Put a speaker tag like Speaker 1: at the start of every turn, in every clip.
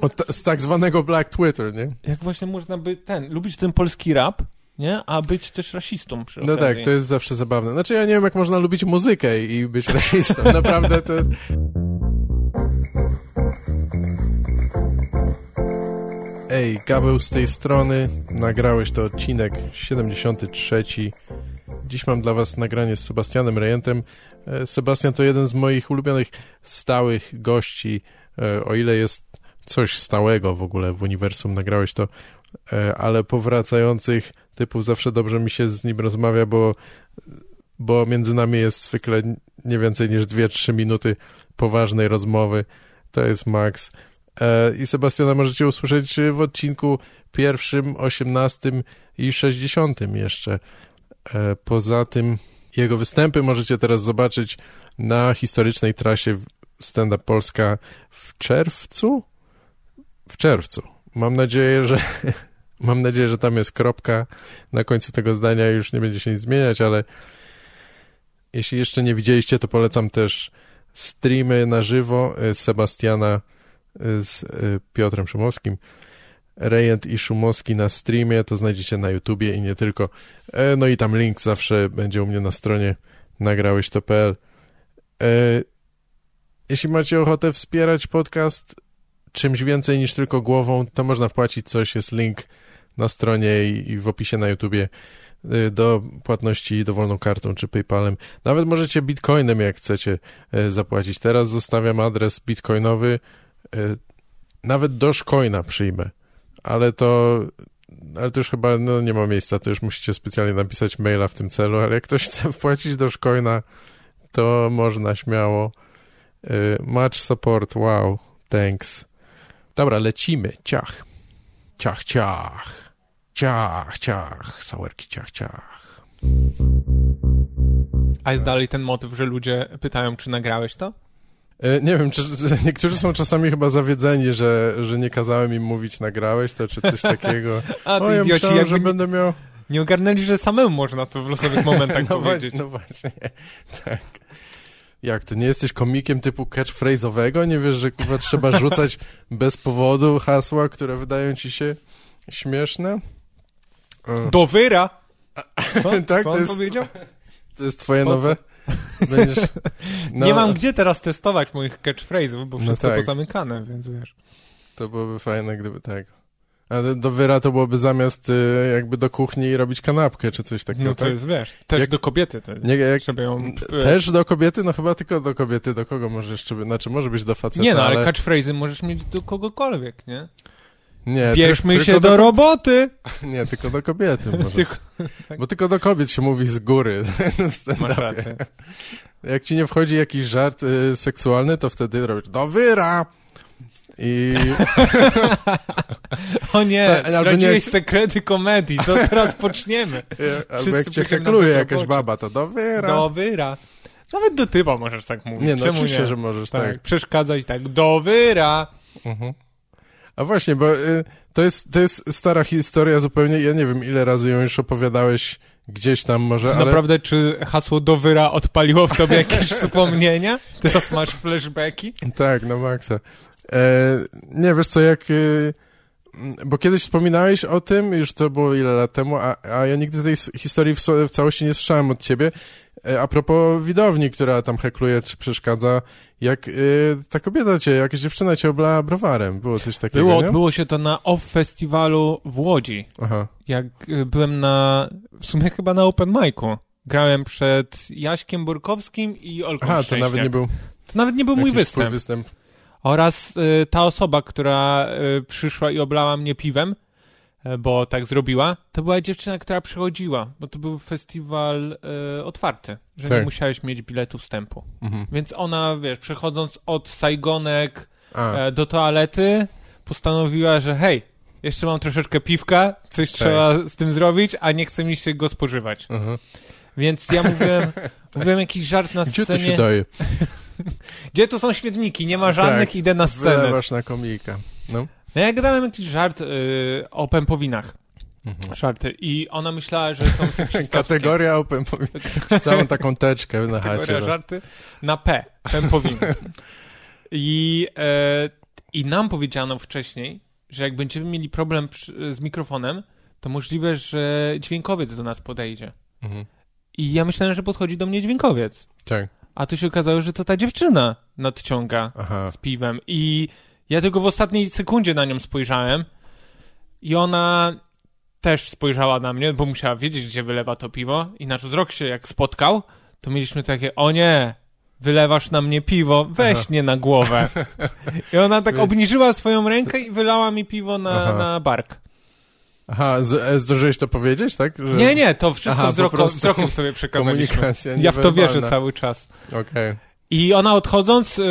Speaker 1: Od, z tak zwanego Black Twitter, nie?
Speaker 2: Jak właśnie można by ten, lubić ten polski rap, nie? A być też rasistą przy
Speaker 1: No
Speaker 2: okazji.
Speaker 1: tak, to jest zawsze zabawne. Znaczy ja nie wiem, jak można lubić muzykę i być rasistą. Naprawdę to... Ej, Gabeł z tej strony. Nagrałeś to odcinek 73. Dziś mam dla was nagranie z Sebastianem Rejentem. E, Sebastian to jeden z moich ulubionych stałych gości. E, O ile jest coś stałego w ogóle w uniwersum, nagrałeś to, e, ale powracających typów zawsze dobrze mi się z nim rozmawia, bo, bo między nami jest zwykle nie więcej niż 2-3 minuty poważnej rozmowy. To jest Max. E, I Sebastiana możecie usłyszeć w odcinku pierwszym, osiemnastym i sześćdziesiątym jeszcze. E, Poza tym jego występy możecie teraz zobaczyć na historycznej trasie Stand Up Polska w czerwcu? W czerwcu. Mam nadzieję, że mam nadzieję, że tam jest kropka na końcu tego zdania już nie będzie się nic zmieniać, ale jeśli jeszcze nie widzieliście, to polecam też streamy na żywo e, Sebastiana e, z e, Piotrem Szumowskim. Rejent i Szumowski na streamie, to znajdziecie na YouTubie i nie tylko. E, No i tam link zawsze będzie u mnie na stronie nagrałeś.to.pl. E, Jeśli macie ochotę wspierać podcast czymś więcej niż tylko głową, to można wpłacić coś, jest link na stronie i, w opisie na YouTubie y, do płatności dowolną kartą czy PayPalem. Nawet możecie bitcoinem, jak chcecie y, zapłacić. Teraz zostawiam adres bitcoinowy. y, Nawet Dogecoina przyjmę, ale to, ale to już chyba no, nie ma miejsca, to już musicie specjalnie napisać maila w tym celu, ale jak ktoś chce wpłacić Dogecoina, to można śmiało. Much support, wow, thanks. Dobra, lecimy, ciach. Ciach, ciach. Ciach, ciach, sałerki, ciach, ciach.
Speaker 2: A jest dalej ten motyw, że ludzie pytają, czy nagrałeś to?
Speaker 1: E, Nie wiem, czy, niektórzy są czasami chyba zawiedzeni, że, że nie kazałem im mówić nagrałeś to, czy coś takiego.
Speaker 2: A
Speaker 1: o, ja
Speaker 2: idioci,
Speaker 1: myślałem, że będę miał...
Speaker 2: nie ogarnęli, że samemu można to w losowych momentach
Speaker 1: no,
Speaker 2: powiedzieć.
Speaker 1: no właśnie, tak. Jak, ty nie jesteś komikiem typu catchphrase'owego? Nie wiesz, że kurwa trzeba rzucać bez powodu hasła, które wydają ci się śmieszne?
Speaker 2: Do wyra! Co?
Speaker 1: Tak,
Speaker 2: Co
Speaker 1: to
Speaker 2: on
Speaker 1: jest-
Speaker 2: powiedział?
Speaker 1: To jest twoje nowe? Będziesz... No,
Speaker 2: Nie mam gdzie teraz testować moich catchphrase'ów, bo
Speaker 1: No
Speaker 2: wszystko
Speaker 1: tak.
Speaker 2: pozamykane, więc wiesz.
Speaker 1: To byłoby fajne, gdyby tak. Do- do wyra to byłoby zamiast y, jakby do kuchni robić kanapkę, czy coś takiego,
Speaker 2: No to
Speaker 1: tak?
Speaker 2: jest, wiesz, też
Speaker 1: Jak-
Speaker 2: do kobiety to jest.
Speaker 1: Nie, jak,
Speaker 2: ją...
Speaker 1: też do kobiety? No chyba tylko do kobiety. Do kogo może jeszcze. Znaczy, może być do faceta,
Speaker 2: Nie no, ale,
Speaker 1: ale...
Speaker 2: catchphrase'y możesz mieć do kogokolwiek, nie?
Speaker 1: Nie,
Speaker 2: Bierzmy
Speaker 1: tylko
Speaker 2: się do roboty!
Speaker 1: Nie, tylko do kobiety może.
Speaker 2: Tylko...
Speaker 1: Bo tylko do kobiet się mówi z góry w
Speaker 2: rację.
Speaker 1: Jak ci nie wchodzi jakiś żart y, seksualny, to wtedy robisz do wyra! I...
Speaker 2: O nie,
Speaker 1: Co,
Speaker 2: zdradziłeś
Speaker 1: nie-
Speaker 2: sekrety komedii, co teraz poczniemy?
Speaker 1: Albo jak cię hekluje jakaś baba, to do wyra!
Speaker 2: Do wyra. Nawet do typa możesz tak mówić.
Speaker 1: Nie, no
Speaker 2: Czemu
Speaker 1: oczywiście,
Speaker 2: nie?
Speaker 1: że możesz,
Speaker 2: Tak,
Speaker 1: tak.
Speaker 2: przeszkadzać tak. Do wyra.
Speaker 1: Mhm. A właśnie, bo y, to, jest, to jest stara historia zupełnie, ja nie wiem ile razy ją już opowiadałeś gdzieś tam może,
Speaker 2: Czy
Speaker 1: ale...
Speaker 2: naprawdę, czy hasło do wyra odpaliło w tobie jakieś wspomnienia? Teraz masz flashbacki?
Speaker 1: Tak, na maksa. E, nie, wiesz co, jak... Y, bo kiedyś wspominałeś o tym, już to było ile lat temu, a, a ja nigdy tej historii w, w całości nie słyszałem od ciebie. E, a propos widowni, która tam hekluje czy przeszkadza, jak y, ta kobieta cię, jakaś dziewczyna cię oblała browarem, było coś takiego,
Speaker 2: Było,
Speaker 1: nie?
Speaker 2: odbyło się to na OFF Festiwalu w Łodzi.
Speaker 1: Aha,
Speaker 2: Jak y, byłem na, w sumie chyba na open micu. Grałem przed Jaśkiem Burkowskim i Olką
Speaker 1: Aha to
Speaker 2: Szczęśniak.
Speaker 1: nawet nie był
Speaker 2: To nawet nie był mój występ.
Speaker 1: występ.
Speaker 2: Oraz y, ta osoba, która y, przyszła i oblała mnie piwem, y, bo tak zrobiła, to była dziewczyna, która przychodziła, bo to był festiwal y, otwarty, że nie
Speaker 1: Tak.
Speaker 2: musiałeś mieć biletu wstępu.
Speaker 1: Mhm.
Speaker 2: Więc ona, wiesz, przechodząc od Saigonek e, do toalety, postanowiła, że hej, jeszcze mam troszeczkę piwka, coś trzeba z tym zrobić, a nie chce mi się go spożywać.
Speaker 1: aha.
Speaker 2: Więc ja mówiłem, mówiłem jakiś żart na
Speaker 1: Gdzie to
Speaker 2: scenie.
Speaker 1: się daje?
Speaker 2: Gdzie tu są śmietniki? Nie ma żadnych,
Speaker 1: Tak,
Speaker 2: idę na scenę.
Speaker 1: Wylewasz na komika. No.
Speaker 2: No ja gadałem jakiś żart y, o pępowinach.
Speaker 1: Mhm.
Speaker 2: Żarty. I ona myślała, że są.
Speaker 1: Kategoria open, powiem. całą taką teczkę na chacie.
Speaker 2: Kategoria
Speaker 1: No.
Speaker 2: żarty na P. Pępowiny. I, e, I nam powiedziano wcześniej, że jak będziemy mieli problem przy, z mikrofonem, to możliwe, że dźwiękowiec do nas podejdzie.
Speaker 1: Mhm.
Speaker 2: I ja myślałem, że podchodzi do mnie dźwiękowiec.
Speaker 1: Tak.
Speaker 2: A tu się okazało, że to ta dziewczyna nadciąga
Speaker 1: Aha.
Speaker 2: z piwem. I ja tylko w ostatniej sekundzie na nią spojrzałem i ona też spojrzała na mnie, bo musiała wiedzieć, gdzie wylewa to piwo i nasz wzrok się jak spotkał, to mieliśmy takie, o nie, wylewasz na mnie piwo, weź
Speaker 1: Aha.
Speaker 2: nie na głowę. I ona tak obniżyła swoją rękę i wylała mi piwo na,
Speaker 1: Aha.
Speaker 2: na bark.
Speaker 1: Aha, e, zdążyłeś to powiedzieć, tak? Że...
Speaker 2: Nie, nie, to wszystko
Speaker 1: Aha,
Speaker 2: wzroko, wzrokiem sobie przekazaliśmy. Ja w to wierzę cały czas.
Speaker 1: Okej.
Speaker 2: I ona odchodząc yy,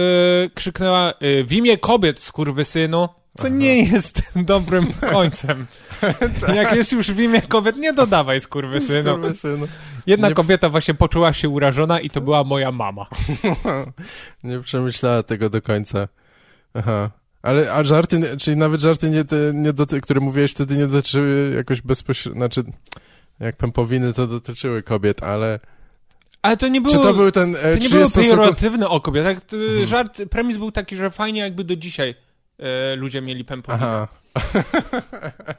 Speaker 2: krzyknęła yy, w imię kobiet, skurwysynu, co nie jest dobrym końcem. Jak jest już w imię kobiet, nie dodawaj skurwysynu.
Speaker 1: Skurwysynu.
Speaker 2: Jedna
Speaker 1: Nie-
Speaker 2: kobieta właśnie poczuła się urażona i to była moja mama.
Speaker 1: Nie przemyślała tego do końca. Aha. Ale, a żarty, nie- czyli nawet żarty, nie, te, nie doty, które mówiłeś wtedy, nie dotyczyły jakoś bezpośrednio, znaczy, jak pępowiny to dotyczyły kobiet, ale
Speaker 2: Ale to nie było,
Speaker 1: czy to był ten...
Speaker 2: to
Speaker 1: E,
Speaker 2: nie
Speaker 1: 30
Speaker 2: było pejoratywne o kobietach. To
Speaker 1: Mhm.
Speaker 2: Żart, premis był taki, że fajnie jakby do dzisiaj e, ludzie mieli pępowinę.
Speaker 1: Aha.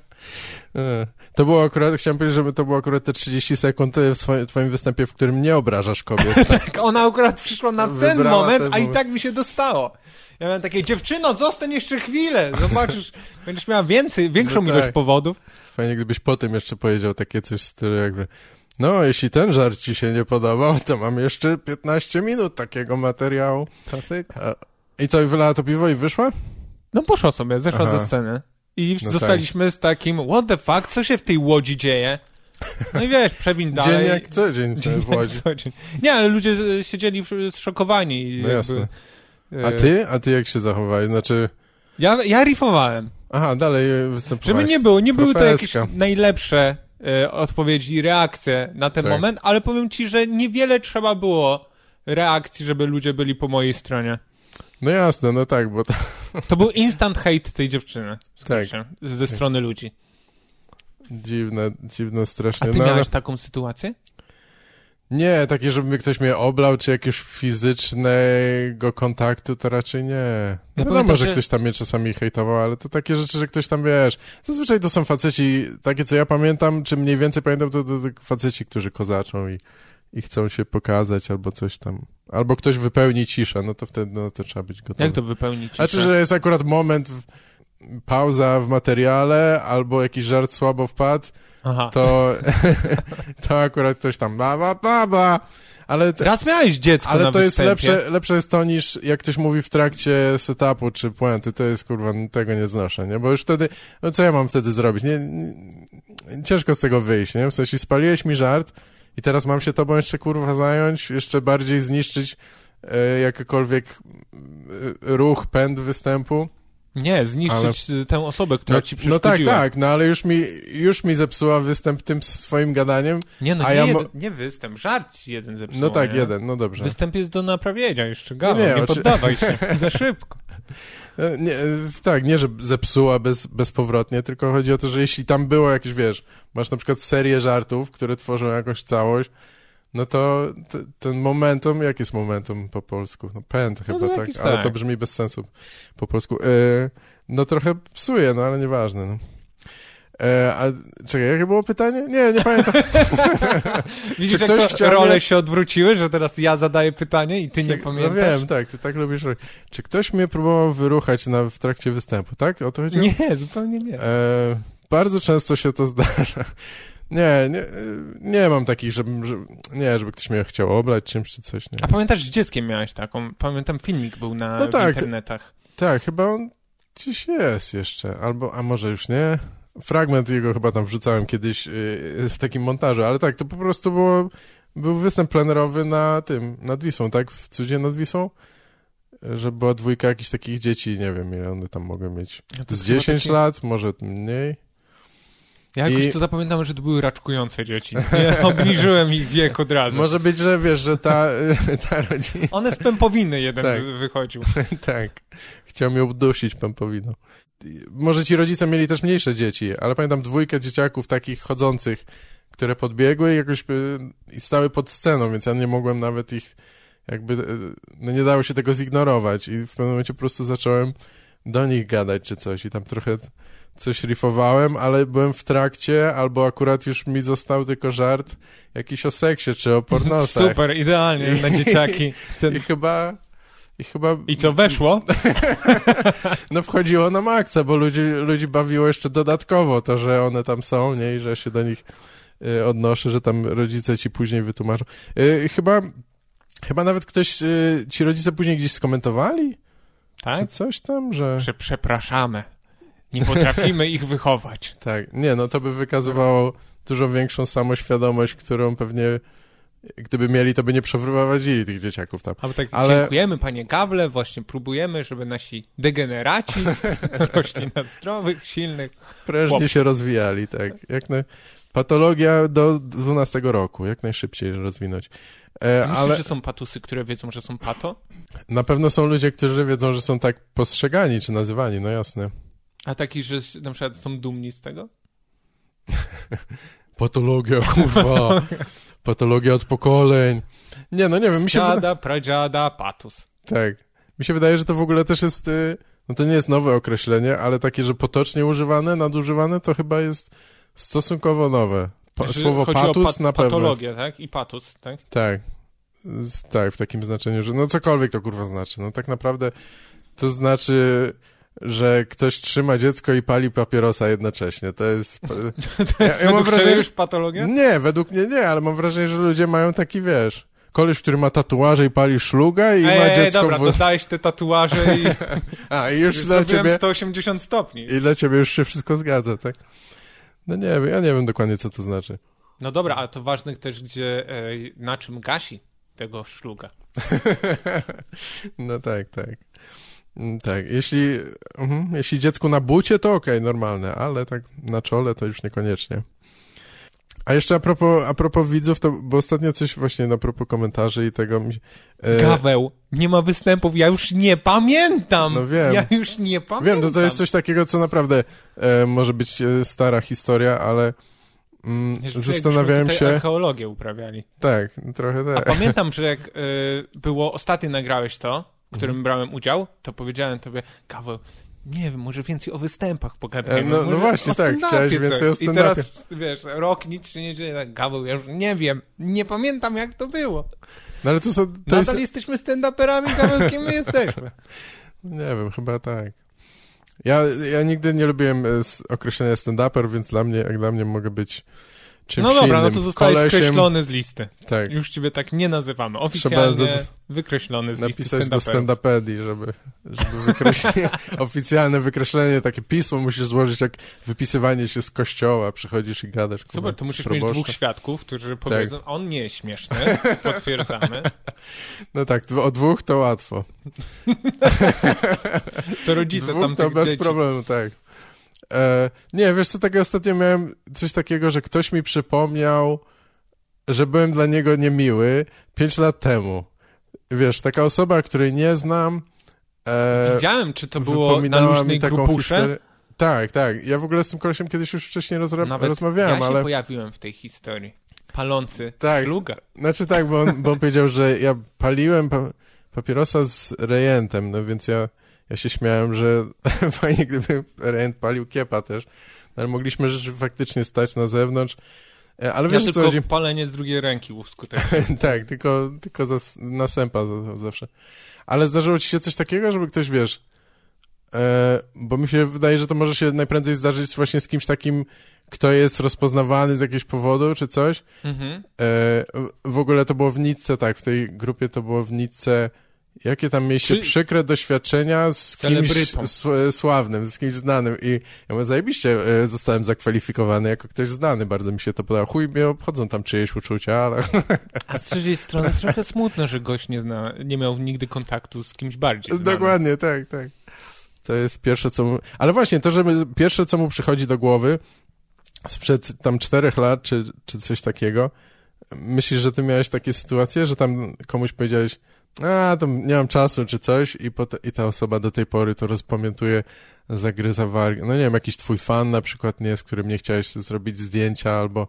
Speaker 1: E, to było akurat, chciałem powiedzieć, żeby to było akurat te 30 sekund w swoim, twoim występie, w którym nie obrażasz kobiet.
Speaker 2: Tak, ona akurat przyszła na ten moment,
Speaker 1: ten
Speaker 2: a i tak mi się dostało. Ja miałem takie, dziewczyno, zostań jeszcze chwilę, zobaczysz, będziesz miała więcej, większą
Speaker 1: No tak.
Speaker 2: ilość powodów.
Speaker 1: Fajnie, gdybyś potem jeszcze powiedział takie coś w stylu jakby no, jeśli ten żart ci się nie podobał, to mam jeszcze 15 minut takiego materiału.
Speaker 2: Klasyka.
Speaker 1: I co, i wylała to piwo i wyszła?
Speaker 2: No poszła sobie, zeszła
Speaker 1: Aha.
Speaker 2: ze sceny. I
Speaker 1: No
Speaker 2: zostaliśmy z takim, what the fuck, co się w tej łodzi dzieje? No i wiesz, przewin dalej.
Speaker 1: Dzień jak co dzień,
Speaker 2: Dzień
Speaker 1: w Łodzi.
Speaker 2: co dzień. Nie, ale ludzie siedzieli zszokowani.
Speaker 1: No jasne. A ty? A ty jak się zachowałeś? Znaczy,
Speaker 2: Ja, ja riffowałem.
Speaker 1: aha, dalej e, występowałeś.
Speaker 2: Żeby nie było, nie były to jakieś najlepsze e, odpowiedzi i reakcje na ten
Speaker 1: Tak.
Speaker 2: moment, ale powiem ci, że niewiele trzeba było reakcji, żeby ludzie byli po mojej stronie.
Speaker 1: No jasne, no tak, bo to,
Speaker 2: To był instant hate tej dziewczyny.
Speaker 1: Tak.
Speaker 2: Ze strony ludzi.
Speaker 1: dziwne, dziwne
Speaker 2: A
Speaker 1: strasznie.
Speaker 2: ty
Speaker 1: no,
Speaker 2: miałeś
Speaker 1: ale
Speaker 2: taką sytuację?
Speaker 1: Nie, takie, żeby ktoś mnie oblał, czy jakiegoś fizycznego kontaktu, to raczej nie.
Speaker 2: Ja
Speaker 1: Wiadomo,
Speaker 2: pamiętam,
Speaker 1: że
Speaker 2: że-
Speaker 1: ktoś tam mnie czasami hejtował, ale to takie rzeczy, że ktoś tam, wiesz, zazwyczaj to są faceci, takie co ja pamiętam, czy mniej więcej pamiętam, to, to, to faceci, którzy kozaczą i, i chcą się pokazać, albo coś tam. Albo ktoś wypełni ciszę, no to wtedy, no to trzeba być gotowy.
Speaker 2: Jak to wypełnić?
Speaker 1: Znaczy, że jest akurat moment, w, pauza w materiale, albo jakiś żart słabo wpadł,
Speaker 2: Aha.
Speaker 1: to, to akurat ktoś tam ba, ba, ba, ba. Ale,
Speaker 2: Raz miałeś dziecko
Speaker 1: ale
Speaker 2: na
Speaker 1: to jest
Speaker 2: występie.
Speaker 1: lepsze, lepsze jest to niż jak ktoś mówi w trakcie setupu czy puenty, to jest kurwa, tego nie znoszę, nie? Bo już wtedy, no co ja mam wtedy zrobić? Nie, nie, ciężko z tego wyjść, nie? W sensie spaliłeś mi żart i teraz mam się tobą jeszcze kurwa zająć, jeszcze bardziej zniszczyć e, jakikolwiek e, ruch, pęd występu.
Speaker 2: Nie, zniszczyć y, tę osobę, która
Speaker 1: No,
Speaker 2: ci
Speaker 1: no tak,
Speaker 2: przeszkodziła.
Speaker 1: tak, no ale już mi, już mi zepsuła występ tym swoim gadaniem.
Speaker 2: Nie, no nie,
Speaker 1: ja
Speaker 2: nie występ, żart ci jeden zepsuł.
Speaker 1: No tak,
Speaker 2: nie?
Speaker 1: jeden, no dobrze.
Speaker 2: Występ jest do naprawienia jeszcze, Galo,
Speaker 1: Nie,
Speaker 2: nie,
Speaker 1: nie, oczy-
Speaker 2: poddawaj się, za szybko.
Speaker 1: E, Nie, e, tak, nie, że zepsuła bez, bezpowrotnie, tylko chodzi o to, że jeśli tam było jakieś, wiesz, masz na przykład serię żartów, które tworzą jakąś całość, no to ten momentum, jak jest momentum po polsku? No pęd chyba,
Speaker 2: no
Speaker 1: tak,
Speaker 2: jakiś
Speaker 1: ale
Speaker 2: tak.
Speaker 1: to brzmi bez sensu po polsku. E, no trochę psuje, no ale nieważne, no. E, a czekaj, jakie było pytanie? Nie, nie pamiętam.
Speaker 2: Widzisz,
Speaker 1: Czy
Speaker 2: jak
Speaker 1: ktoś
Speaker 2: to
Speaker 1: chciał
Speaker 2: role
Speaker 1: mnie-
Speaker 2: się odwróciły, że teraz ja zadaję pytanie i ty nie
Speaker 1: No
Speaker 2: pamiętasz?
Speaker 1: wiem, tak, ty tak lubisz. Czy ktoś mnie próbował wyruchać na, w trakcie występu, tak? O to chodziło?
Speaker 2: Nie, zupełnie nie.
Speaker 1: E, bardzo często się to zdarza. Nie, nie, nie mam takich, żeby, żeby, nie, żeby ktoś mnie chciał oblać czymś czy coś, nie.
Speaker 2: A pamiętasz, z dzieckiem miałeś taką, pamiętam filmik był na
Speaker 1: No tak,
Speaker 2: internetach.
Speaker 1: Tak, chyba on gdzieś jest jeszcze, albo, a może już nie. Fragment jego chyba tam wrzucałem kiedyś yy, w takim montażu, ale tak, to po prostu było, był występ plenerowy na tym, nad Wisłą, tak? W cudzie nad Wisłą? Że była dwójka jakichś takich dzieci, nie wiem ile one tam mogą mieć.
Speaker 2: No
Speaker 1: Z
Speaker 2: chyba
Speaker 1: 10
Speaker 2: taki-
Speaker 1: lat, może mniej.
Speaker 2: Ja jakoś
Speaker 1: I-
Speaker 2: to zapamiętam, że to były raczkujące dzieci. Nie obniżyłem ich wiek od razu.
Speaker 1: Może być, że wiesz, że ta, ta rodzina,
Speaker 2: One z pępowiny jeden
Speaker 1: Tak.
Speaker 2: wy- wychodził.
Speaker 1: tak, chciał mnie udusić pępowiną. Może ci rodzice mieli też mniejsze dzieci, ale pamiętam dwójkę dzieciaków takich chodzących, które podbiegły i jakoś y, i stały pod sceną, więc ja nie mogłem nawet ich jakby, y, no nie dało się tego zignorować i w pewnym momencie po prostu zacząłem do nich gadać czy coś i tam trochę coś riffowałem, ale byłem w trakcie, albo akurat już mi został tylko żart jakiś o seksie czy o pornosach.
Speaker 2: Super, idealnie na dzieciaki. Ten...
Speaker 1: I chyba... I chyba...
Speaker 2: I co, weszło?
Speaker 1: no wchodziło na maksa, bo ludzi, ludzi bawiło jeszcze dodatkowo to, że one tam są, nie? I że się do nich y, odnoszę, że tam rodzice ci później wytłumaczą. Y, chyba, chyba nawet ktoś, y, ci rodzice później gdzieś skomentowali?
Speaker 2: Tak?
Speaker 1: Czy coś tam, że...
Speaker 2: Że przepraszamy. Nie potrafimy ich wychować.
Speaker 1: Tak, nie, no to by wykazywało dużo większą samoświadomość, którą pewnie gdyby mieli, to by nie przeprowadzili tych dzieciaków tam.
Speaker 2: Albo tak,
Speaker 1: Ale-
Speaker 2: dziękujemy panie Gawle, właśnie próbujemy, żeby nasi degeneraci rośli na zdrowych, silnych.
Speaker 1: Prężnie
Speaker 2: Chłop.
Speaker 1: się rozwijali, tak. Jak na... Patologia do 12 roku, jak najszybciej rozwinąć. E,
Speaker 2: Myślisz,
Speaker 1: ale
Speaker 2: że są patusy, które wiedzą, że są pato?
Speaker 1: na pewno są ludzie, którzy wiedzą, że są tak postrzegani czy nazywani, no jasne.
Speaker 2: A taki, że na przykład są dumni z tego?
Speaker 1: Patologia, kurwa. Patologia od pokoleń. Nie, no nie wiem, mi się wyda...
Speaker 2: Pradziada, patus.
Speaker 1: Tak. Mi się wydaje, że to w ogóle też jest... y, No to nie jest nowe określenie, ale takie, że potocznie używane, nadużywane, to chyba jest stosunkowo nowe. Pa,
Speaker 2: Znaczy,
Speaker 1: słowo patus
Speaker 2: pa-
Speaker 1: na pewno.
Speaker 2: patologię, tak? I patus, tak?
Speaker 1: Tak. Tak, w takim znaczeniu, że no cokolwiek to kurwa znaczy. No tak naprawdę to znaczy, że ktoś trzyma dziecko i pali papierosa jednocześnie. To jest...
Speaker 2: To jest
Speaker 1: ja mam
Speaker 2: według
Speaker 1: wrażenie,
Speaker 2: już patologia?
Speaker 1: Nie, według mnie nie, ale mam wrażenie, że ludzie mają taki, wiesz... Koleś, który ma tatuaże i pali szluga i
Speaker 2: Ej,
Speaker 1: ma
Speaker 2: ej,
Speaker 1: dziecko
Speaker 2: dobra,
Speaker 1: w...
Speaker 2: dodałeś te tatuaże i
Speaker 1: A, i już
Speaker 2: już
Speaker 1: dla ciebie...
Speaker 2: 180 stopni.
Speaker 1: I dla ciebie już się wszystko zgadza, tak? No nie wiem, ja nie wiem dokładnie, co to znaczy.
Speaker 2: No dobra, ale to ważne też, gdzie, e, na czym gasi tego szluga.
Speaker 1: No tak, tak. Mm, Tak, jeśli, mhm, jeśli dziecku na bucie, to okej, normalne, ale tak na czole to już niekoniecznie. A jeszcze a propos, a propos widzów, to bo ostatnio coś właśnie na propos komentarzy i tego mi... e,
Speaker 2: Gaweł, nie ma występów, ja już nie pamiętam.
Speaker 1: No wiem.
Speaker 2: Ja już nie pamiętam.
Speaker 1: Wiem, to, to jest coś takiego, co naprawdę e, może być e, stara historia, ale mm,
Speaker 2: Wiesz,
Speaker 1: zastanawiałem się...
Speaker 2: archeologię uprawiali.
Speaker 1: Tak, trochę
Speaker 2: A
Speaker 1: tak.
Speaker 2: pamiętam, że jak y, było ostatnio nagrałeś to, którym
Speaker 1: Mhm.
Speaker 2: brałem udział, to powiedziałem tobie, Gaweł, nie wiem, może więcej o występach
Speaker 1: E,
Speaker 2: pogadajmy.
Speaker 1: no- no
Speaker 2: może
Speaker 1: właśnie, tak, chciałeś
Speaker 2: coś.
Speaker 1: więcej o
Speaker 2: I
Speaker 1: stand-upie.
Speaker 2: teraz, wiesz, rok, nic się nie dzieje, tak, Gaweł, ja już nie wiem, nie pamiętam jak to było.
Speaker 1: No ale to, są, to
Speaker 2: Nadal
Speaker 1: jest...
Speaker 2: jesteśmy stand-uperami, Gaweł, kim my jesteśmy?
Speaker 1: Nie wiem, chyba tak. Ja, ja nigdy nie lubiłem e, określenia stand-uper, więc dla mnie, jak dla mnie mogę być czymś
Speaker 2: No dobra,
Speaker 1: innym.
Speaker 2: no to zostałeś
Speaker 1: Kolesiem,
Speaker 2: skreślony z listy.
Speaker 1: Tak,
Speaker 2: Już ciebie tak nie nazywamy. Oficjalnie
Speaker 1: za-
Speaker 2: wykreślony z listy
Speaker 1: napisać do
Speaker 2: stand-uperów.
Speaker 1: stand-upedii, żeby, żeby wykreślić oficjalne wykreślenie, takie pismo musisz złożyć jak wypisywanie się z kościoła, przychodzisz i gadasz. kurwa,
Speaker 2: Super, to
Speaker 1: z
Speaker 2: musisz mieć dwóch świadków,
Speaker 1: Tak.
Speaker 2: którzy powiedzą, on nie jest śmieszny, potwierdzamy.
Speaker 1: No tak, o dwóch to łatwo.
Speaker 2: To rodzice
Speaker 1: Dwóch
Speaker 2: tam
Speaker 1: to bez problemu, tak. E, nie, wiesz co, tak ostatnio miałem coś takiego, że ktoś mi przypomniał, że byłem dla niego niemiły pięć lat temu. Wiesz, taka osoba, której nie znam, e,
Speaker 2: Widziałem, czy to było na luźnej grupusze.
Speaker 1: historię. Tak, tak. Ja w ogóle z tym kolesiem kiedyś już wcześniej rozra-
Speaker 2: Nawet
Speaker 1: rozmawiałem,
Speaker 2: ja się
Speaker 1: ale...
Speaker 2: pojawiłem w tej historii. Palący
Speaker 1: Tak.
Speaker 2: szluga.
Speaker 1: Znaczy tak, bo on, bo on powiedział, że ja paliłem pa papierosa z rejentem, no więc ja, ja się śmiałem, że fajnie gdyby rejent palił kiepa też, no, ale mogliśmy rzeczy faktycznie stać na zewnątrz. E, Ale
Speaker 2: Ja
Speaker 1: wiesz o co
Speaker 2: tylko
Speaker 1: chodzi?
Speaker 2: palenie z drugiej ręki uskuteczniłem.
Speaker 1: tak, tylko, tylko zas- na sępa za- zawsze. Ale zdarzyło ci się coś takiego, żeby ktoś, wiesz, e, bo mi się wydaje, że to może się najprędzej zdarzyć właśnie z kimś takim, kto jest rozpoznawany z jakiegoś powodu czy coś,
Speaker 2: Mhm.
Speaker 1: E, w ogóle to było w Nicce, tak, w tej grupie to było w Nicce. Jakie tam mieliście
Speaker 2: Czy-
Speaker 1: przykre doświadczenia z kimś sławnym, z kimś znanym i ja mówię, zajebiście e, zostałem zakwalifikowany jako ktoś znany, bardzo mi się to podoba. Chuj mnie obchodzą tam czyjeś uczucia, ale
Speaker 2: A z trzeciej strony trochę smutno, że gość nie, zna, nie miał nigdy kontaktu z kimś bardziej znanym.
Speaker 1: dokładnie, tak, tak. To jest pierwsze, co mu... Ale właśnie, to, że my- pierwsze, co mu przychodzi do głowy sprzed tam czterech lat, czy, czy coś takiego, myślisz, że ty miałeś takie sytuacje, że tam komuś powiedziałeś, a, tam nie mam czasu, czy coś i, i ta osoba do tej pory to rozpamiętuje, zagryza wargę. No nie wiem, jakiś twój fan na przykład, nie, z którym nie chciałeś zrobić zdjęcia albo...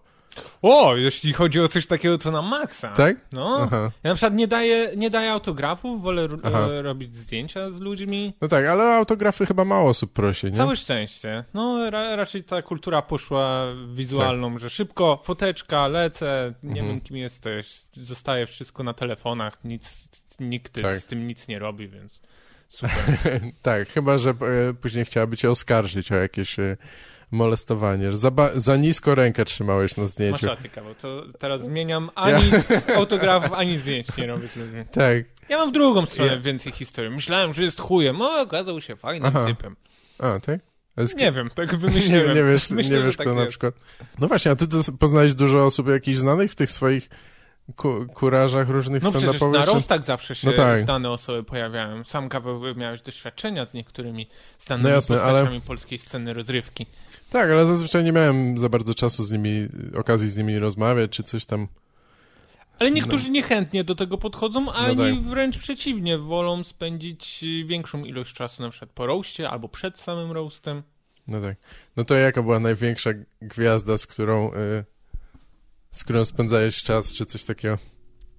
Speaker 2: O, jeśli chodzi o coś takiego, to na maksa.
Speaker 1: Tak?
Speaker 2: No.
Speaker 1: Aha.
Speaker 2: Ja na przykład nie daję, nie daję autografów, wolę e, robić zdjęcia z ludźmi.
Speaker 1: No tak, ale autografy chyba mało osób prosi, nie?
Speaker 2: Całe szczęście. No, ra raczej ta kultura poszła wizualną, że szybko, foteczka, lecę, nie
Speaker 1: Tak. Mhm.
Speaker 2: wiem kim jesteś, zostaje wszystko na telefonach, nic, nikt
Speaker 1: Tak.
Speaker 2: z tym nic nie robi, więc super.
Speaker 1: tak, chyba, że e, później chciałaby cię oskarżyć o jakieś e, molestowanie, że za, za nisko rękę trzymałeś na
Speaker 2: Masz
Speaker 1: zdjęciu.
Speaker 2: rację, Kawał, to teraz zmieniam, ani autografów, ani zdjęć nie robię z ludźmi.
Speaker 1: Tak.
Speaker 2: Ja mam w drugą stronę
Speaker 1: Ja-
Speaker 2: więcej historii. Myślałem, że jest chujem, o, okazał się fajnym
Speaker 1: Aha.
Speaker 2: typem.
Speaker 1: A, tak? Z-
Speaker 2: Nie wiem, tak
Speaker 1: nie,
Speaker 2: wymyśliłem.
Speaker 1: nie wiesz,
Speaker 2: Myślę,
Speaker 1: nie wiesz
Speaker 2: tak
Speaker 1: kto na
Speaker 2: jest.
Speaker 1: przykład. No właśnie, a ty poznałeś dużo osób jakichś znanych w tych swoich ku- kurażach różnych
Speaker 2: No
Speaker 1: stand-upowych?
Speaker 2: na
Speaker 1: czy-
Speaker 2: roastach zawsze się
Speaker 1: No tak.
Speaker 2: znane osoby pojawiają. Sam kawał miałeś doświadczenia z niektórymi
Speaker 1: No
Speaker 2: znanymi
Speaker 1: jasne, ale-
Speaker 2: polskiej sceny rozrywki.
Speaker 1: Tak, ale zazwyczaj nie miałem za bardzo czasu z nimi, okazji z nimi rozmawiać, czy coś tam.
Speaker 2: Ale niektórzy niechętnie do tego podchodzą, a
Speaker 1: No tak.
Speaker 2: wręcz przeciwnie, wolą spędzić y, większą ilość czasu na przykład po roastie albo przed samym roastem.
Speaker 1: No tak. No to jaka była największa gwiazda, z którą, y, z którą spędzałeś czas, czy coś takiego?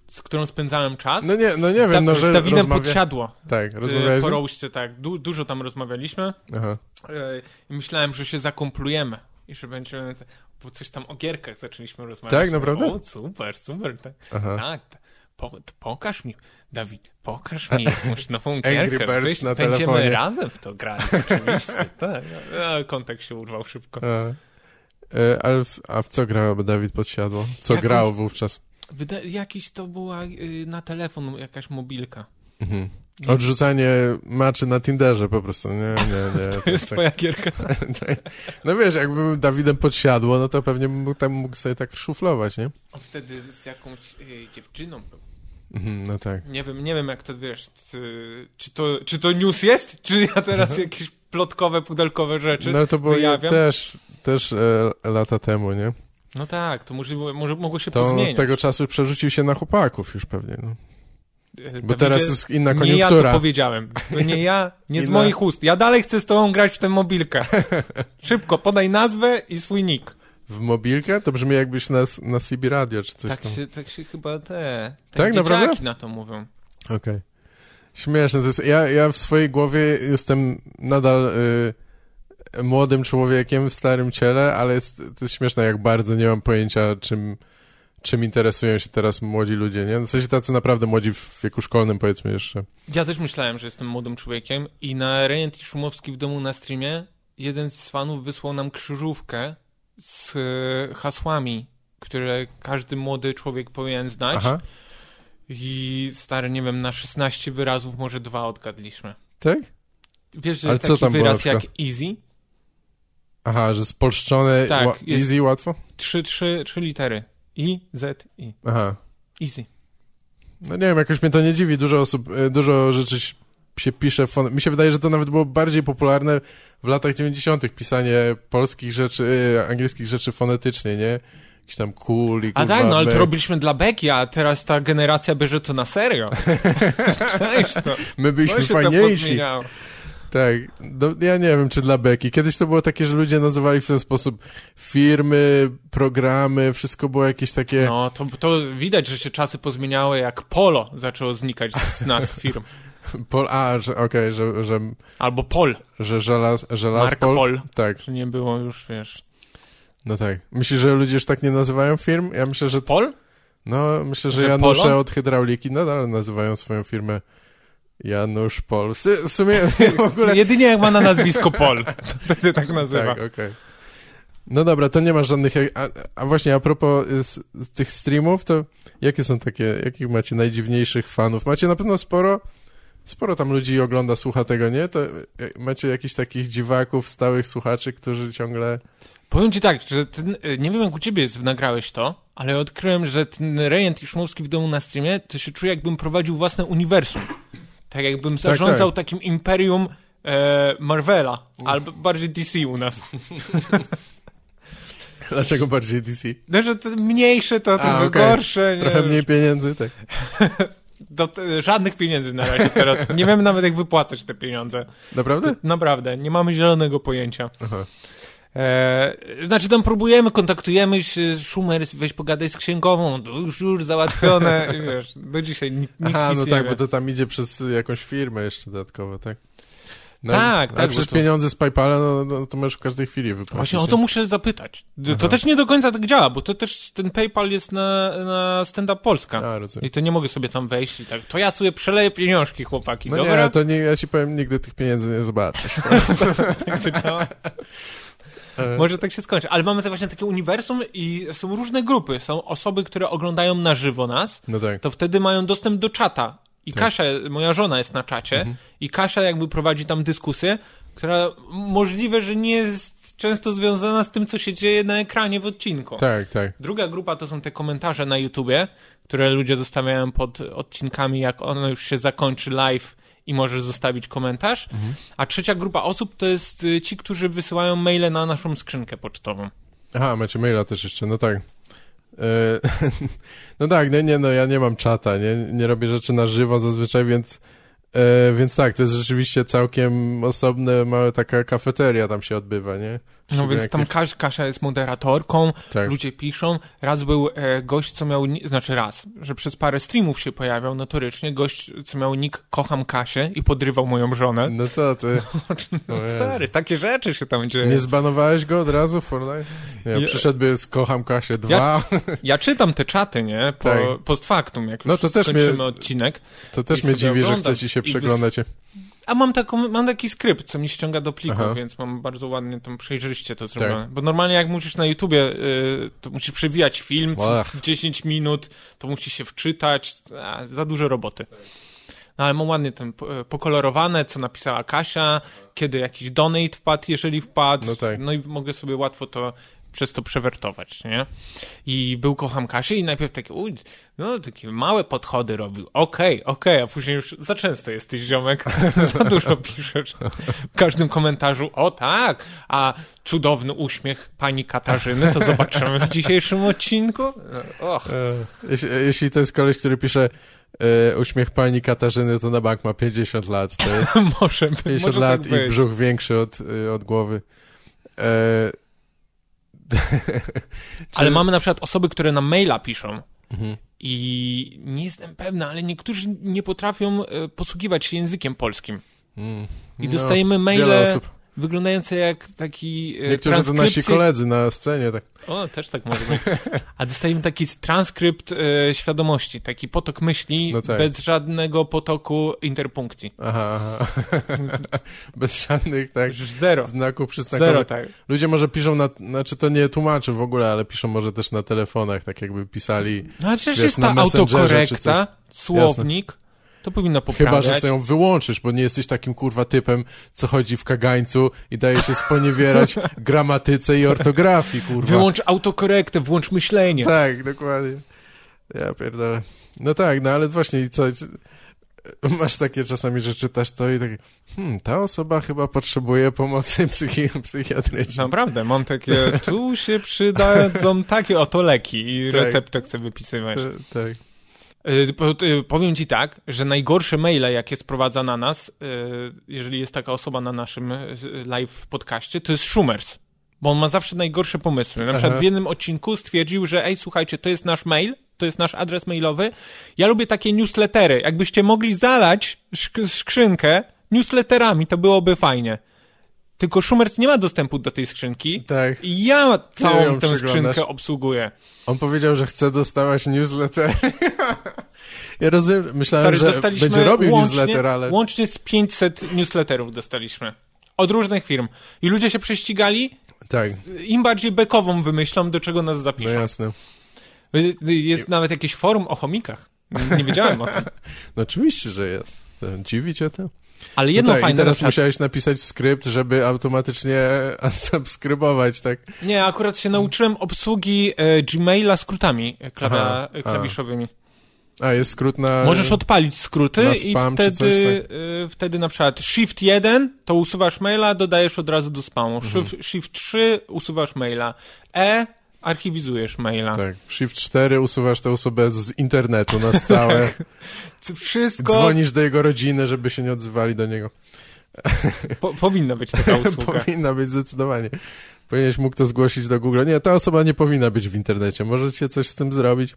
Speaker 2: Z którą spędzałem czas.
Speaker 1: No nie, no nie
Speaker 2: z
Speaker 1: wiem, no
Speaker 2: z
Speaker 1: że
Speaker 2: Dawidem
Speaker 1: rozmawia...
Speaker 2: podsiadło.
Speaker 1: Tak,
Speaker 2: y,
Speaker 1: rozmawiałeś z
Speaker 2: Po roastie, tak. Du dużo tam rozmawialiśmy.
Speaker 1: Aha.
Speaker 2: E, I myślałem, że się zakomplujemy i że będziemy. Bo coś tam o gierkach zaczęliśmy rozmawiać.
Speaker 1: Tak, naprawdę?
Speaker 2: O, super, super. Tak,
Speaker 1: Aha.
Speaker 2: tak po, pokaż mi, Dawid, pokaż mi jakąś nową
Speaker 1: Angry
Speaker 2: gierkę.
Speaker 1: Birds
Speaker 2: Weź,
Speaker 1: na
Speaker 2: będziemy
Speaker 1: telefonie.
Speaker 2: razem w to grali, oczywiście. tak. A, kontakt się urwał szybko.
Speaker 1: A, ale w, a w co grał Dawid Podsiadło? Co
Speaker 2: Jakąś-
Speaker 1: grał wówczas?
Speaker 2: Wyda jakiś to była y, na telefon jakaś mobilka.
Speaker 1: Mhm. Odrzucanie maczy na Tinderze po prostu. Nie, nie, nie.
Speaker 2: To jest
Speaker 1: tak.
Speaker 2: twoja gierka.
Speaker 1: Tak. No wiesz, jakbym Dawidem podsiadło, no to pewnie bym mógł, tam mógł sobie tak szuflować, nie?
Speaker 2: On wtedy z jakąś y, dziewczyną był.
Speaker 1: Mhm, no tak.
Speaker 2: Nie wiem, nie wiem jak to wiesz, czy, to, czy to news jest, czy ja teraz jakieś plotkowe, pudelkowe rzeczy
Speaker 1: No to było
Speaker 2: wyjawiam?
Speaker 1: też, też e, lata temu, nie?
Speaker 2: No tak, to możliwe, może mogło się
Speaker 1: To
Speaker 2: pozmieniać.
Speaker 1: tego czasu przerzucił się na chłopaków już pewnie, no.
Speaker 2: E,
Speaker 1: Bo teraz jest inna
Speaker 2: Nie ja to
Speaker 1: koniunktura.
Speaker 2: powiedziałem. To nie ja, nie z moich ust. Ja dalej chcę z tobą grać w tę mobilkę. Szybko, podaj nazwę i swój nick.
Speaker 1: W mobilkę? To brzmi jakbyś na, na CB Radio czy coś
Speaker 2: Tak
Speaker 1: tam.
Speaker 2: się, tak się chyba te,
Speaker 1: Tak,
Speaker 2: dzieciaki
Speaker 1: naprawdę?
Speaker 2: na to mówią.
Speaker 1: Okej. Śmieszne to jest. Ja, ja w swojej głowie jestem nadal y, młodym człowiekiem w starym ciele, ale jest, to jest śmieszne, jak bardzo nie mam pojęcia, czym, czym interesują się teraz młodzi ludzie, nie? W sensie tacy naprawdę młodzi w wieku szkolnym, powiedzmy jeszcze.
Speaker 2: Ja też myślałem, że jestem młodym człowiekiem i na Rejent i Szumowski w domu na streamie jeden z fanów wysłał nam krzyżówkę z hasłami, które każdy młody człowiek powinien znać.
Speaker 1: Aha.
Speaker 2: I stary, nie wiem, na 16 wyrazów może dwa odgadliśmy.
Speaker 1: Tak?
Speaker 2: Wiesz, że
Speaker 1: Ale
Speaker 2: jest
Speaker 1: co
Speaker 2: taki
Speaker 1: tam
Speaker 2: wyraz jak easy?
Speaker 1: Aha, że spolszczone,
Speaker 2: Tak,
Speaker 1: ła- easy, łatwo?
Speaker 2: Trzy, trzy, trzy litery. I, Z, I.
Speaker 1: Aha.
Speaker 2: Easy.
Speaker 1: No nie wiem, jakoś mnie to nie dziwi. Dużo osób, y, dużo rzeczy się pisze. Fon... Mi się wydaje, że to nawet było bardziej popularne w latach 90. pisanie polskich rzeczy, y, angielskich rzeczy fonetycznie, nie? Jakiś tam cool i
Speaker 2: A tak, no ale to robiliśmy dla beki, a teraz ta generacja bierze to na serio. Cześć to.
Speaker 1: My
Speaker 2: To
Speaker 1: byliśmy
Speaker 2: tam
Speaker 1: fajniejsi. Tak. No, ja nie wiem, czy dla beki. Kiedyś to było takie, że ludzie nazywali w ten sposób firmy, programy, wszystko było jakieś takie...
Speaker 2: No, to, to widać, że się czasy pozmieniały, jak polo zaczęło znikać z nazw firm.
Speaker 1: Pol... A, że okej, że, że,
Speaker 2: Albo pol,
Speaker 1: że żelaz,
Speaker 2: Mark
Speaker 1: żelazpol...
Speaker 2: Pol,
Speaker 1: Tak,
Speaker 2: że nie było już, wiesz...
Speaker 1: no tak. Myślisz, że ludzie już tak nie nazywają firm? Ja myślę, że
Speaker 2: Pol?
Speaker 1: No, myślę, że,
Speaker 2: Że
Speaker 1: Janusze
Speaker 2: Polo?
Speaker 1: od hydrauliki nadal nazywają swoją firmę Janusz Pol. W sumie w ogóle...
Speaker 2: Jedynie jak ma na nazwisko Pol, to wtedy tak nazywa.
Speaker 1: tak, okej. No dobra, to nie masz żadnych... A, a właśnie, a propos y, z, z tych streamów, to jakie są takie... Jakich macie najdziwniejszych fanów? Macie na pewno sporo... Sporo tam ludzi ogląda, słucha tego, nie? To y, macie jakichś takich dziwaków, stałych słuchaczy, którzy ciągle...
Speaker 2: Powiem ci tak, że ten, e, nie wiem jak u ciebie jest, nagrałeś to, ale odkryłem, że ten Rejent i Szumowski w domu na streamie, to się czuję jakbym prowadził własne uniwersum. Tak jakbym zarządzał takim imperium e, Marvela, albo bardziej DC u nas.
Speaker 1: Dlaczego bardziej DC?
Speaker 2: No, że to mniejsze to, to
Speaker 1: A, okej.
Speaker 2: gorsze. Nie,
Speaker 1: Trochę mniej pieniędzy, tak.
Speaker 2: Do, żadnych pieniędzy na razie teraz. Nie wiem nawet jak wypłacać te pieniądze.
Speaker 1: Naprawdę?
Speaker 2: Naprawdę, nie mamy zielonego pojęcia.
Speaker 1: Aha.
Speaker 2: E, znaczy tam próbujemy, kontaktujemy się, Schumer, weź pogadaj z księgową, już, już załatwione, wiesz, do dzisiaj nikt, nikt
Speaker 1: Aha, no
Speaker 2: nie
Speaker 1: tak,
Speaker 2: wie.
Speaker 1: bo to tam idzie przez jakąś firmę jeszcze dodatkowo, tak? No,
Speaker 2: Tak, tak,
Speaker 1: przecież
Speaker 2: to-
Speaker 1: pieniądze z PayPala, no, no to możesz w każdej chwili wypłacić.
Speaker 2: Właśnie o to muszę zapytać. To
Speaker 1: Aha.
Speaker 2: też nie do końca tak działa, bo to też ten PayPal jest na, na Stand Up Polska.
Speaker 1: A, rozumiem.
Speaker 2: I to nie mogę sobie tam wejść i tak, to ja sobie przeleję pieniążki, chłopaki,
Speaker 1: No
Speaker 2: dobra?
Speaker 1: nie, to nie, ja ci powiem, nigdy tych pieniędzy nie zobaczysz.
Speaker 2: Tak to działa.
Speaker 1: E,
Speaker 2: Może tak się skończy. Ale mamy to właśnie takie uniwersum i są różne grupy. Są osoby, które oglądają na żywo nas,
Speaker 1: No tak.
Speaker 2: to wtedy mają dostęp do czata. I
Speaker 1: Tak. Mhm.
Speaker 2: Kasia, moja żona jest na czacie i Kasia jakby prowadzi tam dyskusję, która możliwe, że nie jest często związana z tym, co się dzieje na ekranie w odcinku.
Speaker 1: Tak, tak.
Speaker 2: Druga grupa to są te komentarze na YouTubie, które ludzie zostawiają pod odcinkami, jak ono już się zakończy live i możesz zostawić komentarz.
Speaker 1: Mhm.
Speaker 2: A trzecia grupa osób to jest y, ci, którzy wysyłają maile na naszą skrzynkę pocztową.
Speaker 1: Aha, macie maila też jeszcze, no tak. E, no tak, nie, nie, no ja nie mam czata, nie, nie robię rzeczy na żywo zazwyczaj, więc, e, więc tak, to jest rzeczywiście całkiem osobne, mała taka kafeteria tam się odbywa, nie?
Speaker 2: No więc tam Kaś, Kasia jest moderatorką,
Speaker 1: Tak.
Speaker 2: ludzie piszą. Raz był e, gość, co miał, znaczy raz, że przez parę streamów się pojawiał notorycznie, gość, co miał nick Kocham Kasię i podrywał moją żonę.
Speaker 1: No co ty?
Speaker 2: No,
Speaker 1: o Jezu.
Speaker 2: stary, takie rzeczy się tam dzieją.
Speaker 1: Nie zbanowałeś go od razu, Fortnite? Nie,
Speaker 2: Ja-
Speaker 1: przyszedłby z Kocham Kasię 2,
Speaker 2: Ja czytam te czaty, nie? Po,
Speaker 1: Tak.
Speaker 2: Post factum, jak już
Speaker 1: No to też
Speaker 2: skończymy
Speaker 1: mnie-
Speaker 2: odcinek.
Speaker 1: to też mnie dziwi, że
Speaker 2: oglądam
Speaker 1: chce ci się przeglądać.
Speaker 2: A mam, taką, mam taki skrypt, co mi ściąga do pliku,
Speaker 1: Aha.
Speaker 2: więc mam bardzo ładnie tam przejrzyście to zrobione. Bo normalnie jak musisz na YouTubie, y, to musisz przewijać film,
Speaker 1: Ach.
Speaker 2: 10 minut, to musisz się wczytać, a, za dużo roboty. No ale mam ładnie tam po- pokolorowane, co napisała Kasia, kiedy jakiś donate wpadł, jeżeli wpadł.
Speaker 1: No tak.
Speaker 2: No i mogę sobie łatwo to przez to przewertować, nie? I był Kocham Kasię i najpierw takie, uj, no takie małe podchody robił. Okej, okej, a później już za często jesteś ziomek, za dużo piszesz. W każdym komentarzu, o tak, a cudowny uśmiech pani Katarzyny, to zobaczymy w dzisiejszym odcinku. Och,
Speaker 1: Jeśli, jeśli to jest koleś, który pisze e, uśmiech pani Katarzyny, to na bank ma 50 lat. To jest
Speaker 2: może,
Speaker 1: 50
Speaker 2: może
Speaker 1: lat
Speaker 2: tak
Speaker 1: i brzuch większy od, y, od głowy. E...
Speaker 2: Ale mamy na przykład osoby, które nam maila piszą
Speaker 1: Mhm.
Speaker 2: i nie jestem pewna, ale niektórzy nie potrafią e, posługiwać się językiem polskim.
Speaker 1: Mm.
Speaker 2: I
Speaker 1: No,
Speaker 2: dostajemy
Speaker 1: wiele
Speaker 2: maile. Wyglądające jak taki e,
Speaker 1: Niektórzy to nasi koledzy na scenie, tak.
Speaker 2: O, też tak może być. A dostajemy taki transkrypt e, świadomości, taki potok myśli
Speaker 1: No tak.
Speaker 2: bez żadnego potoku interpunkcji.
Speaker 1: Aha, aha. Bez żadnych, tak,
Speaker 2: Zero.
Speaker 1: znaków przyznakowych.
Speaker 2: Zero, tak.
Speaker 1: Ludzie może piszą na, znaczy to nie tłumaczy w ogóle, ale piszą może też na telefonach, tak jakby pisali,
Speaker 2: No ale przecież
Speaker 1: Wiesz,
Speaker 2: jest
Speaker 1: na
Speaker 2: ta autokorekta, słownik, to powinno
Speaker 1: chyba,
Speaker 2: poprawiać.
Speaker 1: że sobie ją wyłączysz, bo nie jesteś takim kurwa typem, co chodzi w kagańcu i daje się sponiewierać gramatyce i ortografii, kurwa.
Speaker 2: Wyłącz autokorektę, włącz myślenie.
Speaker 1: Tak, dokładnie. Ja pierdolę. No tak, no ale właśnie i co? Masz takie czasami, że czytasz to i tak, hmm, ta osoba chyba potrzebuje pomocy psychi- psychiatrycznej.
Speaker 2: Naprawdę, mam takie, tu się przydadzą takie oto leki i
Speaker 1: Tak.
Speaker 2: receptę chcę wypisywać.
Speaker 1: E, Tak.
Speaker 2: Y, y, Powiem ci tak, że najgorsze maile, jakie sprowadza na nas, y, jeżeli jest taka osoba na naszym live podcaście, to jest Schumers. Bo on ma zawsze najgorsze pomysły. Na przykład
Speaker 1: Aha.
Speaker 2: w jednym odcinku stwierdził, że ej, słuchajcie, to jest nasz mail, to jest nasz adres mailowy. Ja lubię takie newslettery. Jakbyście mogli zalać szk- skrzynkę newsletterami, to byłoby fajnie. Tylko Schumers nie ma dostępu do tej skrzynki.
Speaker 1: Tak.
Speaker 2: I ja całą tę skrzynkę obsługuję.
Speaker 1: On powiedział, że chce dostawać newsletter. ja rozumiem, myślałem,
Speaker 2: Stary,
Speaker 1: że będzie robił
Speaker 2: łącznie,
Speaker 1: newsletter, ale...
Speaker 2: Łącznie z 500 newsletterów dostaliśmy. Od różnych firm. I ludzie się prześcigali,
Speaker 1: Tak,
Speaker 2: im bardziej bekową wymyślą, do czego nas
Speaker 1: no
Speaker 2: zapiszą.
Speaker 1: jasne.
Speaker 2: Y, y, Jest nawet jakieś forum o chomikach. Nie wiedziałem o tym.
Speaker 1: No oczywiście, że jest. Dziwi cię to?
Speaker 2: Ale
Speaker 1: No
Speaker 2: jedno
Speaker 1: tak, i
Speaker 2: fajne...
Speaker 1: teraz
Speaker 2: na przykład-
Speaker 1: musiałeś napisać skrypt, żeby automatycznie unsubskrybować, tak?
Speaker 2: Nie, akurat się nauczyłem obsługi e, Gmaila skrótami e,
Speaker 1: Aha,
Speaker 2: e,
Speaker 1: a.
Speaker 2: klawiszowymi.
Speaker 1: A, jest skrót na...
Speaker 2: Możesz odpalić skróty i
Speaker 1: spam czy
Speaker 2: wtedy,
Speaker 1: coś, tak?
Speaker 2: y, wtedy na przykład Shift 1 to usuwasz maila, dodajesz od razu do spamu.
Speaker 1: Mhm.
Speaker 2: Shift, shift 3 usuwasz maila. E archiwizujesz maila.
Speaker 1: Tak, Shift 4 usuwasz tę osobę z internetu na stałe.
Speaker 2: Wszystko
Speaker 1: Dzwonisz do jego rodziny, żeby się nie odzywali do niego.
Speaker 2: po, powinna być taka usługa.
Speaker 1: Powinna być zdecydowanie. Powinieneś mógł to zgłosić do Google. Nie, ta osoba nie powinna być w internecie. Możecie coś z tym zrobić.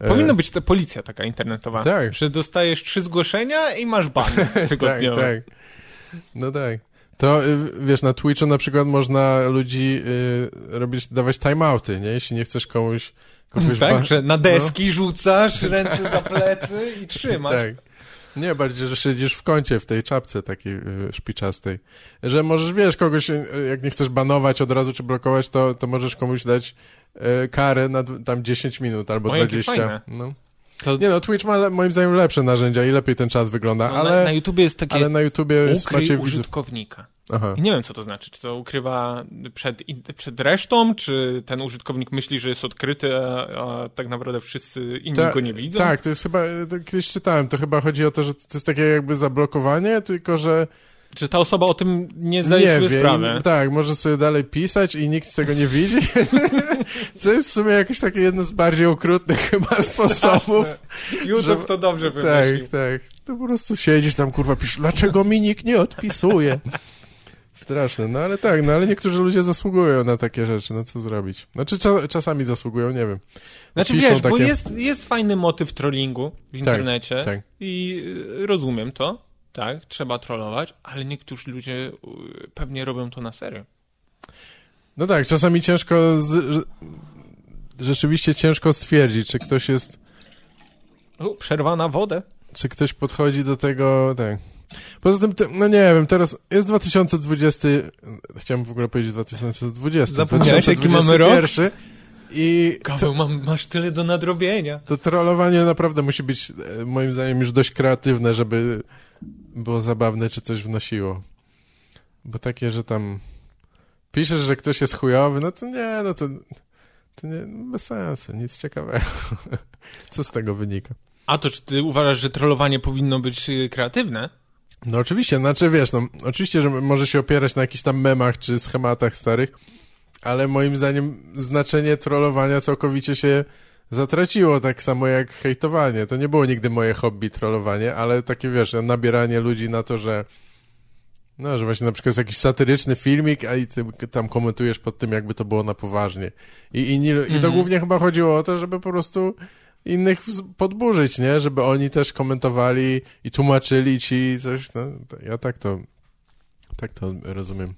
Speaker 1: E,
Speaker 2: Powinna być to policja taka internetowa.
Speaker 1: Tak.
Speaker 2: Że dostajesz trzy zgłoszenia i masz ban
Speaker 1: tak,
Speaker 2: tygodniowy.
Speaker 1: tak. No tak. To y, wiesz, na Twitchu na przykład można ludzi y, robić, dawać timeouty, nie? Jeśli nie chcesz komuś kogoś
Speaker 2: Tak, że na deski rzucasz, ręce za plecy i trzymasz.
Speaker 1: Tak. Nie, bardziej, że siedzisz w kącie, w tej czapce takiej y, szpiczastej. Że możesz, wiesz, kogoś, y, jak nie chcesz banować od razu czy blokować, to, to możesz komuś dać karę na tam 10 minut albo
Speaker 2: O, jakie
Speaker 1: 20.
Speaker 2: fajne.
Speaker 1: No.
Speaker 2: To,
Speaker 1: Nie no, Twitch ma moim zdaniem lepsze narzędzia i lepiej ten czat wygląda,
Speaker 2: no,
Speaker 1: ale,
Speaker 2: na, na YouTubie jest takie
Speaker 1: ale na YouTubie jest macie
Speaker 2: użytkownika.
Speaker 1: Aha.
Speaker 2: I nie wiem, co to znaczy. Czy to ukrywa przed, przed resztą, czy ten użytkownik myśli, że jest odkryty, a, a tak naprawdę wszyscy inni
Speaker 1: Ta-
Speaker 2: go nie widzą?
Speaker 1: Tak, to jest chyba, to kiedyś czytałem, to chyba chodzi o to, że to jest takie jakby zablokowanie, tylko że
Speaker 2: Że ta osoba o tym nie zdaje
Speaker 1: nie
Speaker 2: sobie
Speaker 1: wie.
Speaker 2: sprawy.
Speaker 1: I, tak, może sobie dalej pisać i nikt tego nie widzi. Co jest w sumie jakieś takie jedno z bardziej okrutnych chyba sposobów.
Speaker 2: YouTube
Speaker 1: że-
Speaker 2: to dobrze wymyślił.
Speaker 1: Tak, tak. To po prostu siedzisz tam, kurwa, pisz, dlaczego mi nikt nie odpisuje? Straszne, no ale tak, no ale niektórzy ludzie zasługują na takie rzeczy, no co zrobić? Znaczy cza czasami zasługują, nie wiem.
Speaker 2: Znaczy
Speaker 1: Piszą
Speaker 2: wiesz, bo
Speaker 1: takie-
Speaker 2: jest, jest fajny motyw trollingu w internecie
Speaker 1: tak.
Speaker 2: i y, rozumiem to, tak, trzeba trollować, ale niektórzy ludzie y, pewnie robią to na serio.
Speaker 1: No tak, czasami ciężko, z, rzeczywiście ciężko stwierdzić, czy ktoś jest
Speaker 2: U, przerwa na wodę.
Speaker 1: czy ktoś podchodzi do tego, tak. Poza tym, te- no nie wiem, teraz jest 2020, chciałem w ogóle powiedzieć 2020,
Speaker 2: Zapomniałeś, jaki mamy rok?
Speaker 1: 2021 i
Speaker 2: Kawał, mam, masz tyle do nadrobienia.
Speaker 1: to trollowanie naprawdę musi być, e, moim zdaniem, już dość kreatywne, żeby było zabawne, czy coś wnosiło. Bo takie, że tam piszesz, że ktoś jest chujowy, no to nie, no to, to nie, bez sensu, nic ciekawego. Co z tego wynika?
Speaker 2: A to czy ty uważasz, że trollowanie powinno być y, kreatywne?
Speaker 1: No oczywiście, znaczy wiesz, no oczywiście, że może się opierać na jakichś tam memach czy schematach starych, ale moim zdaniem znaczenie trollowania całkowicie się zatraciło, tak samo jak hejtowanie. To nie było nigdy moje hobby trollowanie, ale takie wiesz, nabieranie ludzi na to, że no, że właśnie na przykład jest jakiś satyryczny filmik, a i ty tam komentujesz pod tym, jakby to było na poważnie. I, i, nie, i to
Speaker 2: Mhm.
Speaker 1: głównie chyba chodziło o to, żeby po prostu innych podburzyć, nie? Żeby oni też komentowali i tłumaczyli ci coś. No, ja tak to, tak to rozumiem.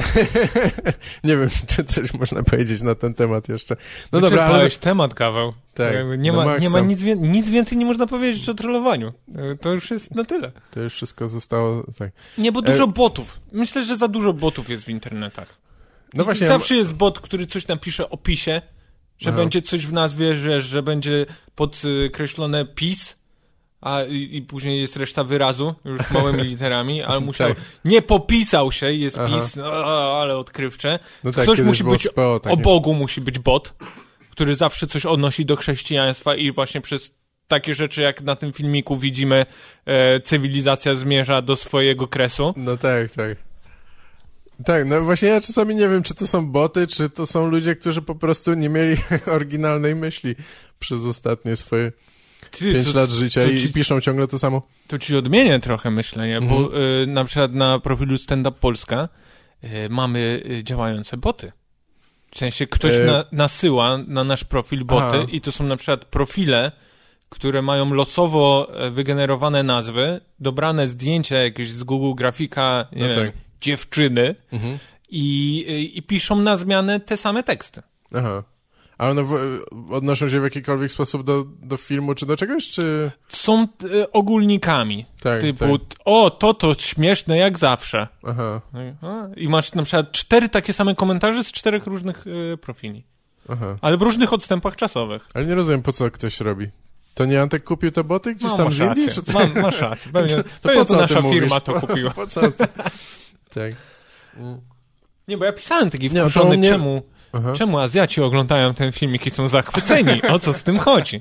Speaker 1: nie wiem, czy coś można powiedzieć na ten temat jeszcze. No dobra, ale...
Speaker 2: Temat, kawał.
Speaker 1: Tak,
Speaker 2: Jakby Nie
Speaker 1: no
Speaker 2: ma, nie ma nic, nic więcej nie można powiedzieć o trollowaniu. Y, To już jest na tyle.
Speaker 1: To już wszystko zostało, tak.
Speaker 2: Nie, bo
Speaker 1: E-
Speaker 2: dużo botów. Myślę, że za dużo botów jest w internetach.
Speaker 1: No właśnie,
Speaker 2: Zawsze jest bot, który coś napisze o pisie, że
Speaker 1: Aha.
Speaker 2: będzie coś w nazwie, że, że będzie podkreślone PiS, a i, i później jest reszta wyrazu, już małymi literami, ale musiał...
Speaker 1: Tak.
Speaker 2: Nie popisał się, jest
Speaker 1: Aha.
Speaker 2: PiS, no, ale odkrywcze.
Speaker 1: no tak,
Speaker 2: Ktoś musi być
Speaker 1: SPO takie.
Speaker 2: O Bogu musi być bot, który zawsze coś odnosi do chrześcijaństwa i właśnie przez takie rzeczy, jak na tym filmiku widzimy, e, cywilizacja zmierza do swojego kresu.
Speaker 1: No tak, tak. Tak, no właśnie ja czasami nie wiem, czy to są boty, czy to są ludzie, którzy po prostu nie mieli oryginalnej myśli przez ostatnie swoje
Speaker 2: Ty,
Speaker 1: pięć
Speaker 2: to,
Speaker 1: lat życia
Speaker 2: ci-
Speaker 1: i piszą ciągle to samo.
Speaker 2: to ci odmienię trochę myślenie,
Speaker 1: Mhm.
Speaker 2: bo y, na przykład na profilu Stand Up Polska y, mamy y, działające boty. W sensie ktoś
Speaker 1: E-
Speaker 2: na, nasyła na nasz profil boty
Speaker 1: Aha.
Speaker 2: i to są na przykład profile, które mają losowo e, wygenerowane nazwy, dobrane zdjęcia jakieś z Google Grafika, nie
Speaker 1: No
Speaker 2: wiem,
Speaker 1: tak.
Speaker 2: dziewczyny
Speaker 1: Mhm.
Speaker 2: i, y, i piszą na zmianę te same teksty.
Speaker 1: Aha. A one odnoszą się w jakikolwiek sposób do, do filmu, czy do czegoś, czy...
Speaker 2: Są y, ogólnikami,
Speaker 1: Tak,
Speaker 2: typu
Speaker 1: tak.
Speaker 2: o, to to śmieszne jak zawsze.
Speaker 1: Aha,
Speaker 2: No i- masz na przykład cztery takie same komentarze z czterech różnych y, profili.
Speaker 1: aha.
Speaker 2: Ale w różnych odstępach czasowych.
Speaker 1: Ale nie rozumiem, po co ktoś robi. To nie Antek kupił te boty gdzieś
Speaker 2: No,
Speaker 1: tam z Indii, czy co?
Speaker 2: Mam, masz rację. Pewnie,
Speaker 1: To
Speaker 2: pewnie
Speaker 1: po
Speaker 2: to
Speaker 1: co o
Speaker 2: nasza
Speaker 1: tym mówisz?
Speaker 2: firma to kupiła.
Speaker 1: Po co? ty? Tak.
Speaker 2: Nie, bo ja pisałem taki
Speaker 1: Nie, to
Speaker 2: wkurzony,
Speaker 1: u mnie-
Speaker 2: czemu,
Speaker 1: Aha.
Speaker 2: czemu Azjaci oglądają ten filmik i są zachwyceni. O co z tym chodzi?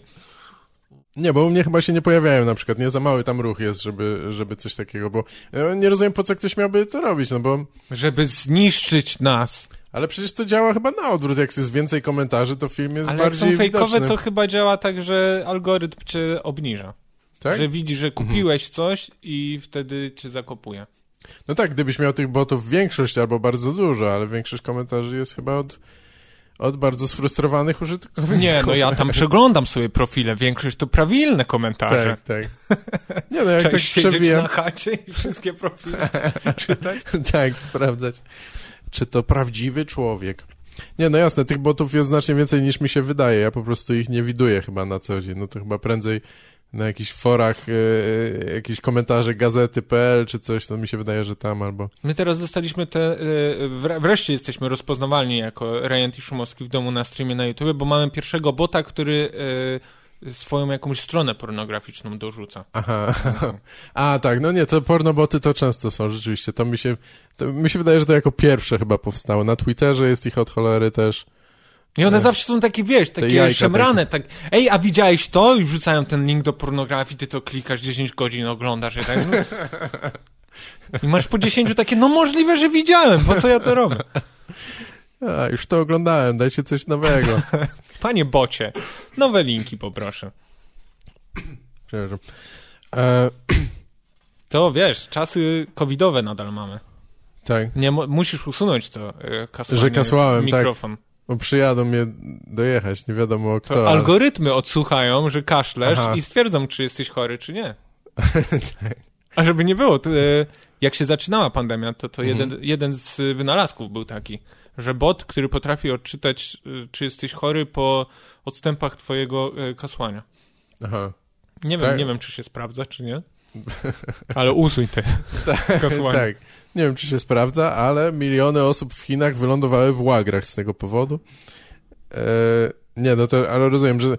Speaker 1: Nie, bo u mnie chyba się nie pojawiają na przykład, nie za mały tam ruch jest, żeby, żeby coś takiego, bo ja nie rozumiem po co ktoś miałby to robić, no bo,
Speaker 2: Żeby zniszczyć nas.
Speaker 1: ale przecież to działa chyba na odwrót, jak jest więcej komentarzy, to film jest
Speaker 2: Ale jak
Speaker 1: bardziej
Speaker 2: są fejkowe,
Speaker 1: widoczny.
Speaker 2: to chyba działa tak, że algorytm cię obniża.
Speaker 1: Tak?
Speaker 2: Że widzi, że kupiłeś coś i wtedy cię zakopuje.
Speaker 1: No tak, gdybyś miał tych botów większość albo bardzo dużo, ale większość komentarzy jest chyba od, od bardzo sfrustrowanych użytkowników.
Speaker 2: Nie, no ja tam przeglądam sobie profile, większość to prawilne komentarze.
Speaker 1: Tak, tak. Nie no, jak
Speaker 2: Cześć,
Speaker 1: tak przewijam...
Speaker 2: na chacie i wszystkie profile czytać.
Speaker 1: tak, sprawdzać, czy to prawdziwy człowiek. Nie, no jasne, tych botów jest znacznie więcej niż mi się wydaje. Ja po prostu ich nie widuję chyba na co dzień. No to chyba prędzej na jakichś forach, e, jakieś komentarze gazety.pl czy coś, to mi się wydaje, że tam albo...
Speaker 2: My teraz dostaliśmy te, wre- wreszcie jesteśmy rozpoznawalni jako Rejent i Szumowski w domu na streamie na YouTube, bo mamy pierwszego bota, który swoją jakąś stronę pornograficzną dorzuca.
Speaker 1: Aha. A, tak, no nie, to pornoboty to często są, rzeczywiście. To mi się, to mi się wydaje, że to jako pierwsze chyba powstało. Na Twitterze jest ich od cholery też.
Speaker 2: I one
Speaker 1: Tak.
Speaker 2: zawsze są takie, wiesz, takie szemrane, tak, ej, a widziałeś to? I wrzucają ten link do pornografii, ty to klikasz 10 godzin, oglądasz i tak. No. I masz po 10 takie, no możliwe, że widziałem, po co ja to robię?
Speaker 1: A, już to oglądałem, dajcie coś nowego.
Speaker 2: Panie bocie, nowe linki poproszę.
Speaker 1: Przepraszam. E,
Speaker 2: To wiesz, czasy covidowe nadal mamy.
Speaker 1: tak,
Speaker 2: Nie, musisz usunąć to e, kasłowanie
Speaker 1: Że kasłałem, tak. Bo przyjadą mnie dojechać, nie wiadomo
Speaker 2: To
Speaker 1: kto. ale-
Speaker 2: algorytmy odsłuchają, że kaszlesz
Speaker 1: Aha.
Speaker 2: i stwierdzą, czy jesteś chory, czy nie. A żeby nie było, to, e, jak się zaczynała pandemia, to, to
Speaker 1: Mhm.
Speaker 2: jeden, jeden z wynalazków był taki, że bot, który potrafi odczytać, e, czy jesteś chory po odstępach twojego e, kasłania.
Speaker 1: Aha.
Speaker 2: Nie wiem,
Speaker 1: Tak.
Speaker 2: nie wiem, czy się sprawdza, czy nie. Ale usuń te kasłanie.
Speaker 1: Tak. Nie wiem, czy się sprawdza, ale miliony osób w Chinach wylądowały w łagrach z tego powodu. E, nie, no to, ale rozumiem, że...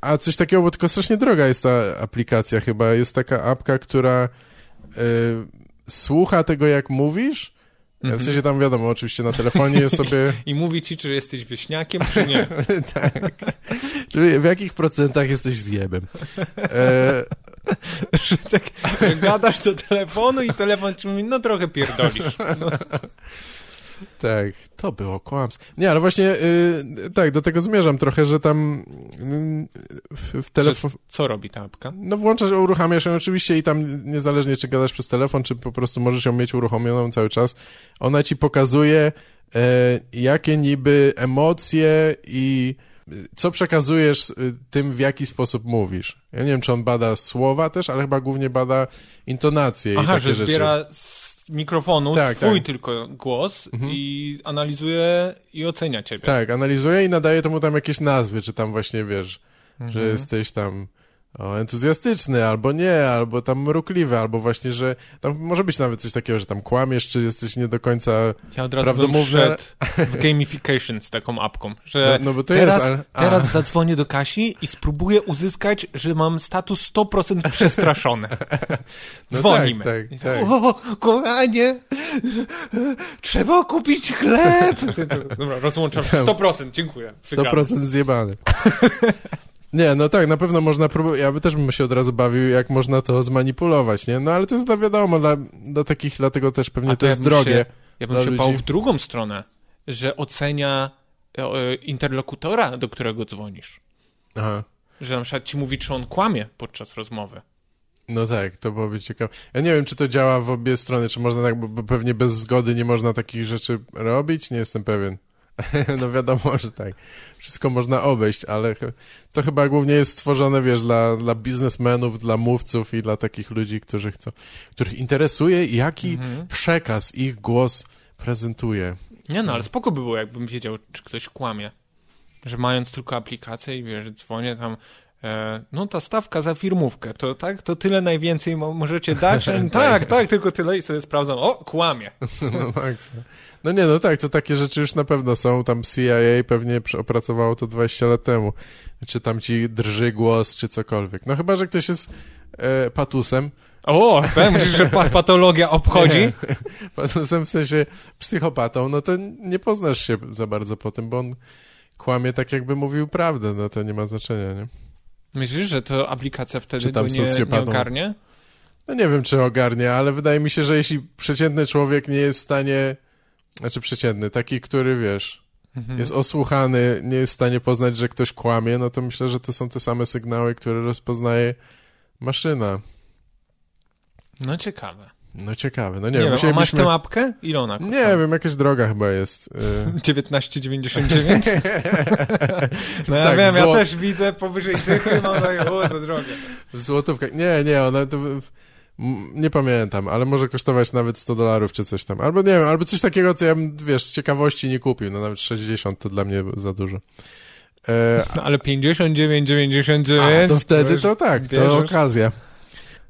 Speaker 1: A coś takiego, bo tylko strasznie droga jest ta aplikacja chyba. Jest taka apka, która e, słucha tego, jak mówisz.
Speaker 2: Mhm.
Speaker 1: W sensie tam wiadomo, oczywiście na telefonie jest sobie...
Speaker 2: I mówi ci, czy jesteś wieśniakiem, czy nie.
Speaker 1: tak. Czyli w jakich procentach jesteś zjebem. E,
Speaker 2: że tak że gadasz do telefonu i telefon ci mówi, no trochę pierdolisz. No.
Speaker 1: Tak, to było kłamstwo. Nie, ale właśnie y, tak, do tego zmierzam trochę, że tam y, w, w telefon...
Speaker 2: Co robi ta apka?
Speaker 1: No włączasz, uruchamiasz ją oczywiście i tam niezależnie czy gadasz przez telefon, czy po prostu możesz ją mieć uruchomioną cały czas, ona ci pokazuje e, jakie niby emocje i co przekazujesz y, tym, w jaki sposób mówisz. Ja nie wiem, czy on bada słowa też, ale chyba głównie bada intonacje i
Speaker 2: Aha,
Speaker 1: takie
Speaker 2: że
Speaker 1: rzeczy.
Speaker 2: zbiera z mikrofonu
Speaker 1: Tak,
Speaker 2: twój
Speaker 1: tak.
Speaker 2: tylko głos
Speaker 1: Mhm.
Speaker 2: i analizuje i ocenia ciebie.
Speaker 1: Tak, analizuje i nadaje temu tam jakieś nazwy, czy tam właśnie wiesz,
Speaker 2: Mhm.
Speaker 1: że jesteś tam o, entuzjastyczny, albo nie, albo tam mrukliwy, albo właśnie, że tam może być nawet coś takiego, że tam kłamiesz, czy jesteś nie do końca...
Speaker 2: Ja od razu wszedł w gamification z taką apką,
Speaker 1: No,
Speaker 2: że
Speaker 1: no bo to
Speaker 2: teraz,
Speaker 1: jest... Ale,
Speaker 2: teraz zadzwonię do Kasi i spróbuję uzyskać, że mam status 100% przestraszony.
Speaker 1: No
Speaker 2: Dzwonimy.
Speaker 1: tak, tak, tak.
Speaker 2: O, kochanie, trzeba kupić chleb. Dobra, rozłączam się. 100%, dziękuję. Wygrałem.
Speaker 1: 100% zjebany. Nie, no tak, na pewno można próbować, ja by też bym się od razu bawił, jak można to zmanipulować, nie? No ale to jest dla wiadomo, dla, dla takich, dlatego też pewnie to
Speaker 2: ja
Speaker 1: jest
Speaker 2: bym
Speaker 1: drogie.
Speaker 2: Się, ja bym się bał w drugą stronę, że ocenia e, e, interlokutora, do którego dzwonisz.
Speaker 1: Aha.
Speaker 2: Że na przykład ci mówi, czy on kłamie podczas rozmowy.
Speaker 1: No tak, to byłoby ciekawe. Ja nie wiem, czy to działa w obie strony, czy można tak, bo pewnie bez zgody nie można takich rzeczy robić, nie jestem pewien. No wiadomo, że tak. Wszystko można obejść, ale to chyba głównie jest stworzone, wiesz, dla, dla biznesmenów, dla mówców i dla takich ludzi, którzy chcą, których interesuje, jaki
Speaker 2: Mhm.
Speaker 1: przekaz ich głos prezentuje.
Speaker 2: Nie no, ale spoko by było, jakbym wiedział, czy ktoś kłamie. Że mając tylko aplikację i wiesz, że dzwonię tam, e, no ta stawka za firmówkę, to tak, to tyle najwięcej mo- możecie dać? tak, tak, tylko tyle i sobie sprawdzam, o, kłamie.
Speaker 1: No maksa. No nie, no tak, to takie rzeczy już na pewno są. Tam CIA pewnie opracowało to 20 lat temu. Czy tam ci drży głos, czy cokolwiek. No chyba, że ktoś jest e, patusem.
Speaker 2: O, tak, myślisz, że pa- patologia obchodzi?
Speaker 1: Nie. Patusem w sensie psychopatą, no to nie poznasz się za bardzo po tym, bo on kłamie tak, jakby mówił prawdę. No to nie ma znaczenia, nie?
Speaker 2: Myślisz, że to aplikacja wtedy
Speaker 1: Czy tam
Speaker 2: go nie, nie
Speaker 1: socjopatą?
Speaker 2: ogarnie?
Speaker 1: No nie wiem, czy ogarnia, ale wydaje mi się, że jeśli przeciętny człowiek nie jest w stanie, znaczy przeciętny, taki, który wiesz,
Speaker 2: Mhm.
Speaker 1: jest osłuchany, nie jest w stanie poznać, że ktoś kłamie, no to myślę, że to są te same sygnały, które rozpoznaje maszyna.
Speaker 2: No ciekawe.
Speaker 1: No ciekawe, no nie,
Speaker 2: Nie,
Speaker 1: wiem,
Speaker 2: wiem, a masz
Speaker 1: musielibyśmy...
Speaker 2: tę mapkę? Ile ona
Speaker 1: Nie
Speaker 2: kosztuje?
Speaker 1: wiem, jakaś droga chyba jest. y.
Speaker 2: 19,99? No ja
Speaker 1: Tak,
Speaker 2: wiem, ja
Speaker 1: zło-
Speaker 2: też widzę powyżej dychy, no tak, o, za drogę.
Speaker 1: W złotówkach. Nie, nie, ona to... Nie pamiętam, ale może kosztować nawet 100 dolarów czy coś tam. Albo nie wiem, albo coś takiego, co ja bym, wiesz, z ciekawości nie kupił. No nawet 60 to dla mnie za dużo. E,
Speaker 2: No, ale 59,99
Speaker 1: a, to wtedy to tak, to
Speaker 2: bierzesz.
Speaker 1: okazja.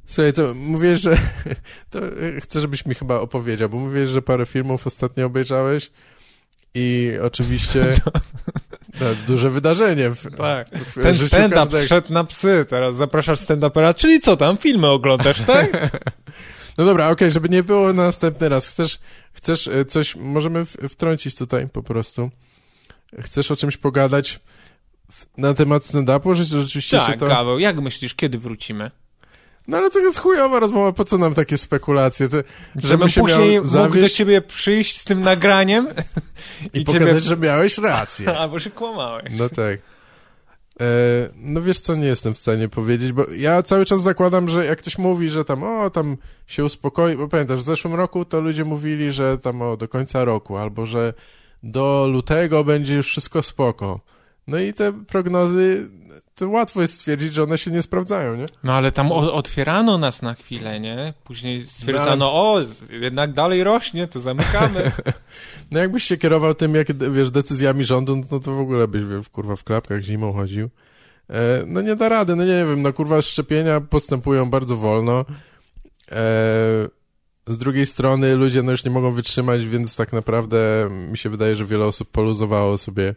Speaker 1: Słuchaj, to mówisz, że... To e, chcę, żebyś mi chyba opowiedział, bo mówisz, że parę filmów ostatnio obejrzałeś i oczywiście no, duże wydarzenie w,
Speaker 2: Tak.
Speaker 1: w
Speaker 2: Ten stand-up wszedł na psy, teraz zapraszasz stand-upera, czyli co tam, filmy oglądasz, tak?
Speaker 1: No dobra, okej, żeby nie było na następny raz. Chcesz, chcesz e, coś, możemy wtrącić tutaj po prostu. Chcesz o czymś pogadać na temat stand-upu, rzeczywiście
Speaker 2: tak,
Speaker 1: to...
Speaker 2: Gaweł, jak myślisz, kiedy wrócimy?
Speaker 1: No ale to jest chujowa rozmowa, po co nam takie spekulacje? To,
Speaker 2: Żebym
Speaker 1: się
Speaker 2: później
Speaker 1: miał
Speaker 2: mógł do
Speaker 1: zawieść
Speaker 2: ciebie przyjść z tym nagraniem
Speaker 1: i,
Speaker 2: i
Speaker 1: pokazać,
Speaker 2: ciebie-
Speaker 1: że miałeś rację.
Speaker 2: albo że kłamałeś.
Speaker 1: No tak. E, no wiesz co, nie jestem w stanie powiedzieć, bo ja cały czas zakładam, że jak ktoś mówi, że tam o, tam się uspokoi, bo pamiętasz, w zeszłym roku to ludzie mówili, że tam o, do końca roku, albo że do lutego będzie już wszystko spoko. No i te prognozy, to łatwo jest stwierdzić, że one się nie sprawdzają, nie?
Speaker 2: No ale tam o, otwierano nas na chwilę, nie? Później stwierdzono,
Speaker 1: No,
Speaker 2: o, jednak dalej rośnie, to zamykamy.
Speaker 1: No jakbyś się kierował tym, jak, wiesz, decyzjami rządu, no to w ogóle byś, wiesz, kurwa, w klapkach zimą chodził. E, no nie da rady, no nie wiem, no kurwa, szczepienia postępują bardzo wolno. E, z drugiej strony ludzie no już nie mogą wytrzymać, więc tak naprawdę mi się wydaje, że wiele osób poluzowało sobie,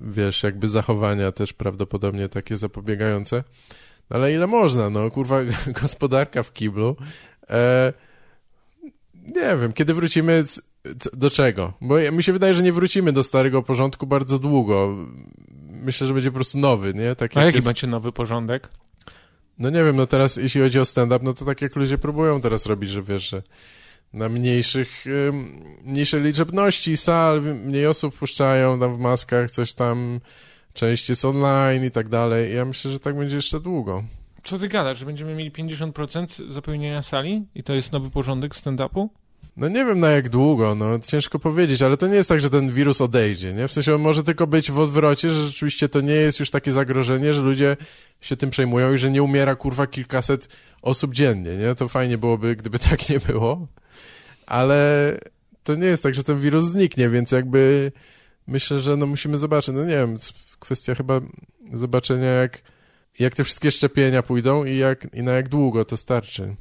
Speaker 1: wiesz, jakby zachowania też prawdopodobnie takie zapobiegające. No ale ile można, no kurwa, gospodarka w kiblu. E, nie wiem, kiedy wrócimy do czego? Bo mi się wydaje, że nie wrócimy do starego porządku bardzo długo. Myślę, że będzie po prostu nowy, nie? Tak
Speaker 2: A
Speaker 1: jak
Speaker 2: jaki
Speaker 1: jest...
Speaker 2: macie nowy porządek?
Speaker 1: No nie wiem, no teraz jeśli chodzi o stand-up, no to tak jak ludzie próbują teraz robić, że wiesz, że na mniejszych, mniejszej liczebności sal, mniej osób wpuszczają tam w maskach, coś tam, część jest online i tak dalej. Ja myślę, że tak będzie jeszcze długo.
Speaker 2: Co ty gadasz, że będziemy mieli 50% zapełnienia sali i to jest nowy porządek stand-upu?
Speaker 1: No nie wiem na jak długo, no ciężko powiedzieć, ale to nie jest tak, że ten wirus odejdzie, nie? W sensie on może tylko być w odwrocie, że rzeczywiście to nie jest już takie zagrożenie, że ludzie się tym przejmują i że nie umiera kurwa kilkaset osób dziennie, nie? To fajnie byłoby, gdyby tak nie było, ale to nie jest tak, że ten wirus zniknie, więc jakby myślę, że no musimy zobaczyć, no nie wiem, kwestia chyba zobaczenia jak, jak te wszystkie szczepienia pójdą i, jak, i na jak długo to starczy.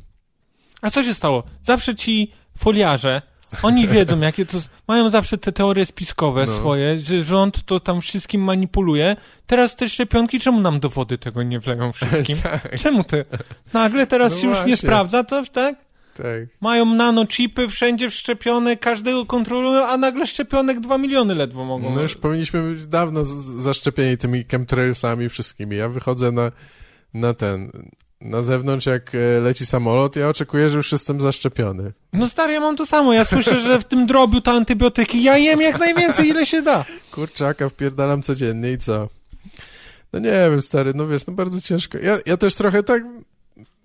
Speaker 2: A co się stało? Zawsze ci foliarze, oni wiedzą, jakie to. Mają zawsze te teorie spiskowe
Speaker 1: No.
Speaker 2: swoje, że rząd to tam wszystkim manipuluje. Teraz te szczepionki, czemu nam do wody tego nie wleją wszystkim?
Speaker 1: tak,
Speaker 2: Czemu te? Nagle teraz
Speaker 1: No
Speaker 2: się już nie
Speaker 1: właśnie.
Speaker 2: sprawdza, to tak?
Speaker 1: Tak.
Speaker 2: Mają nanochipy, wszędzie wszczepione, każdego kontrolują, a nagle szczepionek 2 miliony ledwo mogą.
Speaker 1: No już powinniśmy być dawno zaszczepieni tymi chemtrailsami wszystkimi. Ja wychodzę na, na ten, na zewnątrz jak e, leci samolot, ja oczekuję, że już jestem zaszczepiony.
Speaker 2: No stary, ja mam to samo. Ja słyszę, że w tym drobiu to antybiotyki. Ja jem jak najwięcej, ile się da.
Speaker 1: Kurczaka wpierdalam codziennie i co? No nie wiem, stary, no wiesz, no bardzo ciężko. Ja, ja też trochę tak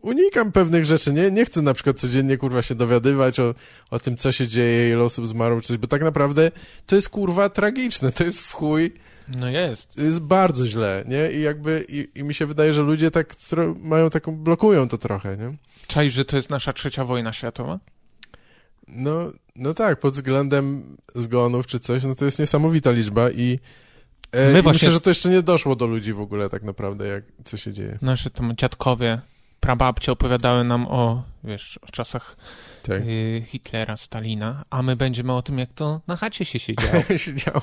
Speaker 1: unikam pewnych rzeczy, nie? Nie chcę na przykład codziennie, kurwa, się dowiadywać o, o tym, co się dzieje, ile osób zmarło, czy coś, bo tak naprawdę to jest, kurwa, tragiczne, to jest w chuj,
Speaker 2: No jest.
Speaker 1: jest bardzo źle, nie? I jakby, i, i mi się wydaje, że ludzie tak mają taką, blokują to trochę, nie?
Speaker 2: Czaisz, że to jest nasza trzecia wojna światowa?
Speaker 1: No, no tak, pod względem zgonów czy coś, no to jest niesamowita liczba i, e,
Speaker 2: My
Speaker 1: i
Speaker 2: właśnie-
Speaker 1: myślę, że to jeszcze nie doszło do ludzi w ogóle tak naprawdę, jak, co się dzieje.
Speaker 2: Nasze tam dziadkowie, prababcie opowiadały nam o, wiesz, o czasach
Speaker 1: Tak.
Speaker 2: y, Hitlera, Stalina, a my będziemy o tym, jak to na chacie się siedziało.
Speaker 1: się działo,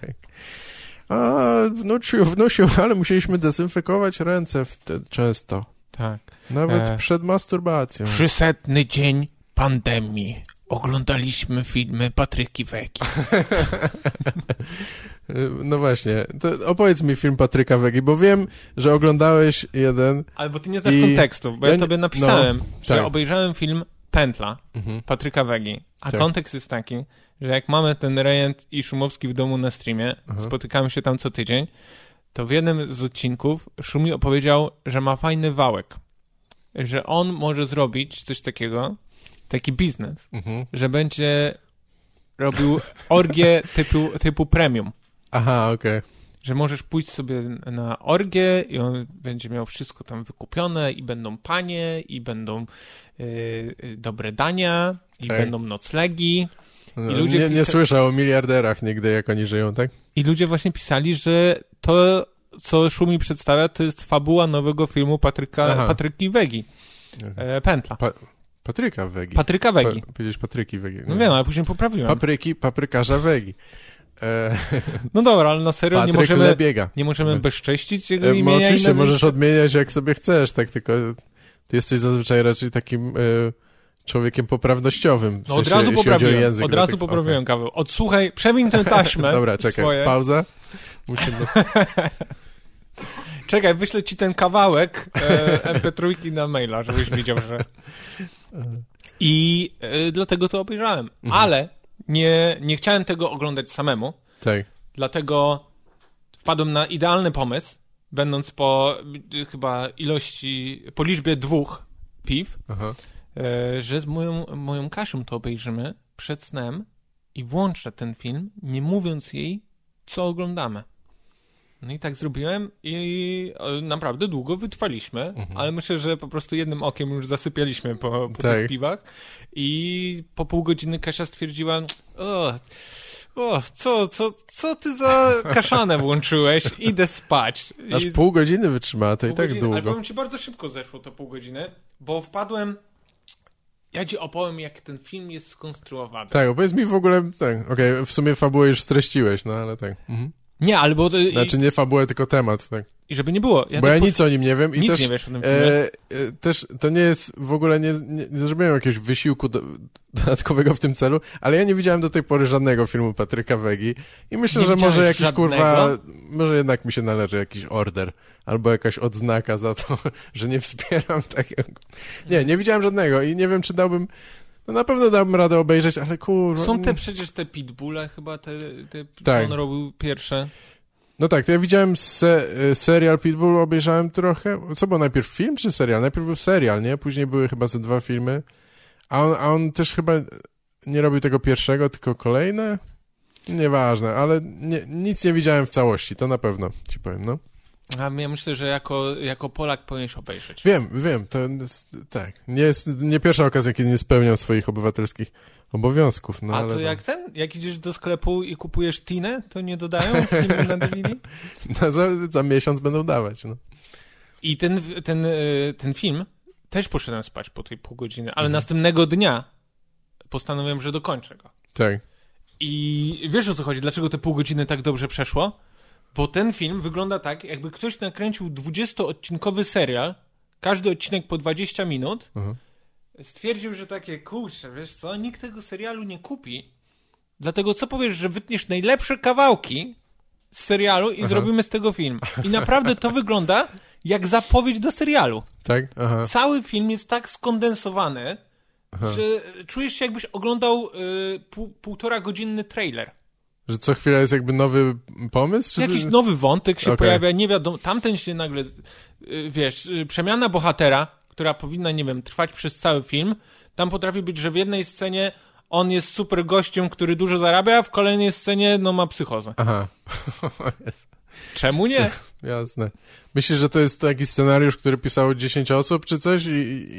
Speaker 1: tak. A, wnuciu, wnusiu, ale musieliśmy dezynfekować ręce wtedy często.
Speaker 2: tak.
Speaker 1: Nawet
Speaker 2: E.
Speaker 1: przed masturbacją.
Speaker 2: Trzysetny dzień pandemii. Oglądaliśmy filmy Patryki Weki.
Speaker 1: No właśnie, to opowiedz mi film Patryka Wegi, bo wiem, że oglądałeś jeden.
Speaker 2: Ale bo ty nie znasz
Speaker 1: I-
Speaker 2: kontekstu, bo ja,
Speaker 1: ja
Speaker 2: tobie napisałem,
Speaker 1: no,
Speaker 2: że
Speaker 1: tak.
Speaker 2: obejrzałem film Pętla
Speaker 1: Mhm.
Speaker 2: Patryka Wegi, a
Speaker 1: Tak.
Speaker 2: kontekst jest taki, że jak mamy ten rejent i Szumowski w domu na streamie,
Speaker 1: Aha.
Speaker 2: spotykamy się tam co tydzień, to w jednym z odcinków Szumi opowiedział, że ma fajny wałek, że on może zrobić coś takiego, taki biznes,
Speaker 1: Mhm.
Speaker 2: że będzie robił orgię typu, typu premium.
Speaker 1: Aha, okej.
Speaker 2: Że możesz pójść sobie na orgię i on będzie miał wszystko tam wykupione i będą panie, i będą y, y, dobre dania, i
Speaker 1: Tak.
Speaker 2: będą noclegi.
Speaker 1: No,
Speaker 2: I ludzie
Speaker 1: nie, nie
Speaker 2: pisa-
Speaker 1: słyszał o miliarderach nigdy, jak oni żyją, tak?
Speaker 2: I ludzie właśnie pisali, że to, co Szumi przedstawia, to jest fabuła nowego filmu Patryka,
Speaker 1: Aha.
Speaker 2: Patryki Wegi. E, Pętla.
Speaker 1: Pa Patryka Wegi.
Speaker 2: Patryka Wegi.
Speaker 1: Pa powiedziesz Patryki Wegi.
Speaker 2: No wiem, ale później poprawiłem.
Speaker 1: Papryki, paprykarza Wegi. E,
Speaker 2: No dobra, ale na serio nie
Speaker 1: Patryk
Speaker 2: możemy,
Speaker 1: Lebiega.
Speaker 2: nie możemy bezcześcić jego
Speaker 1: E,
Speaker 2: imienia
Speaker 1: no, oczywiście możesz odmieniać jak sobie chcesz, tak tylko ty jesteś zazwyczaj raczej takim e, człowiekiem poprawnościowym. W
Speaker 2: No od razu poprawiłem,
Speaker 1: język,
Speaker 2: od
Speaker 1: no
Speaker 2: razu
Speaker 1: tak,
Speaker 2: poprawiłem Kaweł. Odsłuchaj, przemień tę taśmę
Speaker 1: Dobra, czekaj,
Speaker 2: swoje.
Speaker 1: pauza. Musimy...
Speaker 2: Czekaj, wyślę ci ten kawałek e, MP3 na maila, żebyś widział, że... I e, dlatego to obejrzałem.
Speaker 1: Mhm.
Speaker 2: Ale nie, nie chciałem tego oglądać samemu,
Speaker 1: Tak,
Speaker 2: dlatego wpadłem na idealny pomysł, będąc po chyba ilości, po liczbie dwóch piw,
Speaker 1: aha.
Speaker 2: e, że z moją, moją Kasią to obejrzymy przed snem i włączę ten film, nie mówiąc jej, co oglądamy. No i tak zrobiłem i e, naprawdę długo wytrwaliśmy, ale myślę, że po prostu jednym okiem już zasypialiśmy po, po
Speaker 1: Tak.
Speaker 2: tych piwach i po pół godziny Kasia stwierdziła, o, o co, co, co ty za kaszanę włączyłeś? Idę spać.
Speaker 1: Aż
Speaker 2: I-
Speaker 1: pół godziny wytrzymała, to i tak
Speaker 2: godziny, Ale
Speaker 1: długo.
Speaker 2: powiem ci, bardzo szybko zeszło to pół godziny, bo wpadłem... Ja ci opowiem, jak ten film jest skonstruowany.
Speaker 1: Tak, opowiedz mi w ogóle, tak, okej, w sumie fabułę już streściłeś, no ale tak. Mhm.
Speaker 2: Nie, ale bo... I,
Speaker 1: Znaczy nie fabułę, tylko temat, tak.
Speaker 2: I żeby nie było. Ja
Speaker 1: Bo ja
Speaker 2: po-
Speaker 1: nic o nim nie wiem i
Speaker 2: nic
Speaker 1: też...
Speaker 2: nie wiesz o tym filmie.
Speaker 1: E, e, też to nie jest w ogóle, nie, nie, nie zrobiłem jakiegoś wysiłku do, dodatkowego w tym celu, ale ja nie widziałem do tej pory żadnego filmu Patryka Wegi i myślę,
Speaker 2: Nie
Speaker 1: że może jakiś
Speaker 2: żadnego?
Speaker 1: kurwa, może jednak mi się należy jakiś order albo jakaś odznaka za to, że nie wspieram takiego. Nie, nie widziałem żadnego i nie wiem, czy dałbym, no na pewno dałbym radę obejrzeć, ale kurwa.
Speaker 2: Są te
Speaker 1: nie-
Speaker 2: przecież te pitbulle chyba, te, te
Speaker 1: Tak.
Speaker 2: on robił pierwsze.
Speaker 1: No tak, to ja widziałem se, e, serial Pitbull, obejrzałem trochę. Co było najpierw, film czy serial? Najpierw był serial, nie? Później były chyba ze dwa filmy. A on, a on też chyba nie robił tego pierwszego, tylko kolejne? Nieważne, ale nie, nic nie widziałem w całości, to na pewno ci powiem, no.
Speaker 2: A ja myślę, że jako, jako Polak powinieneś obejrzeć.
Speaker 1: Wiem, wiem, to jest, tak. Nie jest nie pierwsza okazja, kiedy nie spełniam swoich obywatelskich obowiązków, no
Speaker 2: A
Speaker 1: ale
Speaker 2: to
Speaker 1: to-
Speaker 2: jak ten, jak idziesz do sklepu i kupujesz Tinę, to nie dodają filmu na DVD?
Speaker 1: no, za, za miesiąc będą dawać, no.
Speaker 2: I ten, ten, y, ten film też poszedłem spać po tej pół godziny, ale
Speaker 1: Mhm.
Speaker 2: następnego dnia postanowiłem, że dokończę go.
Speaker 1: Tak.
Speaker 2: I wiesz o co chodzi, dlaczego te pół godziny tak dobrze przeszło? Bo ten film wygląda tak, jakby ktoś nakręcił 20-odcinkowy serial, każdy odcinek po 20 minut,
Speaker 1: Mhm.
Speaker 2: stwierdził, że takie, kurczę, wiesz co, nikt tego serialu nie kupi, dlatego co powiesz, że wytniesz najlepsze kawałki z serialu i zrobimy z tego film. I naprawdę to wygląda jak zapowiedź do serialu.
Speaker 1: Tak? Aha.
Speaker 2: Cały film jest tak skondensowany, że czujesz się jakbyś oglądał y, pół, półtora godzinny trailer.
Speaker 1: Że co chwila jest jakby nowy pomysł? Czy
Speaker 2: Jakiś nowy wątek się
Speaker 1: Okej.
Speaker 2: pojawia, nie wiadomo, tamten się nagle, y, wiesz, y, przemiana bohatera, która powinna, nie wiem, trwać przez cały film, tam potrafi być, że w jednej scenie on jest super gościem, który dużo zarabia, a w kolejnej scenie, no, ma psychozę.
Speaker 1: Aha.
Speaker 2: Czemu nie?
Speaker 1: Jasne. Myślisz, że to jest taki scenariusz, który pisało 10 osób czy coś i,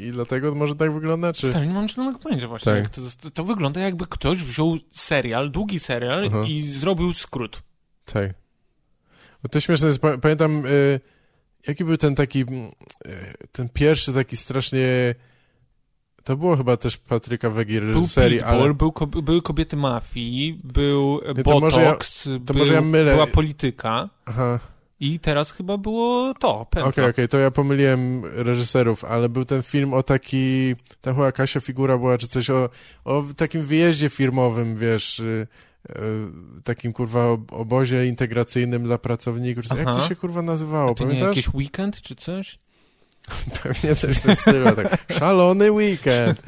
Speaker 1: i, dlatego może tak wygląda? Czy...
Speaker 2: Tak, nie mam żadnego pojęcia właśnie.
Speaker 1: Tak.
Speaker 2: Jak to, to wygląda jakby ktoś wziął serial, długi serial
Speaker 1: Aha.
Speaker 2: i zrobił skrót.
Speaker 1: Tak. Bo to śmieszne jest, pa- pamiętam, y, jaki był ten taki, mm, y, ten pierwszy taki strasznie, to było chyba też Patryka Wegi
Speaker 2: Był
Speaker 1: reżyserii,
Speaker 2: Pitbull,
Speaker 1: ale
Speaker 2: był, ko- były kobiety mafii, był
Speaker 1: Nie, to może ja-
Speaker 2: Botox,
Speaker 1: to
Speaker 2: był,
Speaker 1: może ja mylę.
Speaker 2: była polityka
Speaker 1: aha,
Speaker 2: i teraz chyba było to,
Speaker 1: okej, okej, to ja pomyliłem reżyserów, ale był ten film o taki, tam chyba Kasia Figura była, czy coś o, o takim wyjeździe firmowym, wiesz, y, y, takim kurwa ob- obozie integracyjnym dla pracowników. Jak
Speaker 2: Aha.
Speaker 1: to się kurwa nazywało,
Speaker 2: To nie
Speaker 1: pamiętasz?
Speaker 2: jakiś weekend czy coś?
Speaker 1: Pewnie coś w tym stylu, tak. Szalony weekend.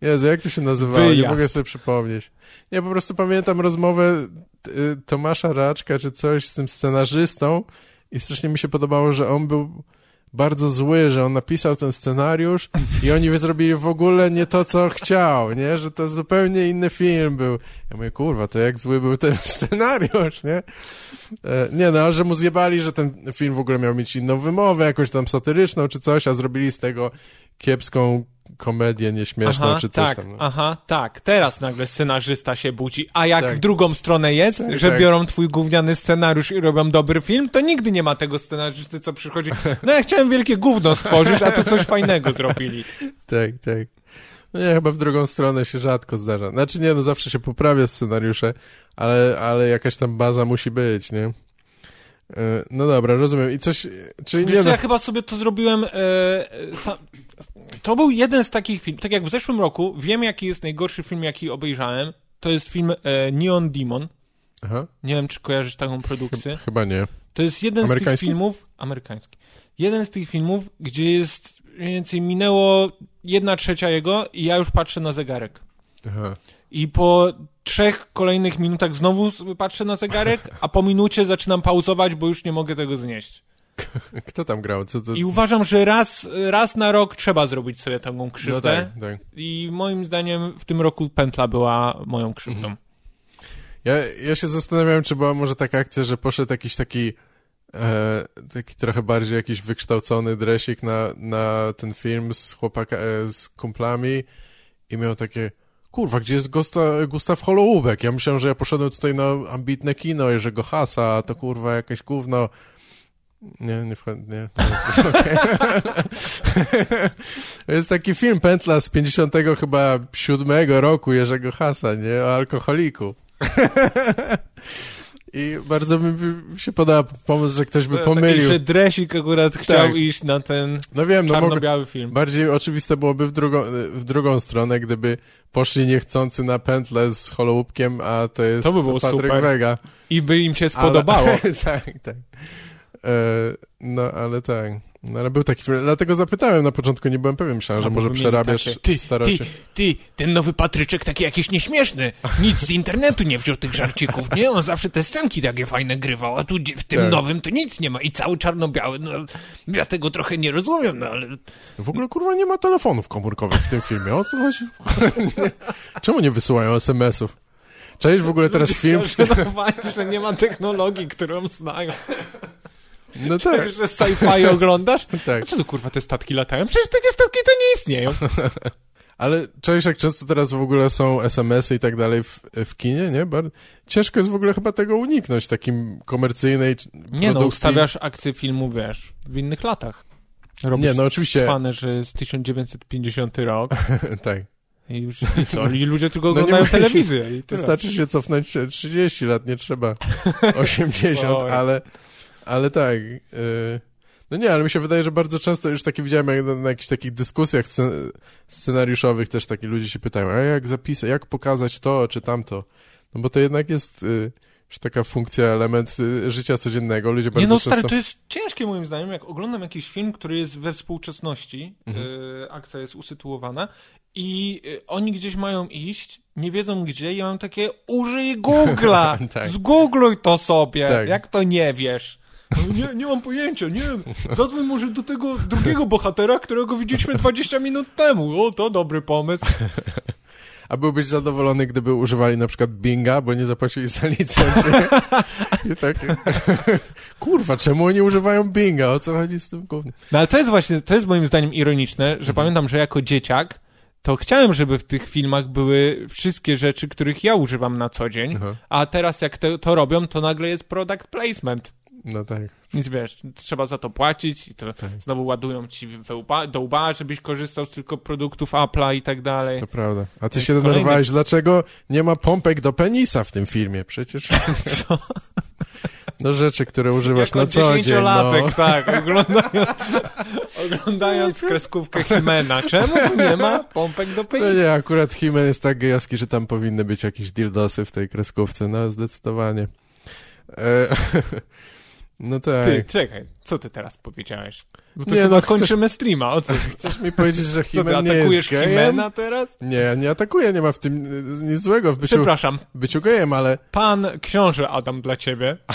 Speaker 1: Jezu, jak to się nazywało? Nie
Speaker 2: Wyjazd.
Speaker 1: mogę sobie przypomnieć. Nie, po prostu pamiętam rozmowę y, Tomasza Raczka czy coś z tym scenarzystą i strasznie mi się podobało, że on był bardzo zły, że on napisał ten scenariusz i oni zrobili w ogóle nie to, co chciał, nie? Że to zupełnie inny film był. Ja mówię, kurwa, to jak zły był ten scenariusz, nie? E, nie, no, ale że mu zjebali, że ten film w ogóle miał mieć inną wymowę, jakąś tam satyryczną czy coś, a zrobili z tego kiepską komedię nieśmieszną
Speaker 2: aha,
Speaker 1: czy coś
Speaker 2: tak,
Speaker 1: tam. No.
Speaker 2: Aha, tak. Teraz nagle scenarzysta się budzi. A jak
Speaker 1: Tak.
Speaker 2: w drugą stronę jest,
Speaker 1: Tak,
Speaker 2: że
Speaker 1: tak.
Speaker 2: biorą twój gówniany scenariusz i robią dobry film, to nigdy nie ma tego scenarzysty, co przychodzi. No ja chciałem wielkie gówno stworzyć, a tu coś fajnego zrobili.
Speaker 1: Tak, tak. No nie, chyba w drugą stronę się rzadko zdarza. Znaczy nie, no zawsze się poprawia scenariusze, ale, ale jakaś tam baza musi być, nie? E, No dobra, rozumiem. I coś, czyli
Speaker 2: Wiesz
Speaker 1: nie no,
Speaker 2: ja chyba sobie to zrobiłem... E, e, sam, to był jeden z takich filmów, tak jak w zeszłym roku, wiem jaki jest najgorszy film, jaki obejrzałem. To jest film e, Neon Demon.
Speaker 1: Aha,
Speaker 2: Nie wiem, czy kojarzysz taką produkcję.
Speaker 1: chyba nie.
Speaker 2: To jest jeden z tych filmów... Amerykański. Jeden z tych filmów, gdzie jest mniej więcej minęło jedna trzecia jego i ja już patrzę na zegarek.
Speaker 1: Aha.
Speaker 2: I po trzech kolejnych minutach znowu patrzę na zegarek, a po minucie zaczynam pauzować, bo już nie mogę tego znieść.
Speaker 1: Kto tam grał? Co?
Speaker 2: I uważam, że raz, raz na rok trzeba zrobić sobie taką
Speaker 1: no
Speaker 2: krzywdę.
Speaker 1: tak, tak.
Speaker 2: I moim zdaniem w tym roku pętla była moją krzywdą.
Speaker 1: Mhm. Ja, ja się zastanawiałem, czy była może taka akcja, że poszedł jakiś taki e, taki trochę bardziej jakiś wykształcony dresik na, na ten film z chłopaka, e, z kumplami i miał takie kurwa, gdzie jest Gusta, Gustaw Holoubek? Ja myślałem, że ja poszedłem tutaj na ambitne kino, Jerzego Hasa, a to kurwa jakieś gówno. Nie, nie wchodzi, nie. To jest taki film Pętla z 50 chyba 7 roku Jerzego Hasa, nie? O alkoholiku. I bardzo mi się podoba pomysł, że ktoś by
Speaker 2: Taki,
Speaker 1: pomylił.
Speaker 2: że Dresik akurat chciał
Speaker 1: Tak.
Speaker 2: iść na ten
Speaker 1: No wiem, no
Speaker 2: czarno-biały film.
Speaker 1: bardziej oczywiste byłoby w drugą, w drugą stronę, gdyby poszli niechcący na pętlę z Holoubkiem, a to jest
Speaker 2: To by było
Speaker 1: Patryk
Speaker 2: super.
Speaker 1: Wega.
Speaker 2: I by im się spodobało.
Speaker 1: Ale, tak, tak. E, no, ale tak. No, ale był taki film. Dlatego zapytałem na początku, nie byłem pewien. Myślałem, że
Speaker 2: Albo
Speaker 1: może przerabiasz
Speaker 2: takie, ty,
Speaker 1: starocie.
Speaker 2: ty, ty, ten nowy Patryczek taki jakiś nieśmieszny. Nic z internetu nie wziął tych żarcików, nie? On zawsze te scenki takie fajne grywał, a tu w tym
Speaker 1: Tak.
Speaker 2: nowym to nic nie ma i cały czarno-biały. No, ja tego trochę nie rozumiem, no ale
Speaker 1: W ogóle, kurwa, nie ma telefonów komórkowych w tym filmie. O co chodzi? Czemu nie wysyłają SMS-ów? Cześć, w ogóle teraz film...
Speaker 2: Zaszanowani, że nie ma technologii, którą znają.
Speaker 1: No tak,
Speaker 2: Że sci-fi oglądasz?
Speaker 1: tak.
Speaker 2: A co tu kurwa te statki latają? Przecież takie statki to nie istnieją.
Speaker 1: Ale cześć, jak często teraz w ogóle są SMS-y i tak dalej w, w kinie, nie? Bar... Ciężko jest w ogóle chyba tego uniknąć, takim komercyjnej c-
Speaker 2: Nie no,
Speaker 1: produkcji.
Speaker 2: ustawiasz akcję filmu, wiesz, w innych latach. Robisz
Speaker 1: Nie, no oczywiście.
Speaker 2: cwane, że jest 1950 rok
Speaker 1: tak.
Speaker 2: i już i co? I ludzie tylko
Speaker 1: No
Speaker 2: oglądają telewizję i tyle.
Speaker 1: Wystarczy się cofnąć e, 30 lat, nie trzeba 80,
Speaker 2: Oj.
Speaker 1: ale, ale tak. y, no nie, ale mi się wydaje, że bardzo często już takie widziałem jak na, na jakichś takich dyskusjach scen- scenariuszowych też takie ludzie się pytają, a jak zapisać, jak pokazać to czy tamto? No bo to jednak jest y, już taka funkcja, element y, życia codziennego. Ludzie bardzo
Speaker 2: Nie no, stary,
Speaker 1: często...
Speaker 2: to jest ciężkie moim zdaniem, jak oglądam jakiś film, który jest we współczesności,
Speaker 1: Mhm.
Speaker 2: y, akcja jest usytuowana i oni gdzieś mają iść, nie wiedzą gdzie, ja mam takie, użyj Google'a,
Speaker 1: Tak.
Speaker 2: zgoogluj to sobie,
Speaker 1: Tak.
Speaker 2: jak to nie wiesz. No Nie, nie mam pojęcia, nie wiem. Zadzwoń może do tego drugiego bohatera, którego widzieliśmy 20 minut temu. O, to dobry pomysł.
Speaker 1: A byłbyś zadowolony, gdyby używali na przykład Binga, bo nie zapłacili za licencję? I tak, kurwa, czemu oni używają Binga? O co chodzi z tym głównym?
Speaker 2: No ale to jest właśnie, to jest moim zdaniem ironiczne, że
Speaker 1: Mhm.
Speaker 2: pamiętam, że jako dzieciak to chciałem, żeby w tych filmach były wszystkie rzeczy, których ja używam na co dzień,
Speaker 1: Aha.
Speaker 2: a teraz jak to robią, to nagle jest product placement.
Speaker 1: No tak.
Speaker 2: Nic wiesz, trzeba za to płacić i to
Speaker 1: Tak.
Speaker 2: znowu ładują ci do łba, żebyś korzystał z tylko produktów Apple'a i tak dalej.
Speaker 1: To prawda. A ty
Speaker 2: jest
Speaker 1: się denerwowałeś, dlaczego nie ma pompek do penisa w tym filmie? Przecież...
Speaker 2: Co?
Speaker 1: No rzeczy, które używasz
Speaker 2: Jako
Speaker 1: na co dzień, no.
Speaker 2: dziesięciolatek, tak, oglądając, oglądając kreskówkę Himena. Czemu nie ma pompek do
Speaker 1: No
Speaker 2: penisa?
Speaker 1: nie, akurat Himen jest tak gejowski, że tam powinny być jakieś dildosy w tej kreskówce, no zdecydowanie. E, no tak.
Speaker 2: Ty, czekaj, co ty teraz powiedziałeś? Bo to
Speaker 1: Nie,
Speaker 2: chyba
Speaker 1: no,
Speaker 2: kończymy streama, o co?
Speaker 1: Chcesz mi powiedzieć, że
Speaker 2: Co ty,
Speaker 1: Himen nie
Speaker 2: atakujesz
Speaker 1: jest?
Speaker 2: Himena teraz?
Speaker 1: Nie, nie atakuję, nie ma w tym y, nic złego w byciu,
Speaker 2: Przepraszam,
Speaker 1: byciu gejem, ale
Speaker 2: pan książę Adam dla ciebie.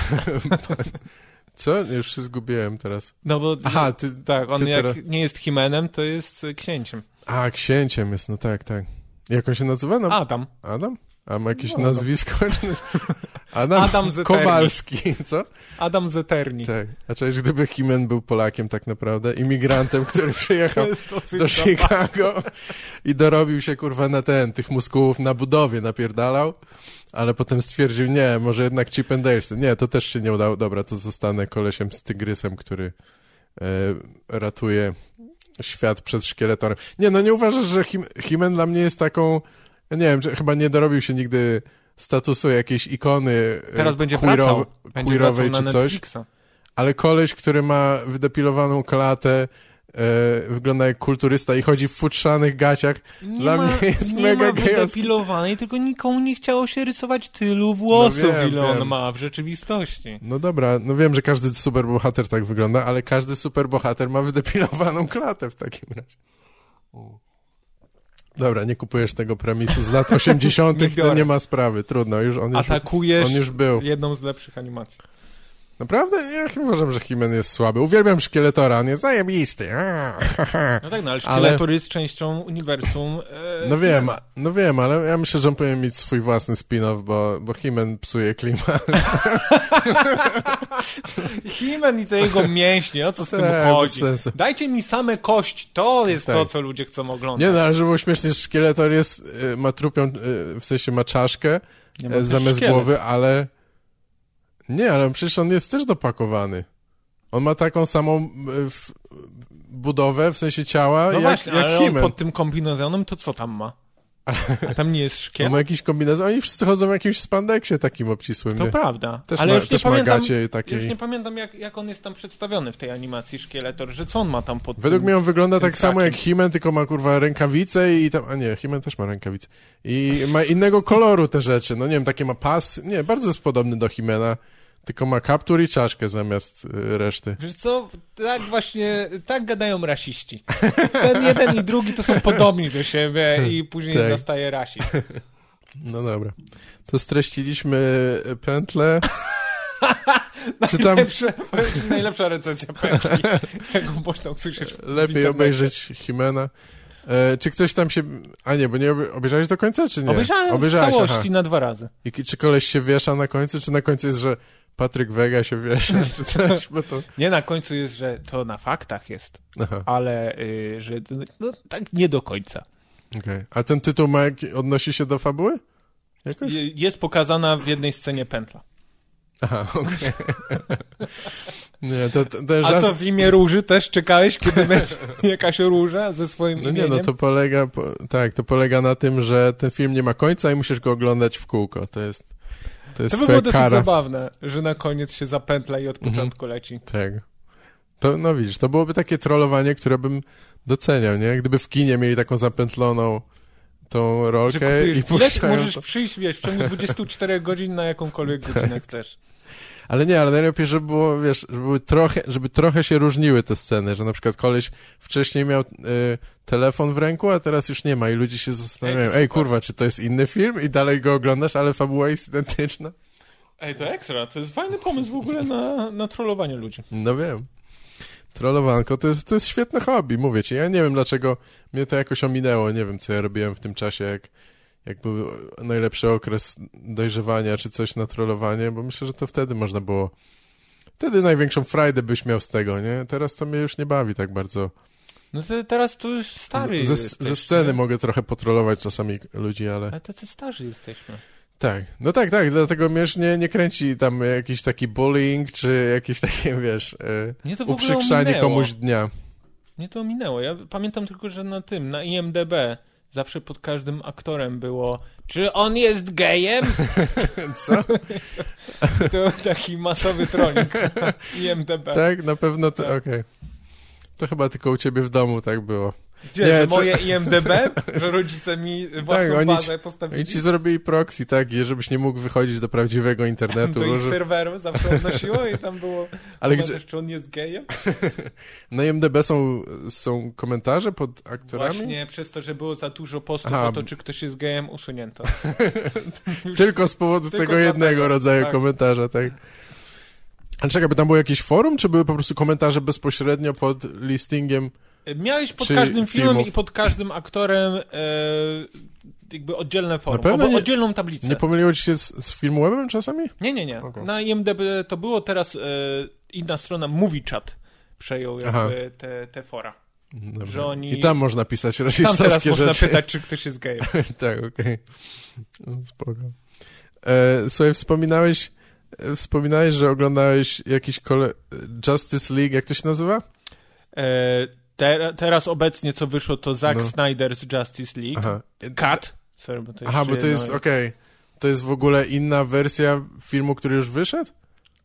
Speaker 1: Co? Już się zgubiłem teraz.
Speaker 2: No bo
Speaker 1: Aha, ty...
Speaker 2: tak, on
Speaker 1: ty
Speaker 2: jak
Speaker 1: teraz-
Speaker 2: nie jest Himenem, to jest księciem.
Speaker 1: A, księciem jest, no tak, tak. Jak on się nazywa? No,
Speaker 2: Adam.
Speaker 1: Adam? A ma jakieś
Speaker 2: No, no.
Speaker 1: nazwisko? Adam,
Speaker 2: Adam Zeterni.
Speaker 1: Kowalski, co?
Speaker 2: Adam Zeterni.
Speaker 1: Tak. A cześć, gdyby Himen był Polakiem tak naprawdę, imigrantem, który przyjechał do
Speaker 2: zabawne.
Speaker 1: Chicago i dorobił się kurwa na ten, tych muskułów na budowie napierdalał, ale potem stwierdził, nie, może jednak Chip and Dale. Nie, to też się nie udało. Dobra, to zostanę kolesiem z tygrysem, który e, ratuje świat przed szkieletorem. Nie, no nie uważasz, że Him Himen dla mnie jest taką, ja nie wiem, chyba nie dorobił się nigdy statusu jakiejś ikony e,
Speaker 2: Teraz będzie
Speaker 1: queerow-.
Speaker 2: Będzie
Speaker 1: queerowej czy coś.
Speaker 2: Netflixa.
Speaker 1: Ale koleś, który ma wydepilowaną klatę, e, wygląda jak kulturysta i chodzi w futrzanych gaciach.
Speaker 2: Nie
Speaker 1: Dla
Speaker 2: ma,
Speaker 1: mnie jest
Speaker 2: nie
Speaker 1: mega
Speaker 2: ma wydepilowanej, tylko nikomu nie chciało się rysować tylu włosów,
Speaker 1: No wiem,
Speaker 2: ile on
Speaker 1: wiem.
Speaker 2: ma w rzeczywistości.
Speaker 1: No dobra, no wiem, że każdy superbohater tak wygląda, ale każdy superbohater ma wydepilowaną klatę w takim razie. U. Dobra, nie kupujesz tego premisu z lat 80.,
Speaker 2: Nie
Speaker 1: to nie ma sprawy. Trudno, już on już,
Speaker 2: Atakujesz
Speaker 1: on już był.
Speaker 2: jedną z lepszych animacji.
Speaker 1: Naprawdę? Ja uważam, że Himen jest słaby. Uwielbiam Szkieletora, on jest zajebisty.
Speaker 2: No tak, no ale
Speaker 1: Ale-
Speaker 2: Szkieletor jest częścią uniwersum. E,
Speaker 1: No wiem, no wiem, ale ja myślę, że on powinien mieć swój własny spin-off, bo, bo Himen psuje klimat.
Speaker 2: He-Man i te jego mięśnie, o co z tym
Speaker 1: Tak,
Speaker 2: chodzi? Dajcie mi same kość, to jest
Speaker 1: Tak.
Speaker 2: to, co ludzie chcą oglądać.
Speaker 1: Nie no, ale żeby było śmiesznie, Szkieletor jest, y, ma trupią, y, w sensie ma czaszkę
Speaker 2: też
Speaker 1: zamiast
Speaker 2: szkielet.
Speaker 1: głowy, ale nie, ale przecież on jest też dopakowany. On ma taką samą w, budowę, w sensie ciała,
Speaker 2: No
Speaker 1: jak,
Speaker 2: właśnie,
Speaker 1: jak
Speaker 2: ale on
Speaker 1: Himen.
Speaker 2: pod tym kombinezonem to co tam ma? A tam nie jest
Speaker 1: On
Speaker 2: szkielet?
Speaker 1: ma jakiś kombinezon, oni wszyscy chodzą w jakimś spandeksie takim obcisłym.
Speaker 2: To
Speaker 1: nie?
Speaker 2: prawda.
Speaker 1: Też
Speaker 2: ale
Speaker 1: ma,
Speaker 2: już nie pamiętam,
Speaker 1: takiej.
Speaker 2: już nie pamiętam jak, jak on jest tam przedstawiony w tej animacji Szkieletor, że co on ma tam pod
Speaker 1: Według mnie on wygląda tak samo jak. Himen, tylko ma kurwa rękawice i tam. A nie, Himen też ma rękawice. I ma innego koloru te rzeczy. No nie wiem, takie ma pas. Nie, bardzo jest podobny do Himena, tylko ma kaptur i czaszkę zamiast y, reszty.
Speaker 2: Wiesz co, tak właśnie, tak gadają rasiści. Ten jeden i drugi to są podobni do siebie i później
Speaker 1: Tak.
Speaker 2: nastaje rasizm.
Speaker 1: No dobra. To streściliśmy pętlę.
Speaker 2: Najlepsze, najlepsza recenzja pętli, jaką można usłyszeć w
Speaker 1: lepiej obejrzeć Himena? E, czy ktoś tam się. A nie, bo nie obejrzałeś do końca, czy nie?
Speaker 2: Obejrzałem w
Speaker 1: Obejrzałeś,
Speaker 2: całości
Speaker 1: aha.
Speaker 2: na dwa razy.
Speaker 1: I czy koleś się wiesza na końcu, czy na końcu jest, że Patryk Wega się wiesza, czy coś? Bo to...
Speaker 2: Nie, na końcu jest, że to na faktach jest,
Speaker 1: Aha,
Speaker 2: ale y, że no, tak nie do końca.
Speaker 1: okej. A ten tytuł ma odnosi się do fabuły? Jakoś?
Speaker 2: Jest pokazana w jednej scenie pętla.
Speaker 1: Aha, okej. nie, to, to, to
Speaker 2: A
Speaker 1: żart...
Speaker 2: co, w imię róży też czekałeś, kiedy będzie jakaś róża ze swoim
Speaker 1: No nie,
Speaker 2: imieniem?
Speaker 1: no to polega, po, tak, to polega na tym, że ten film nie ma końca i musisz go oglądać w kółko. To jest, to jest
Speaker 2: To by było dosyć
Speaker 1: kara.
Speaker 2: zabawne, że na koniec się zapętla i od
Speaker 1: Mhm.
Speaker 2: początku leci.
Speaker 1: Tak. To, no widzisz, to byłoby takie trollowanie, które bym doceniał, nie? Gdyby w kinie mieli taką zapętloną tą rolkę i puszczają
Speaker 2: możesz
Speaker 1: to.
Speaker 2: przyjść, wiesz, w ciągu 24 godzin na jakąkolwiek godzinę chcesz.
Speaker 1: Ale nie, ale najlepiej, żeby było, wiesz, żeby, były trochę, żeby trochę się różniły te sceny, że na przykład koleś wcześniej miał y, telefon w ręku, a teraz już nie ma i ludzie się zastanawiają,
Speaker 2: Ej,
Speaker 1: ej, kurwa, czy to jest inny film? I dalej go oglądasz, ale fabuła jest identyczna.
Speaker 2: Ej, to ekstra, to jest fajny pomysł w ogóle na, na trollowanie ludzi.
Speaker 1: No wiem. Trollowanko to jest, to jest świetne hobby, mówię ci. Ja nie wiem, dlaczego mnie to jakoś ominęło. Nie wiem, co ja robiłem w tym czasie, jak, jak był najlepszy okres dojrzewania, czy coś na trollowanie, bo myślę, że to wtedy można było... Wtedy największą frajdę byś miał z tego, nie? Teraz to mnie już nie bawi tak bardzo.
Speaker 2: No to teraz tu już stary
Speaker 1: ze,
Speaker 2: jesteś,
Speaker 1: ze sceny
Speaker 2: nie?
Speaker 1: mogę trochę potrolować czasami ludzi, ale...
Speaker 2: Ale tacy starzy jesteśmy.
Speaker 1: Tak, no tak, tak, dlatego mnie już nie, nie kręci tam jakiś taki bullying, czy jakieś takie, wiesz, e,
Speaker 2: Mnie to w
Speaker 1: uprzykrzanie komuś dnia.
Speaker 2: Mnie to ominęło. Ja pamiętam tylko, że na tym, na IMDB zawsze pod każdym aktorem było czy on jest gejem?
Speaker 1: Co?
Speaker 2: To taki masowy tronik IMDB.
Speaker 1: Tak, na pewno to,
Speaker 2: Tak.
Speaker 1: okej. To chyba tylko u ciebie w domu tak było.
Speaker 2: Gdzie,
Speaker 1: Nie,
Speaker 2: że
Speaker 1: czy-
Speaker 2: moje IMDB? Że rodzice mi własną
Speaker 1: Tak, oni
Speaker 2: bazę
Speaker 1: ci- Oni
Speaker 2: postawili?
Speaker 1: ci zrobili proxy, tak, żebyś nie mógł wychodzić do prawdziwego internetu.
Speaker 2: do ich serweru zawsze odnosiło i tam było
Speaker 1: Ale gdzie,
Speaker 2: czy on jest gejem?
Speaker 1: na IMDB są, są komentarze pod aktorami?
Speaker 2: Właśnie przez to, że było za dużo postów
Speaker 1: Aha.
Speaker 2: o to, czy ktoś jest gejem, usunięto.
Speaker 1: Tylko z powodu
Speaker 2: Tylko
Speaker 1: tego jednego
Speaker 2: dlatego,
Speaker 1: rodzaju
Speaker 2: tak.
Speaker 1: komentarza, tak. Ale czekaj, by tam było jakieś forum, czy były po prostu komentarze bezpośrednio pod listingiem?
Speaker 2: Miałeś pod każdym filmem
Speaker 1: filmów?
Speaker 2: i pod każdym aktorem e, jakby oddzielne forum,
Speaker 1: pewno
Speaker 2: albo
Speaker 1: nie-
Speaker 2: oddzielną tablicę.
Speaker 1: Nie pomyliło ci się z, z Filmwebem czasami?
Speaker 2: Nie, nie, nie.
Speaker 1: Okej.
Speaker 2: Na IMDb to było, teraz e, inna strona MovieChat przejął
Speaker 1: Aha.
Speaker 2: jakby te, te fora.
Speaker 1: Dobra.
Speaker 2: Że oni-
Speaker 1: I tam można pisać
Speaker 2: Tam
Speaker 1: rasistowskie
Speaker 2: teraz można
Speaker 1: rzeczy.
Speaker 2: pytać, czy ktoś jest gejem.
Speaker 1: tak, okej. No, Spoko. E, słuchaj, wspominałeś, e, wspominałeś, że oglądałeś jakiś kole... Justice League, jak to się nazywa?
Speaker 2: E, te, teraz obecnie co wyszło to Zack
Speaker 1: No.
Speaker 2: Snyder's Justice League.
Speaker 1: Aha.
Speaker 2: Cut. Sorry, bo to
Speaker 1: Aha, bo to jest,
Speaker 2: jedno-
Speaker 1: okej. To jest w ogóle inna wersja filmu, który już wyszedł?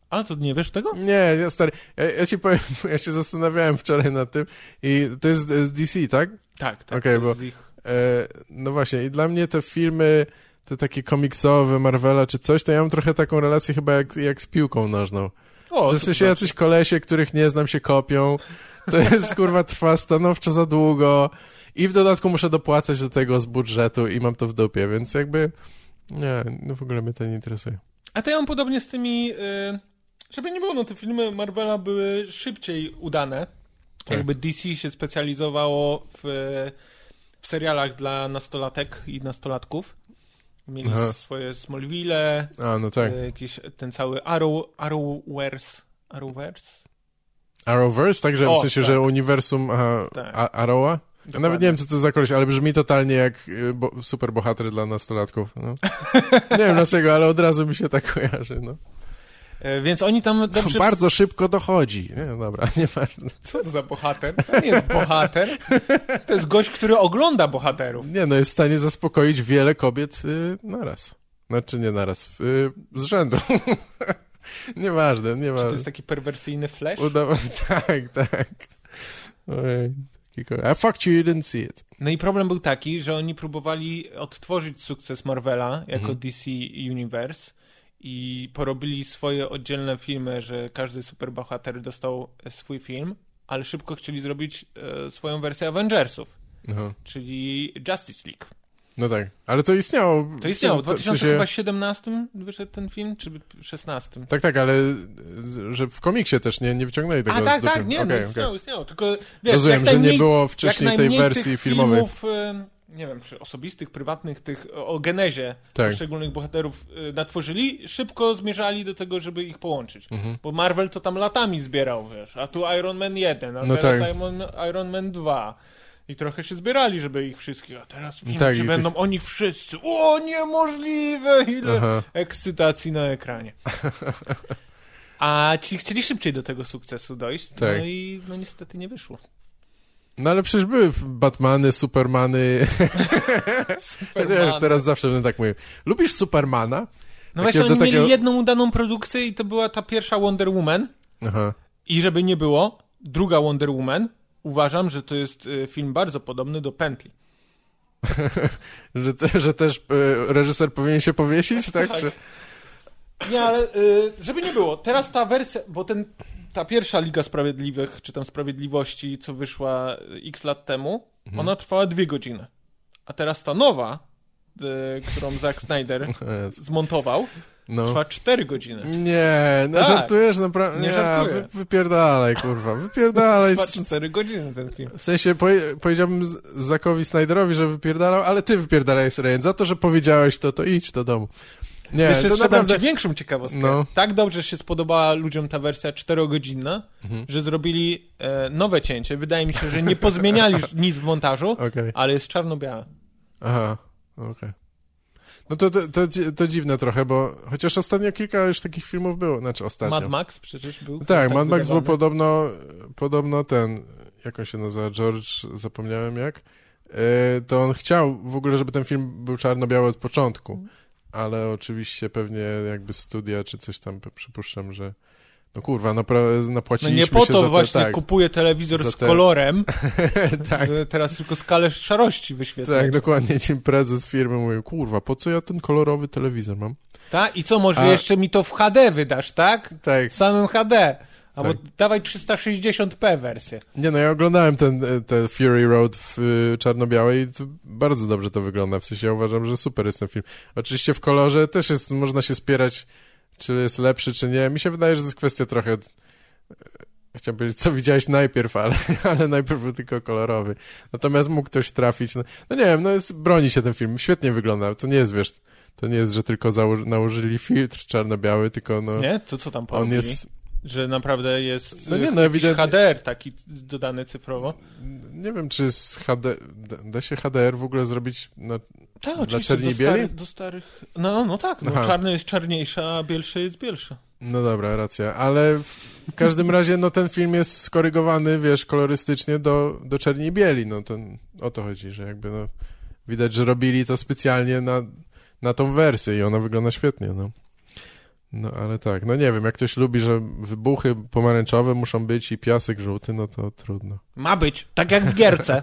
Speaker 2: A, to nie wiesz tego?
Speaker 1: Nie, ja stary, ja, ja ci powiem, ja się zastanawiałem wczoraj nad tym i to jest z DC, tak?
Speaker 2: Tak, tak. To
Speaker 1: bo-
Speaker 2: ich...
Speaker 1: E, no właśnie, i dla mnie te filmy, te takie komiksowe, Marvela czy coś, to ja mam trochę taką relację chyba jak, jak z piłką nożną.
Speaker 2: O,
Speaker 1: Że w sensie jacyś kolesie, których nie znam, się kopią. To jest, kurwa, trwa stanowczo za długo. I w dodatku muszę dopłacać do tego z budżetu i mam to w dupie, więc jakby... Nie, no w ogóle mnie to nie interesuje.
Speaker 2: A to ja mam podobnie z tymi... Y... Żeby nie było, no te filmy Marvela były szybciej udane.
Speaker 1: Tak.
Speaker 2: Jakby DC się specjalizowało w, w serialach dla nastolatek i nastolatków. Mieli
Speaker 1: Aha.
Speaker 2: swoje Smallville,
Speaker 1: A, no tak.
Speaker 2: y, jakiś ten cały Arrow, Arrowverse. Arrowverse?
Speaker 1: Arrowverse, także
Speaker 2: O,
Speaker 1: w sensie,
Speaker 2: tak.
Speaker 1: że uniwersum aha,
Speaker 2: Tak.
Speaker 1: A- Arrowa? Nawet nie wiem, co to za koleś, ale brzmi totalnie jak y, bo, super bohater dla nastolatków. No. nie wiem dlaczego, ale od razu mi się tak kojarzy. No.
Speaker 2: Y, Więc oni tam dobrze...
Speaker 1: Bardzo szybko dochodzi. Nie, dobra, nieważne.
Speaker 2: Co to za bohater? To nie jest bohater. To jest gość, który ogląda bohaterów.
Speaker 1: Nie, no jest w stanie zaspokoić wiele kobiet y, naraz. Znaczy nie naraz, y, z rzędu. Nieważne,
Speaker 2: Czy to
Speaker 1: nieważne.
Speaker 2: jest taki perwersyjny flash?
Speaker 1: Udawa- tak, tak. Ojej, I fucked you, you didn't see it.
Speaker 2: No i problem był taki, że oni próbowali odtworzyć sukces Marvela jako
Speaker 1: Mhm.
Speaker 2: DC Universe i porobili swoje oddzielne filmy, że każdy superbohater dostał e, swój film, ale szybko chcieli zrobić e, swoją wersję Avengersów,
Speaker 1: Aha.
Speaker 2: czyli Justice League.
Speaker 1: No tak, ale to istniało.
Speaker 2: To istniało. W
Speaker 1: to- w sensie-
Speaker 2: 2017 wyszedł ten film, czy 2016?
Speaker 1: Tak, tak, ale y, że w komiksie też nie, nie wyciągnęli tego
Speaker 2: A tak, tak, nie,
Speaker 1: Okej,
Speaker 2: no, istniało, istniało. Tylko wiesz,
Speaker 1: Rozumiem, że nie było wcześniej tej wersji filmowej.
Speaker 2: Filmów, e, nie wiem, czy osobistych, prywatnych, tych o genezie
Speaker 1: Tak.
Speaker 2: poszczególnych bohaterów e, natworzyli, szybko zmierzali do tego, żeby ich połączyć.
Speaker 1: Mhm.
Speaker 2: Bo Marvel to tam latami zbierał, wiesz, a tu Iron Man 1, a
Speaker 1: No
Speaker 2: teraz
Speaker 1: tak.
Speaker 2: Iron, Iron Man 2. I trochę się zbierali, żeby ich wszystkich, a teraz film,
Speaker 1: Tak,
Speaker 2: będą oni wszyscy. O, niemożliwe! Ile
Speaker 1: Aha.
Speaker 2: ekscytacji na ekranie. A ci chcieli szybciej do tego sukcesu dojść,
Speaker 1: Tak.
Speaker 2: no i no niestety nie wyszło.
Speaker 1: No ale przecież były Batmany, Supermany. Ja już teraz zawsze będę tak mówił. Lubisz Supermana?
Speaker 2: No właśnie, oni
Speaker 1: takiego-
Speaker 2: mieli jedną udaną produkcję i to była ta pierwsza Wonder Woman.
Speaker 1: Aha.
Speaker 2: I żeby nie było, druga Wonder Woman, uważam, że to jest y, film bardzo podobny do Pętli.
Speaker 1: Że, te, że też e, reżyser powinien się powiesić, tak?
Speaker 2: Tak.
Speaker 1: Czy...
Speaker 2: Nie, ale y, żeby nie było, teraz ta wersja, bo ten, ta pierwsza Liga Sprawiedliwych, czy tam Sprawiedliwości, co wyszła y, x lat temu,
Speaker 1: Mhm.
Speaker 2: ona trwała dwie godziny. A teraz ta nowa, y, którą Zack Snyder zmontował,
Speaker 1: No.
Speaker 2: trwa cztery godziny.
Speaker 1: Nie, no
Speaker 2: Tak.
Speaker 1: żartujesz naprawdę.
Speaker 2: Nie
Speaker 1: Nie,
Speaker 2: żartuję.
Speaker 1: Wy, wypierdalaj, kurwa, wypierdalaj.
Speaker 2: Trwa cztery godziny ten film.
Speaker 1: W sensie powie, powiedziałbym Zakowi Snyderowi, że wypierdalał, ale ty wypierdalaj Ryan. Za to, że powiedziałeś to, to idź do domu. Nie,
Speaker 2: Jeszcze
Speaker 1: to naprawdę...
Speaker 2: większą ciekawostkę.
Speaker 1: No.
Speaker 2: Tak dobrze się spodobała ludziom ta wersja czterogodzinna,
Speaker 1: Mhm.
Speaker 2: że zrobili e, nowe cięcie. Wydaje mi się, że nie pozmieniali nic w montażu,
Speaker 1: Okej,
Speaker 2: ale jest czarno-białe.
Speaker 1: aha, okej. No to, to, to, to dziwne trochę, bo chociaż ostatnio kilka już takich filmów było, znaczy ostatnio.
Speaker 2: Mad Max przecież był.
Speaker 1: Tak, Mad Max był podobno, podobno ten, jak on się nazywa, George, zapomniałem jak, e, to on chciał w ogóle, żeby ten film był czarno-biały od początku, ale oczywiście pewnie jakby studia czy coś tam, przypuszczam, że no kurwa,
Speaker 2: No
Speaker 1: napłaciliśmy
Speaker 2: nie po
Speaker 1: się
Speaker 2: to
Speaker 1: za te,
Speaker 2: właśnie
Speaker 1: tak,
Speaker 2: kupuję telewizor
Speaker 1: za
Speaker 2: z
Speaker 1: te-
Speaker 2: kolorem,
Speaker 1: tak,
Speaker 2: teraz tylko skalę szarości wyświetla.
Speaker 1: tak, dokładnie, ci prezes firmy mówił, kurwa, po co ja ten kolorowy telewizor mam?
Speaker 2: Tak? I co, może
Speaker 1: A-
Speaker 2: jeszcze mi to w HD wydasz, tak?
Speaker 1: Tak,
Speaker 2: W samym HD. Albo
Speaker 1: Tak.
Speaker 2: dawaj 360p wersję.
Speaker 1: Nie no, ja oglądałem ten, e, te Fury Road w y, czarno-białej i bardzo dobrze to wygląda, w sensie ja uważam, że super jest ten film. Oczywiście w kolorze też jest, można się spierać, czy jest lepszy, czy nie. Mi się wydaje, że to jest kwestia trochę... e, Chciałbym powiedzieć, co widziałeś najpierw, ale, ale najpierw był tylko kolorowy. Natomiast mógł ktoś trafić. No, no nie wiem, no jest, broni się ten film. Świetnie wygląda. To nie jest, wiesz, to nie jest, że tylko nałożyli filtr czarno-biały, tylko no...
Speaker 2: Nie? To co tam
Speaker 1: On
Speaker 2: porobili?
Speaker 1: jest...
Speaker 2: Że naprawdę jest
Speaker 1: No
Speaker 2: no
Speaker 1: nie, no ewidentnie-
Speaker 2: HDR taki dodany cyfrowo.
Speaker 1: Nie wiem, czy z HD... da- się HDR w ogóle zrobić na...
Speaker 2: Tak,
Speaker 1: Dla czerni
Speaker 2: do,
Speaker 1: bieli?
Speaker 2: stary, do starych... No, no tak, no, czarny jest czarniejszy, a bielszy jest bielszy.
Speaker 1: No dobra, racja, ale w każdym razie no ten film jest skorygowany, wiesz, kolorystycznie do, do czerni i bieli, no to o to chodzi, że jakby no widać, że robili to specjalnie na, na tą wersję i ona wygląda świetnie, no. No ale tak, no nie wiem, jak ktoś lubi, że wybuchy pomarańczowe muszą być i piasek żółty, no to trudno.
Speaker 2: Ma być, tak jak w gierce.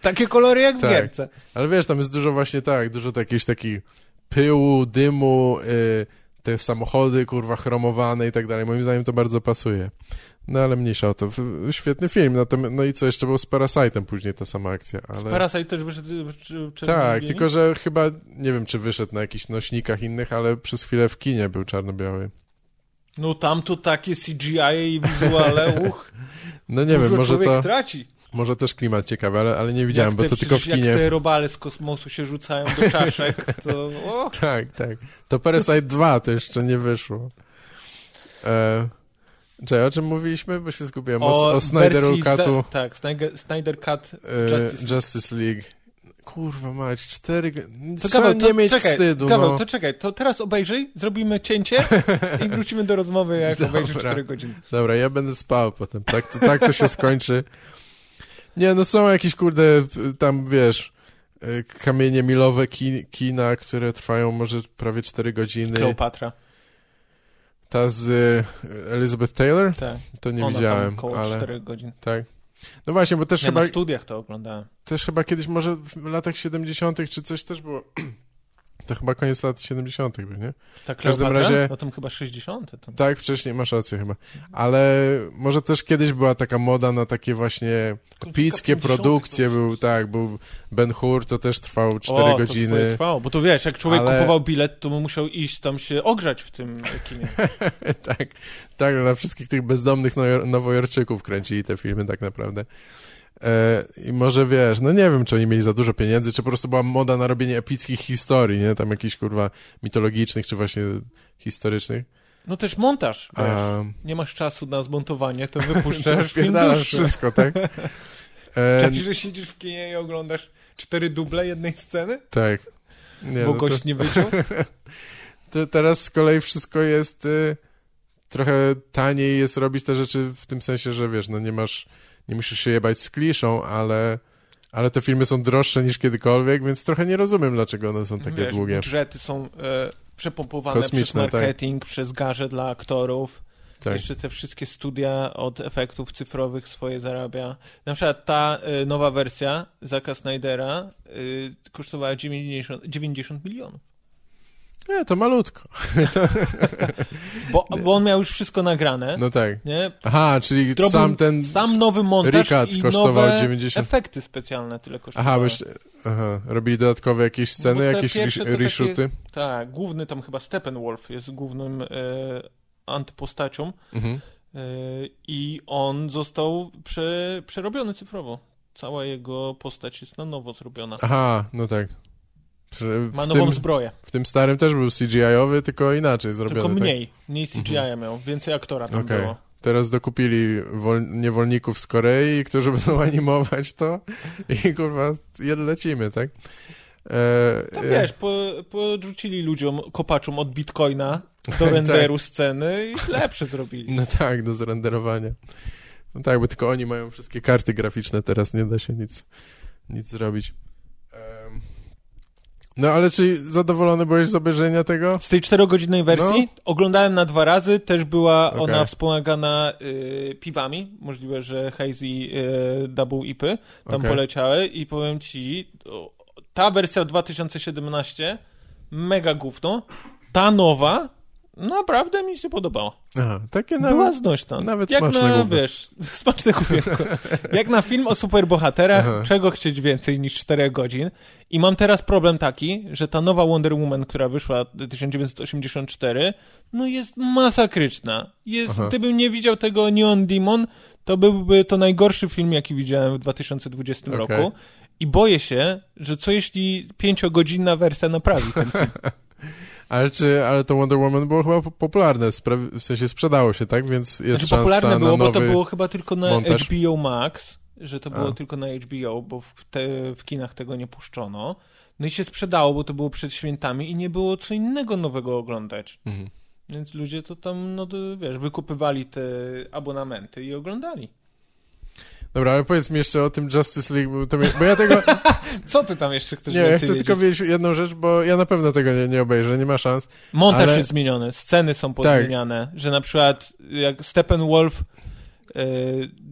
Speaker 2: Takie kolory jak w
Speaker 1: Tak.
Speaker 2: gierce.
Speaker 1: Ale wiesz, tam jest dużo właśnie tak, dużo jakiejś takiej pyłu, dymu, y, te samochody, kurwa, chromowane i tak dalej. Moim zdaniem to bardzo pasuje. No ale mniejsza o to. Świetny film. Natomiast, no i co, jeszcze był z Parasite'em później ta sama akcja, ale...
Speaker 2: Parasite też wyszedł czy, czy
Speaker 1: Tak, tylko że chyba, nie wiem czy wyszedł na jakichś nośnikach innych, ale przez chwilę w kinie był czarno-biały.
Speaker 2: No tam to takie CGI i wizuale, uch,
Speaker 1: No nie wiem, może to,
Speaker 2: traci.
Speaker 1: Może też klimat ciekawy, ale, ale nie widziałem,
Speaker 2: jak
Speaker 1: bo
Speaker 2: te,
Speaker 1: to tylko w kinie.
Speaker 2: Jak te robale z kosmosu się rzucają do czaszek, to... O,
Speaker 1: Tak, tak. To Parasite 2 to jeszcze nie wyszło. E... Czekaj, o czym mówiliśmy? Bo się zgubiłem. O, o Snyderu Cutu
Speaker 2: Tak, Snyder, Snyder Cut
Speaker 1: e,
Speaker 2: Justice
Speaker 1: Justice,
Speaker 2: League.
Speaker 1: Kurwa mać, cztery...
Speaker 2: To
Speaker 1: Trzeba
Speaker 2: Gaweł,
Speaker 1: nie
Speaker 2: to,
Speaker 1: mieć
Speaker 2: czekaj,
Speaker 1: wstydu,
Speaker 2: Gaweł,
Speaker 1: no.
Speaker 2: to czekaj, to teraz obejrzyj, zrobimy cięcie i wrócimy do rozmowy, jak
Speaker 1: Dobra.
Speaker 2: obejrzysz 4 godziny.
Speaker 1: Dobra, ja będę spał potem. Tak to, tak to się skończy. Nie, no są jakieś, kurde, tam, wiesz, e, kamienie milowe ki, kina, które trwają może prawie 4 godziny.
Speaker 2: Kleopatra,
Speaker 1: Ta z e, Elizabeth Taylor?
Speaker 2: tak.
Speaker 1: To nie
Speaker 2: Ona
Speaker 1: widziałem,
Speaker 2: tam około
Speaker 1: ale...
Speaker 2: 4 godzin.
Speaker 1: Tak. No właśnie, bo też
Speaker 2: Ja
Speaker 1: chyba,
Speaker 2: na studiach to oglądałem.
Speaker 1: też chyba kiedyś, może w latach 70. czy coś też było. To chyba koniec lat 70., by, nie?
Speaker 2: Tak,
Speaker 1: każdym
Speaker 2: Kleopatra?
Speaker 1: razie-
Speaker 2: No tam chyba 60. To...
Speaker 1: Tak, wcześniej, masz rację chyba. Ale może też kiedyś była taka moda na takie właśnie epickie
Speaker 2: 50.
Speaker 1: produkcje.
Speaker 2: to
Speaker 1: Był, tak, był Ben Hur, to też trwał 4
Speaker 2: o, To
Speaker 1: godziny.
Speaker 2: swoje trwało, bo to wiesz, jak człowiek
Speaker 1: Ale-
Speaker 2: kupował bilet, to mu musiał iść tam się ogrzać w tym kinie.
Speaker 1: tak, tak, na wszystkich tych bezdomnych nowojorczyków kręcili te filmy tak naprawdę. E, I może wiesz, no nie wiem, czy oni mieli za dużo pieniędzy, czy po prostu była moda na robienie epickich historii, nie? Tam jakichś kurwa mitologicznych, czy właśnie historycznych.
Speaker 2: No też montaż, wiesz.
Speaker 1: A,
Speaker 2: Nie masz czasu na zmontowanie, to wypuszczasz film
Speaker 1: wszystko, tak? E,
Speaker 2: że siedzisz w kinie i oglądasz cztery duble jednej sceny,
Speaker 1: tak. Nie,
Speaker 2: bo
Speaker 1: no to-
Speaker 2: gość nie wyciął?
Speaker 1: to teraz z kolei wszystko jest y, trochę taniej jest robić te rzeczy w tym sensie, że wiesz, no nie masz, nie musisz się jebać z kliszą, ale, ale te filmy są droższe niż kiedykolwiek, więc trochę nie rozumiem, dlaczego one są takie
Speaker 2: Wiesz,
Speaker 1: długie.
Speaker 2: budżety są e, przepompowane
Speaker 1: Kosmiczne,
Speaker 2: przez marketing, przez garze dla aktorów.
Speaker 1: Tak.
Speaker 2: Jeszcze te wszystkie studia od efektów cyfrowych swoje zarabia. Na przykład ta e, nowa wersja Zaka Snydera e, kosztowała 90, 90 milionów.
Speaker 1: Nie, to malutko.
Speaker 2: Bo, bo on miał już wszystko nagrane.
Speaker 1: No tak.
Speaker 2: Nie?
Speaker 1: Aha, czyli sam ten...
Speaker 2: sam nowy montaż
Speaker 1: Rikat
Speaker 2: i
Speaker 1: kosztował
Speaker 2: nowe
Speaker 1: 90.
Speaker 2: efekty specjalne tyle kosztowały.
Speaker 1: Aha, bo jeszcze... Aha, robili dodatkowe jakieś sceny, jakieś
Speaker 2: to
Speaker 1: reshooty?
Speaker 2: Tak, główny tam chyba Steppenwolf jest głównym e, antypostacią
Speaker 1: Mhm.
Speaker 2: e, i on został prze, przerobiony cyfrowo. Cała jego postać jest na nowo zrobiona.
Speaker 1: Aha, no tak.
Speaker 2: Ma nową
Speaker 1: tym,
Speaker 2: zbroję,
Speaker 1: w tym starym też był CGI-owy, tylko inaczej zrobiony.
Speaker 2: tylko
Speaker 1: tak?
Speaker 2: mniej. Mniej CGI miał, więcej aktora tam
Speaker 1: Okej.
Speaker 2: było.
Speaker 1: Teraz dokupili wol- niewolników z Korei, którzy będą animować to i kurwa, jed lecimy, tak? E,
Speaker 2: Tam
Speaker 1: e,
Speaker 2: wiesz, po, podrzucili ludziom, kopaczom od bitcoina do renderu sceny i lepsze zrobili.
Speaker 1: No tak, do zrenderowania. No tak, bo tylko oni mają wszystkie karty graficzne teraz, nie da się nic, nic zrobić. No ale czy zadowolony byłeś z obejrzenia tego?
Speaker 2: Z tej czterogodzinnej wersji oglądałem na dwa razy, też była
Speaker 1: Okej.
Speaker 2: ona wspomagana y, piwami, możliwe, że Hazy y, Double IPy tam
Speaker 1: Okej.
Speaker 2: poleciały i powiem ci, ta wersja 2017 mega gówno, ta nowa Naprawdę mi się podobało.
Speaker 1: Aha, takie
Speaker 2: Była
Speaker 1: nawet...
Speaker 2: znośna.
Speaker 1: nawet
Speaker 2: Jak
Speaker 1: smaczne
Speaker 2: na,
Speaker 1: gówno.
Speaker 2: wiesz, smaczne gównienko. Jak na film o superbohaterach,
Speaker 1: Aha.
Speaker 2: czego chcieć więcej niż 4 godzin. I mam teraz problem taki, że ta nowa Wonder Woman, która wyszła 1984, no jest masakryczna. Jest,
Speaker 1: Aha.
Speaker 2: gdybym nie widział tego Neon Demon, to byłby to najgorszy film, jaki widziałem w 2020
Speaker 1: Okej.
Speaker 2: roku. I boję się, że co jeśli pięciogodzinna wersja naprawi ten film.
Speaker 1: Ale czy, ale to Wonder Woman było chyba po- popularne, w sensie sprzedało się, tak? Więc jest
Speaker 2: Znaczy, popularne
Speaker 1: szansa
Speaker 2: było,
Speaker 1: na
Speaker 2: bo to
Speaker 1: nowy...
Speaker 2: było chyba tylko na
Speaker 1: montaż.
Speaker 2: HBO Max, że to było
Speaker 1: A.
Speaker 2: tylko na HBO, bo w, te, w kinach tego nie puszczono. No i się sprzedało, bo to było przed świętami i nie było co innego nowego oglądać.
Speaker 1: Mhm.
Speaker 2: Więc ludzie to tam, no to, wiesz, wykupywali te abonamenty i oglądali.
Speaker 1: Dobra, ale powiedz mi jeszcze o tym Justice League, bo, to mnie, bo ja tego...
Speaker 2: Co ty tam jeszcze chcesz
Speaker 1: nie, ja chcę
Speaker 2: wiedzieć?
Speaker 1: tylko wiedzieć jedną rzecz, bo ja na pewno tego nie, nie obejrzę, nie ma szans.
Speaker 2: Montaż
Speaker 1: ale- Tak.
Speaker 2: jest zmieniony, sceny są pozmieniane, że na przykład jak Steppenwolf y,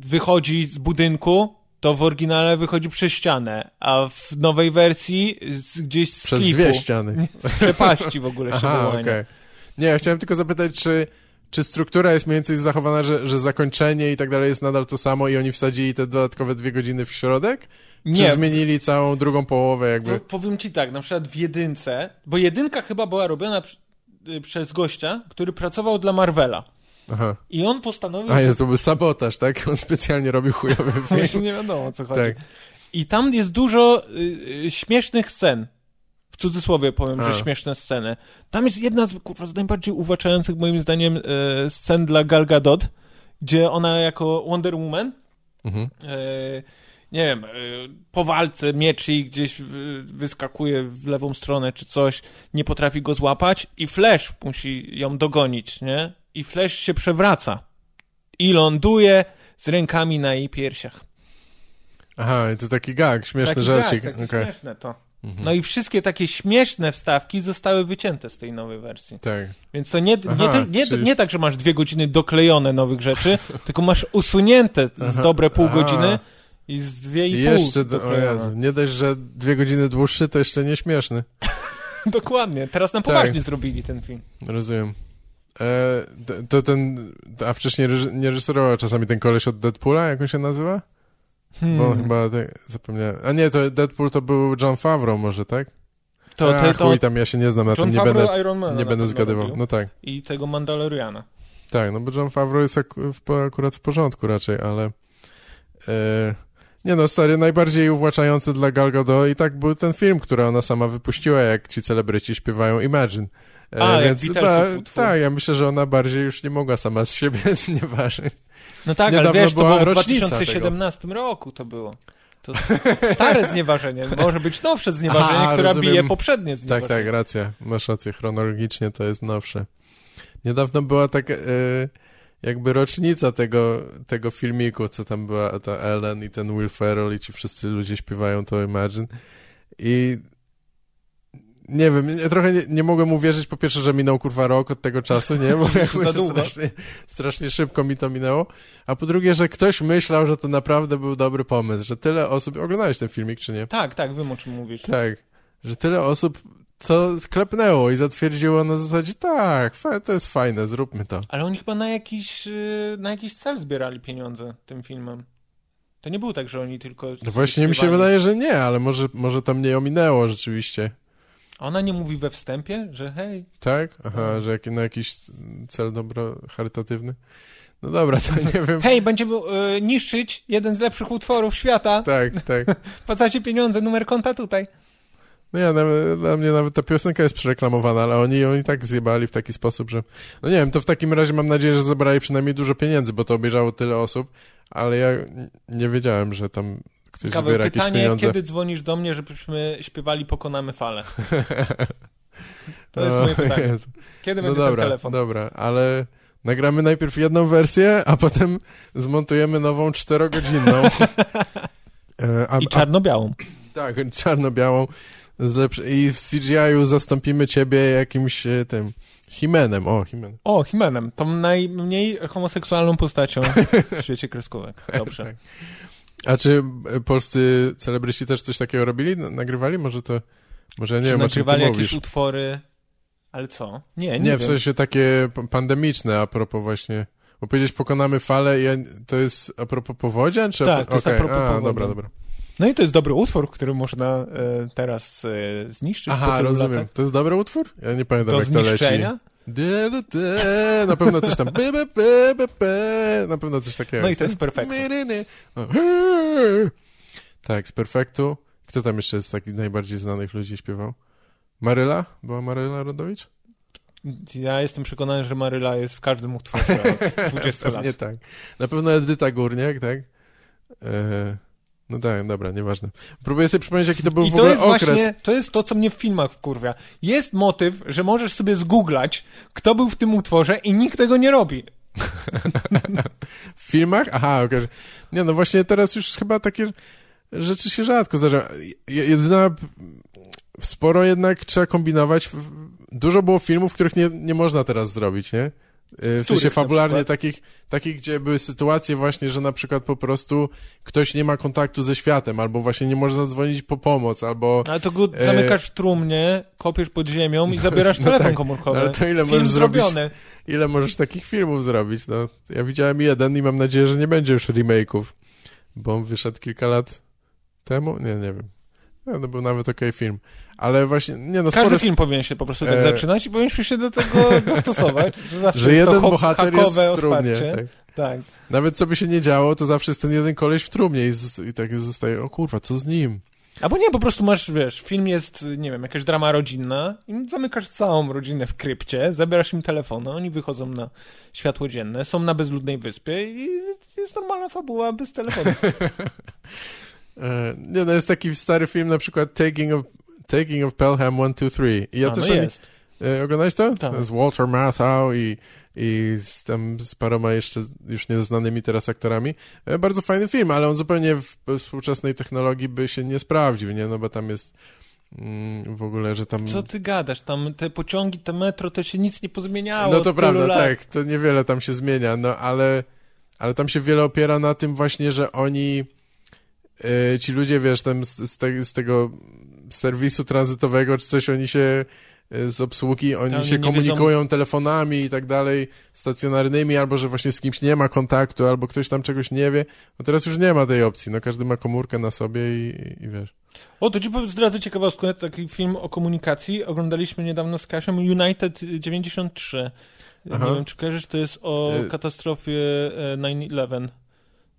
Speaker 2: wychodzi z budynku, to w oryginale wychodzi przez ścianę, a w nowej wersji gdzieś z
Speaker 1: Przez
Speaker 2: klifu,
Speaker 1: dwie ściany.
Speaker 2: z przepaści w ogóle się
Speaker 1: Aha,
Speaker 2: wyłania.
Speaker 1: Nie, ja chciałem tylko zapytać, czy, czy struktura jest mniej więcej zachowana, że, że zakończenie i tak dalej jest nadal to samo i oni wsadzili te dodatkowe dwie godziny w środek? Czy
Speaker 2: Nie,
Speaker 1: zmienili całą drugą połowę jakby?
Speaker 2: po, powiem ci tak, na przykład w jedynce, bo jedynka chyba była robiona przy, y, przez gościa, który pracował dla Marvela.
Speaker 1: Aha.
Speaker 2: I on postanowił...
Speaker 1: A nie, to był sabotaż, tak? On specjalnie robił chujowy
Speaker 2: Właśnie
Speaker 1: film.
Speaker 2: nie wiadomo o co chodzi.
Speaker 1: Tak.
Speaker 2: I tam jest dużo y, y, śmiesznych scen. W cudzysłowie powiem,
Speaker 1: A.
Speaker 2: że śmieszne sceny. Tam jest jedna z, kurwa, z najbardziej uwłaczających moim zdaniem y, scen dla Gal Gadot, gdzie ona jako Wonder Woman
Speaker 1: Mhm.
Speaker 2: y, nie wiem, y, po walce mieczy i gdzieś wyskakuje w lewą stronę czy coś, nie potrafi go złapać i Flash musi ją dogonić, nie? I Flash się przewraca i ląduje z rękami na jej piersiach.
Speaker 1: Aha, i to taki gag, śmieszny
Speaker 2: Taki
Speaker 1: żarcik.
Speaker 2: gag,
Speaker 1: Okej.
Speaker 2: śmieszne to.
Speaker 1: Mhm.
Speaker 2: No i wszystkie takie śmieszne wstawki zostały wycięte z tej nowej wersji.
Speaker 1: Tak.
Speaker 2: Więc to nie, nie,
Speaker 1: Aha,
Speaker 2: nie,
Speaker 1: czyli-
Speaker 2: nie tak, że masz dwie godziny doklejone nowych rzeczy, tylko masz usunięte z dobre pół godziny i z dwie i,
Speaker 1: I
Speaker 2: pół
Speaker 1: jeszcze, do, o. Jezu, nie dość, że dwie godziny dłuższy, to jeszcze nieśmieszny.
Speaker 2: Dokładnie. Teraz na
Speaker 1: Tak.
Speaker 2: poważnie zrobili ten film.
Speaker 1: Rozumiem. E, to, to ten, a wcześniej reży- nie reżyserował czasami ten koleś od Deadpoola, jak on się nazywa?
Speaker 2: Hmm.
Speaker 1: Bo chyba, tak, zapomniałem. A nie, to Deadpool to był John Favreau może, tak?
Speaker 2: to,
Speaker 1: a,
Speaker 2: to, to
Speaker 1: chuj tam, ja się nie znam na
Speaker 2: John
Speaker 1: tym, nie
Speaker 2: Favreau
Speaker 1: będę, nie będę zgadywał.
Speaker 2: robił.
Speaker 1: No tak,
Speaker 2: I tego Mandaloriana.
Speaker 1: tak, no bo John Favreau jest ak- akurat w porządku raczej, ale e, nie no, stary, najbardziej uwłaczający dla Gal Gadot i tak był ten film, który ona sama wypuściła, jak ci celebryci śpiewają Imagine. E,
Speaker 2: A, jak
Speaker 1: więc
Speaker 2: Beatlesów utwór.
Speaker 1: tak, ja myślę, że ona bardziej już nie mogła sama z siebie znieważyć.
Speaker 2: No tak,
Speaker 1: Niedawno
Speaker 2: ale wiesz, to było w
Speaker 1: rocznica
Speaker 2: 2017 roku to było. To stare znieważenie. Może być nowsze znieważenie,
Speaker 1: Aha,
Speaker 2: które
Speaker 1: rozumiem.
Speaker 2: bije poprzednie
Speaker 1: Tak,
Speaker 2: znieważenie.
Speaker 1: tak, racja. Masz rację, chronologicznie to jest nowsze. Niedawno była tak e, jakby rocznica tego, tego filmiku, co tam była ta Ellen i ten Will Ferrell i ci wszyscy ludzie śpiewają to Imagine. I nie wiem, ja trochę nie, nie mogłem uwierzyć po pierwsze, że minął kurwa rok od tego czasu, nie? Bo jakby strasznie, strasznie szybko mi to minęło. A po drugie, że ktoś myślał, że to naprawdę był dobry pomysł, że tyle osób... Oglądałeś ten filmik, czy nie?
Speaker 2: Tak, tak, wiem o czym mówisz.
Speaker 1: Tak, że tyle osób co klepnęło i zatwierdziło na zasadzie, tak, to jest fajne, zróbmy to.
Speaker 2: Ale oni chyba na jakiś, yy, na jakiś cel zbierali pieniądze tym filmem. To nie było tak, że oni tylko...
Speaker 1: No właśnie mi się wydaje, że nie, ale może, może to mnie ominęło rzeczywiście.
Speaker 2: Ona nie mówi we wstępie, że hej,
Speaker 1: Tak? Aha, że jak, na jakiś cel dobro charytatywny? No dobra, to nie wiem.
Speaker 2: hej, będziemy yy, niszczyć jeden z lepszych utworów świata,
Speaker 1: Tak, tak.
Speaker 2: wpłacacie pieniądze, numer konta tutaj.
Speaker 1: No ja, dla mnie nawet ta piosenka jest przereklamowana, ale oni ją i tak zjebali w taki sposób, że... No nie wiem, to w takim razie mam nadzieję, że zebrali przynajmniej dużo pieniędzy, bo to obejrzało tyle osób, ale ja nie wiedziałem, że tam ktoś
Speaker 2: Kaweł,
Speaker 1: zbiera jakieś
Speaker 2: pytanie,
Speaker 1: pieniądze.
Speaker 2: kiedy dzwonisz do mnie, żebyśmy śpiewali Pokonamy Falę? To jest moje pytanie.
Speaker 1: Jezu.
Speaker 2: Kiedy
Speaker 1: No
Speaker 2: będzie ten
Speaker 1: dobra,
Speaker 2: telefon?
Speaker 1: dobra, ale nagramy najpierw jedną wersję, a potem zmontujemy nową czterogodzinną. E, a,
Speaker 2: I czarno-białą.
Speaker 1: tak, czarno-białą. I w CGI-u zastąpimy ciebie jakimś e, tym Himenem. O, Himen.
Speaker 2: O, Himenem, tą najmniej homoseksualną postacią w świecie kreskówek. Dobrze.
Speaker 1: Tak. A czy e, polscy celebryci też coś takiego robili? Nagrywali? Może to... Może nie
Speaker 2: Czy
Speaker 1: wiem, o czym ty
Speaker 2: nagrywali jakieś
Speaker 1: mówisz.
Speaker 2: utwory? Ale co? Nie, nie,
Speaker 1: Nie,
Speaker 2: wiem.
Speaker 1: w sensie takie pandemiczne a propos właśnie... Bo powiedzieć pokonamy falę, ja, to jest a propos powodzian? Czy
Speaker 2: Tak, to jest a propos
Speaker 1: a,
Speaker 2: powodzian.
Speaker 1: dobra, dobra.
Speaker 2: No i to jest dobry utwór, który można e, teraz e, zniszczyć.
Speaker 1: Aha, rozumiem.
Speaker 2: latach.
Speaker 1: To jest dobry utwór? Ja nie pamiętam,
Speaker 2: Do
Speaker 1: jak to leci. Na pewno coś tam. Na pewno coś takiego.
Speaker 2: No i to jest perfekto.
Speaker 1: No. Tak, z Perfektu. Kto tam jeszcze z takich najbardziej znanych ludzi śpiewał? Maryla? Była Maryla Rodowicz?
Speaker 2: Ja jestem przekonany, że Maryla jest w każdym utworze od 20 lat.
Speaker 1: Pewnie tak. Na pewno Edyta Górniak, tak? E, no tak, dobra, nieważne. Próbuję sobie przypomnieć, jaki to był
Speaker 2: I
Speaker 1: w
Speaker 2: to
Speaker 1: ogóle
Speaker 2: jest
Speaker 1: okres.
Speaker 2: właśnie, to jest to, co mnie w filmach wkurwia. Jest motyw, że możesz sobie zgooglać, kto był w tym utworze i nikt tego nie robi.
Speaker 1: W filmach? Aha, okej. Nie, no właśnie teraz już chyba takie rzeczy się rzadko zdarza. Je- Jedyna... Sporo jednak trzeba kombinować. Dużo było filmów, których nie, nie można teraz zrobić, nie? Y, W sensie fabularnie takich, takich, gdzie były sytuacje właśnie, że na przykład po prostu ktoś nie ma kontaktu ze światem, albo właśnie nie może zadzwonić po pomoc, albo...
Speaker 2: Ale to go
Speaker 1: E,
Speaker 2: zamykasz w trumnie, kopiesz pod ziemią i zabierasz
Speaker 1: no
Speaker 2: telefon
Speaker 1: tak,
Speaker 2: komórkowy.
Speaker 1: ale to ile
Speaker 2: Film
Speaker 1: możesz zrobić?
Speaker 2: zrobiony.
Speaker 1: Ile możesz takich filmów zrobić? No, ja widziałem jeden i mam nadzieję, że nie będzie już remake'ów, bo on wyszedł kilka lat temu? Nie, nie wiem. No, to był nawet okej film. Ale właśnie, nie no,
Speaker 2: Każdy
Speaker 1: sporo...
Speaker 2: film powinien się po prostu tak
Speaker 1: E,
Speaker 2: zaczynać i powinniśmy się do tego dostosować. Że,
Speaker 1: Że jeden bohater jest w trumnie. Tak.
Speaker 2: Tak.
Speaker 1: Nawet co by się nie działo, to zawsze jest ten jeden koleś w trumnie i, z, i tak zostaje, o kurwa, co z nim?
Speaker 2: Albo nie, po prostu masz, wiesz, film jest, nie wiem, jakaś drama rodzinna i zamykasz całą rodzinę w krypcie, zabierasz im telefony, oni wychodzą na światło dzienne, są na bezludnej wyspie i jest normalna fabuła bez telefonu.
Speaker 1: E, nie no, jest taki stary film, na przykład Taking of, Taking of Pelham 1, 2, 3. I ja
Speaker 2: A,
Speaker 1: też
Speaker 2: no
Speaker 1: o nie-
Speaker 2: jest.
Speaker 1: E, oglądałeś to?
Speaker 2: Tak.
Speaker 1: Z Walter Matthau i, i z, tam z paroma jeszcze już nieznanymi teraz aktorami. E, bardzo fajny film, ale on zupełnie w współczesnej technologii by się nie sprawdził, nie? No bo tam jest mm, w ogóle, że tam...
Speaker 2: Co ty gadasz? Tam te pociągi, te metro, to się nic nie pozmieniało.
Speaker 1: No to prawda,
Speaker 2: lat.
Speaker 1: tak, to niewiele tam się zmienia, no ale, ale tam się wiele opiera na tym właśnie, że oni, e, ci ludzie, wiesz, tam z, z, te, z tego serwisu tranzytowego czy coś, oni się e, z obsługi, oni
Speaker 2: Oni
Speaker 1: się komunikują telefonami i tak dalej, stacjonarnymi, albo że właśnie z kimś nie ma kontaktu, albo ktoś tam czegoś nie wie. No teraz już nie ma tej opcji, no każdy ma komórkę na sobie i, i, wiesz.
Speaker 2: O, to ci powiem- zdradzę ciekawostkę, taki film o komunikacji. Oglądaliśmy niedawno z Kasią United 93.
Speaker 1: Aha.
Speaker 2: Nie wiem, czy kojarzysz, to jest o
Speaker 1: E-
Speaker 2: katastrofie e, 9-11.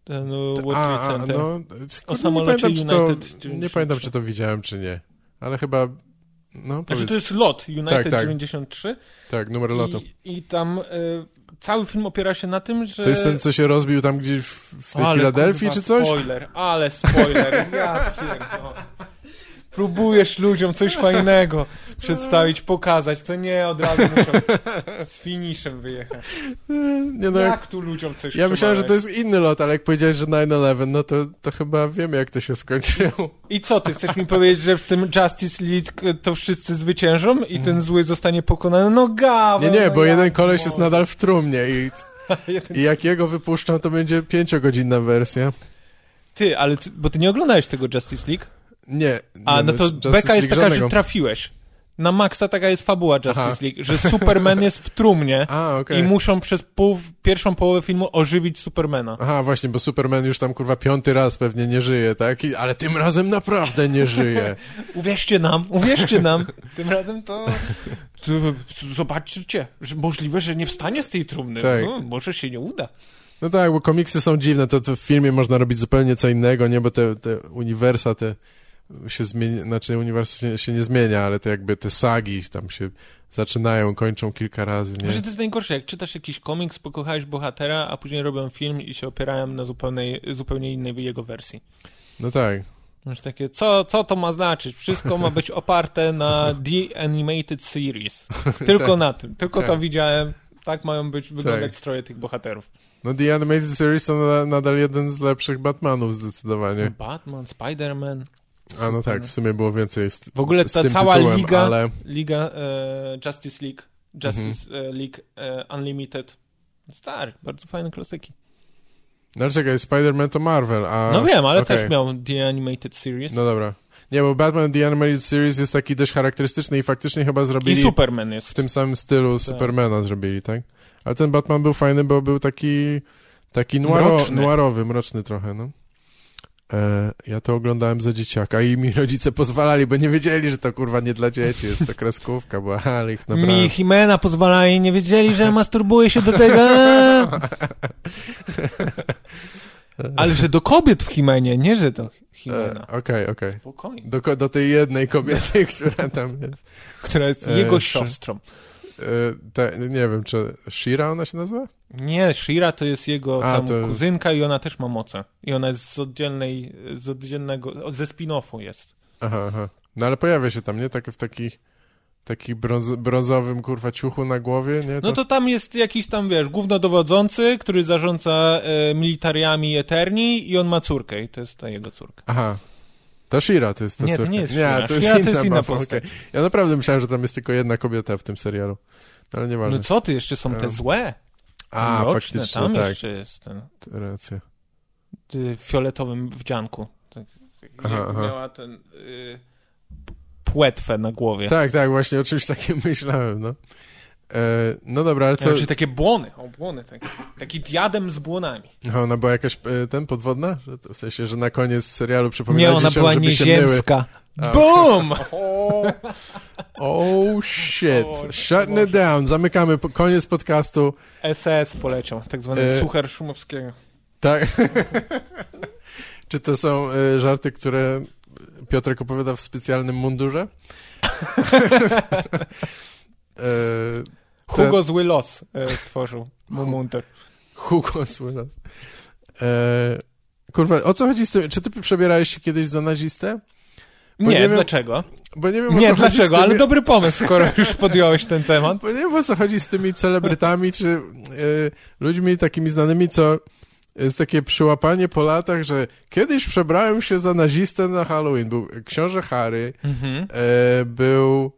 Speaker 2: Ten e, World
Speaker 1: A,
Speaker 2: Trade Center.
Speaker 1: no, nie
Speaker 2: samolocie
Speaker 1: pamiętam, czy to,
Speaker 2: United
Speaker 1: nie
Speaker 2: 93.
Speaker 1: pamiętam, czy to widziałem, czy nie, ale chyba, no
Speaker 2: Znaczy, to jest lot United
Speaker 1: Tak, tak.
Speaker 2: 93.
Speaker 1: tak, numer lotu.
Speaker 2: I, I tam e, cały film opiera się na tym, że...
Speaker 1: To jest ten, co się rozbił tam gdzieś w, w tej
Speaker 2: Ale
Speaker 1: Filadelfii,
Speaker 2: kurwa,
Speaker 1: czy coś?
Speaker 2: spoiler, ale spoiler. Ja pierdolę. Próbujesz ludziom coś fajnego przedstawić, pokazać, to nie od razu muszą z finiszem wyjechać.
Speaker 1: Nie no, jak,
Speaker 2: Jak tu ludziom coś
Speaker 1: ja myślałem, że to jest inny lot, ale jak powiedziałeś, że 9-11, no to, to chyba wiemy, jak to się skończyło.
Speaker 2: I co, ty chcesz mi powiedzieć, że w tym Justice League to wszyscy zwyciężą i ten zły zostanie pokonany? No gawa!
Speaker 1: Nie, nie,
Speaker 2: no
Speaker 1: bo jeden koleś jest
Speaker 2: Boże.
Speaker 1: nadal w trumnie i, i jak jego wypuszczą, to będzie pięciogodzinna wersja.
Speaker 2: Ty, ale ty, bo ty nie oglądałeś tego Justice League?
Speaker 1: Nie.
Speaker 2: A,
Speaker 1: nie,
Speaker 2: no to
Speaker 1: Justice
Speaker 2: beka jest
Speaker 1: League
Speaker 2: taka,
Speaker 1: żadnego.
Speaker 2: że trafiłeś. Na maksa taka jest fabuła Justice
Speaker 1: Aha.
Speaker 2: League, że Superman jest w trumnie
Speaker 1: A, okej.
Speaker 2: i muszą przez pół, pierwszą połowę filmu ożywić Supermana.
Speaker 1: Aha, właśnie, bo Superman już tam kurwa piąty raz pewnie nie żyje, tak? I, ale tym razem naprawdę nie żyje.
Speaker 2: Uwierzcie nam, uwierzcie nam. Tym razem to... to zobaczcie, że możliwe, że nie wstanie z tej trumny.
Speaker 1: Tak.
Speaker 2: No, może się nie uda.
Speaker 1: No tak, bo komiksy są dziwne, to, to w filmie można robić zupełnie co innego, nie? Bo te, te uniwersa, te się zmienia, znaczy uniwers się, się nie zmienia, ale te jakby te sagi tam się zaczynają, kończą kilka razy, nie?
Speaker 2: Może to jest najgorsze, jak czytasz jakiś komiks, pokochałeś bohatera, a później robią film i się opierają na zupełnie, zupełnie innej jego wersji.
Speaker 1: No tak.
Speaker 2: Masz takie, co, co to ma znaczyć? Wszystko ma być oparte na The Animated Series. Tylko
Speaker 1: Tak.
Speaker 2: na tym. Tylko to
Speaker 1: Tak.
Speaker 2: widziałem. Tak mają być, wyglądać
Speaker 1: Tak.
Speaker 2: stroje tych bohaterów.
Speaker 1: No The Animated Series to nadal jeden z lepszych Batmanów zdecydowanie.
Speaker 2: Batman, Spider-Man.
Speaker 1: A no tak, w sumie było więcej z,
Speaker 2: W ogóle
Speaker 1: z
Speaker 2: ta
Speaker 1: tym
Speaker 2: cała
Speaker 1: tytułem,
Speaker 2: liga,
Speaker 1: ale
Speaker 2: liga e, Justice League, Justice
Speaker 1: Mhm.
Speaker 2: e, League e, Unlimited. Stary, bardzo fajne klasyki.
Speaker 1: no czekaj, Spider-Man to Marvel, a...
Speaker 2: No wiem, ale
Speaker 1: okej.
Speaker 2: też miał The Animated Series.
Speaker 1: No dobra. Nie, bo Batman The Animated Series jest taki dość charakterystyczny i faktycznie chyba zrobili...
Speaker 2: I Superman jest.
Speaker 1: W tym samym stylu Supermana zrobili, tak? Ale ten Batman był fajny, bo był taki... Taki noiro,
Speaker 2: Mroczny.
Speaker 1: noirowy, mroczny trochę, no. E, ja to oglądałem za dzieciaka i mi rodzice pozwalali, bo nie wiedzieli, że to kurwa nie dla dzieci, jest to kreskówka, bo ale ich naprawdę...
Speaker 2: Mi Jimena pozwalali, nie wiedzieli, że masturbuje się do tego. Ale że do kobiet w Himenie, nie że do
Speaker 1: E,
Speaker 2: Himena.
Speaker 1: Okej, okej.
Speaker 2: Spokojnie.
Speaker 1: Do, do tej jednej kobiety, która tam jest.
Speaker 2: Która jest
Speaker 1: E,
Speaker 2: jego
Speaker 1: szy-
Speaker 2: siostrą.
Speaker 1: E, te, nie wiem, czy Shira ona się nazywa?
Speaker 2: Nie, Shira to jest jego
Speaker 1: A,
Speaker 2: tam
Speaker 1: to-
Speaker 2: kuzynka i ona też ma moce. I ona jest z oddzielnej, z oddzielnego, ze spin-offu jest.
Speaker 1: Aha, aha. No ale pojawia się tam, nie? Tak w takich taki brąz, brązowym, kurwa, ciuchu na głowie, nie?
Speaker 2: No to tam jest jakiś tam, wiesz, głównodowodzący, który zarządza e, militariami Eterni i on ma córkę i to jest ta jego córka.
Speaker 1: Aha. To Shira to jest ta
Speaker 2: Nie, to
Speaker 1: córka.
Speaker 2: nie jest
Speaker 1: Nie,
Speaker 2: Shira.
Speaker 1: to jest
Speaker 2: Shira to
Speaker 1: inna,
Speaker 2: jest inna postać.
Speaker 1: okej. Ja naprawdę myślałem, że tam jest tylko jedna kobieta w tym serialu. No, Ale nieważne.
Speaker 2: No co ty, jeszcze są te złe.
Speaker 1: A, faktycznie,
Speaker 2: tam
Speaker 1: tak.
Speaker 2: jeszcze jest ten
Speaker 1: Racja.
Speaker 2: y, fioletowym wdzianku. Tak,
Speaker 1: Aha,
Speaker 2: jak
Speaker 1: aha.
Speaker 2: miała ten y, płetwę na głowie.
Speaker 1: Tak, tak, właśnie o czymś takim myślałem, no. E, no dobra, ale co...
Speaker 2: Znaczy takie błony, o błony, taki, taki diadem z błonami.
Speaker 1: Aha, ona była jakaś e, ten podwodna? W sensie, że na koniec serialu przypominała
Speaker 2: Nie, ona
Speaker 1: dzieciom,
Speaker 2: była
Speaker 1: się myły.
Speaker 2: BOOM!
Speaker 1: Oh shit.
Speaker 2: O,
Speaker 1: Shutting it down. Zamykamy koniec podcastu.
Speaker 2: SS poleciał, tak zwany
Speaker 1: E,
Speaker 2: suchar Szumowskiego.
Speaker 1: Tak. Czy to są e, żarty, które Piotrek opowiada w specjalnym mundurze? e,
Speaker 2: Hugo Zły Los e, stworzył mu mundur.
Speaker 1: Hugo Słynas. E, kurwa, o co chodzi z tym? Czy ty przebierałeś się kiedyś za nazistę? Bo
Speaker 2: Nie,
Speaker 1: nie wiem-
Speaker 2: dlaczego?
Speaker 1: Bo nie wiem, o
Speaker 2: Nie, dlaczego,
Speaker 1: tymi...
Speaker 2: ale dobry pomysł, skoro już podjąłeś ten temat.
Speaker 1: Bo nie wiem, o co chodzi z tymi celebrytami, czy e, ludźmi takimi znanymi, co jest takie przyłapanie po latach, że kiedyś przebrałem się za nazistę na Halloween. Był książę Harry,
Speaker 2: Mhm.
Speaker 1: e, był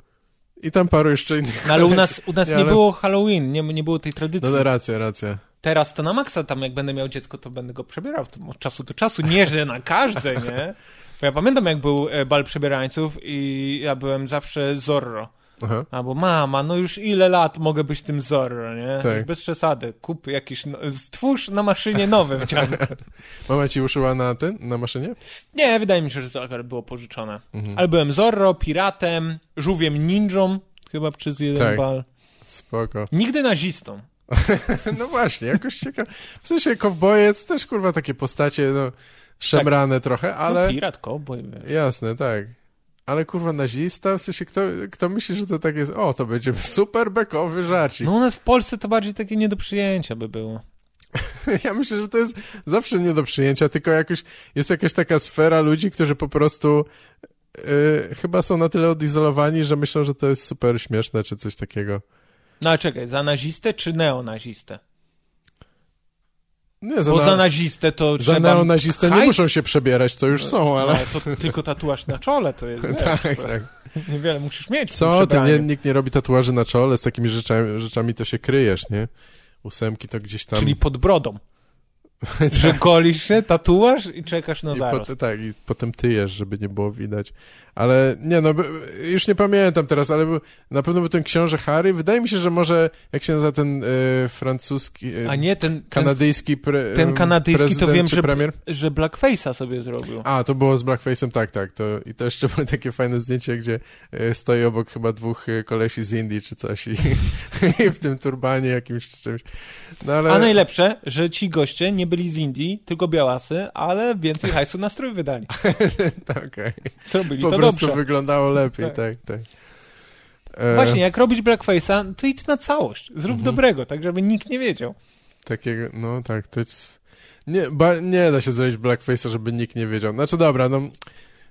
Speaker 1: i tam paru jeszcze innych.
Speaker 2: No, ale u nas, u nas
Speaker 1: Nie, ale-
Speaker 2: było Halloween, nie, nie było tej tradycji.
Speaker 1: No, no racja, racja.
Speaker 2: Teraz to na maksa tam, jak będę miał dziecko, to będę go przebierał od czasu do czasu. Nie, że na każde, nie? Bo ja pamiętam, jak był e, bal przebierańców i ja byłem zawsze Zorro.
Speaker 1: Aha.
Speaker 2: Albo mama, no już ile lat mogę być tym Zorro, nie?
Speaker 1: Tak.
Speaker 2: Już bez przesady. Kup jakiś, no, stwórz na maszynie nowy wciąg.
Speaker 1: Mama ci uszyła na ten, na maszynie?
Speaker 2: Nie, wydaje mi się, że to akurat było pożyczone.
Speaker 1: Mhm.
Speaker 2: Ale byłem Zorro, piratem, żółwiem ninją, chyba przez jeden
Speaker 1: Tak.
Speaker 2: bal.
Speaker 1: Spoko.
Speaker 2: Nigdy nazistą.
Speaker 1: No właśnie, jakoś ciekawe. W sensie kowbojec też kurwa takie postacie, no, szemrane trochę, ale...
Speaker 2: No, pirat, cowboy.
Speaker 1: Jasne, tak. Ale kurwa nazista, w sensie kto, kto myśli, że to tak jest, o, to będzie super bekowy żarcik.
Speaker 2: No u nas w Polsce to bardziej takie nie do przyjęcia by było.
Speaker 1: Ja myślę, że to jest zawsze nie do przyjęcia, tylko jakoś jest jakaś taka sfera ludzi, którzy po prostu yy, chyba są na tyle odizolowani, że myślą, że to jest super śmieszne, czy coś takiego.
Speaker 2: No ale czekaj, za nazistę czy neonazistę?
Speaker 1: Nie, za,
Speaker 2: Bo
Speaker 1: na,
Speaker 2: za nazistę to
Speaker 1: za
Speaker 2: trzeba...
Speaker 1: neonazistę nie muszą się przebierać, to już są,
Speaker 2: No,
Speaker 1: ale...
Speaker 2: ale to tylko tatuaż na czole to jest, wiesz,
Speaker 1: tak,
Speaker 2: to
Speaker 1: tak.
Speaker 2: Niewiele musisz mieć
Speaker 1: Co? To nie, nikt nie robi tatuaży na czole, z takimi rzeczami, rzeczami to się kryjesz, nie? Ósemki to gdzieś tam...
Speaker 2: Czyli pod brodą. Że golisz się, tatuaż i czekasz na
Speaker 1: I
Speaker 2: zarost.
Speaker 1: pot, tak, i potem tyjesz, żeby nie było widać. Ale nie, no, już nie pamiętam teraz, ale był, na pewno był ten książę Harry. Wydaje mi się, że może, jak się nazywa ten e, francuski, e,
Speaker 2: A nie, ten,
Speaker 1: kanadyjski pre,
Speaker 2: ten kanadyjski to wiem, że-
Speaker 1: premier?
Speaker 2: że blackface'a sobie zrobił.
Speaker 1: A, to było z Blackface'em, tak, tak. To, I to jeszcze było takie fajne zdjęcie, gdzie e, stoi obok chyba dwóch e, kolesi z Indii czy coś i, i w tym turbanie jakimś czy czymś. No ale...
Speaker 2: A najlepsze, że ci goście nie byli z Indii, tylko białasy, ale więcej hajsu na strój wydali.
Speaker 1: tak, okej.
Speaker 2: Zrobili
Speaker 1: Po
Speaker 2: to
Speaker 1: prostu
Speaker 2: dobrze.
Speaker 1: wyglądało lepiej,
Speaker 2: Tak.
Speaker 1: tak, tak. E,
Speaker 2: Właśnie, jak robić blackface'a, to idź na całość. Zrób
Speaker 1: Mhm.
Speaker 2: dobrego, tak żeby nikt nie wiedział.
Speaker 1: Takiego, no tak, to jest... Nie, ba, nie da się zrobić blackface'a, żeby nikt nie wiedział. Znaczy dobra, no...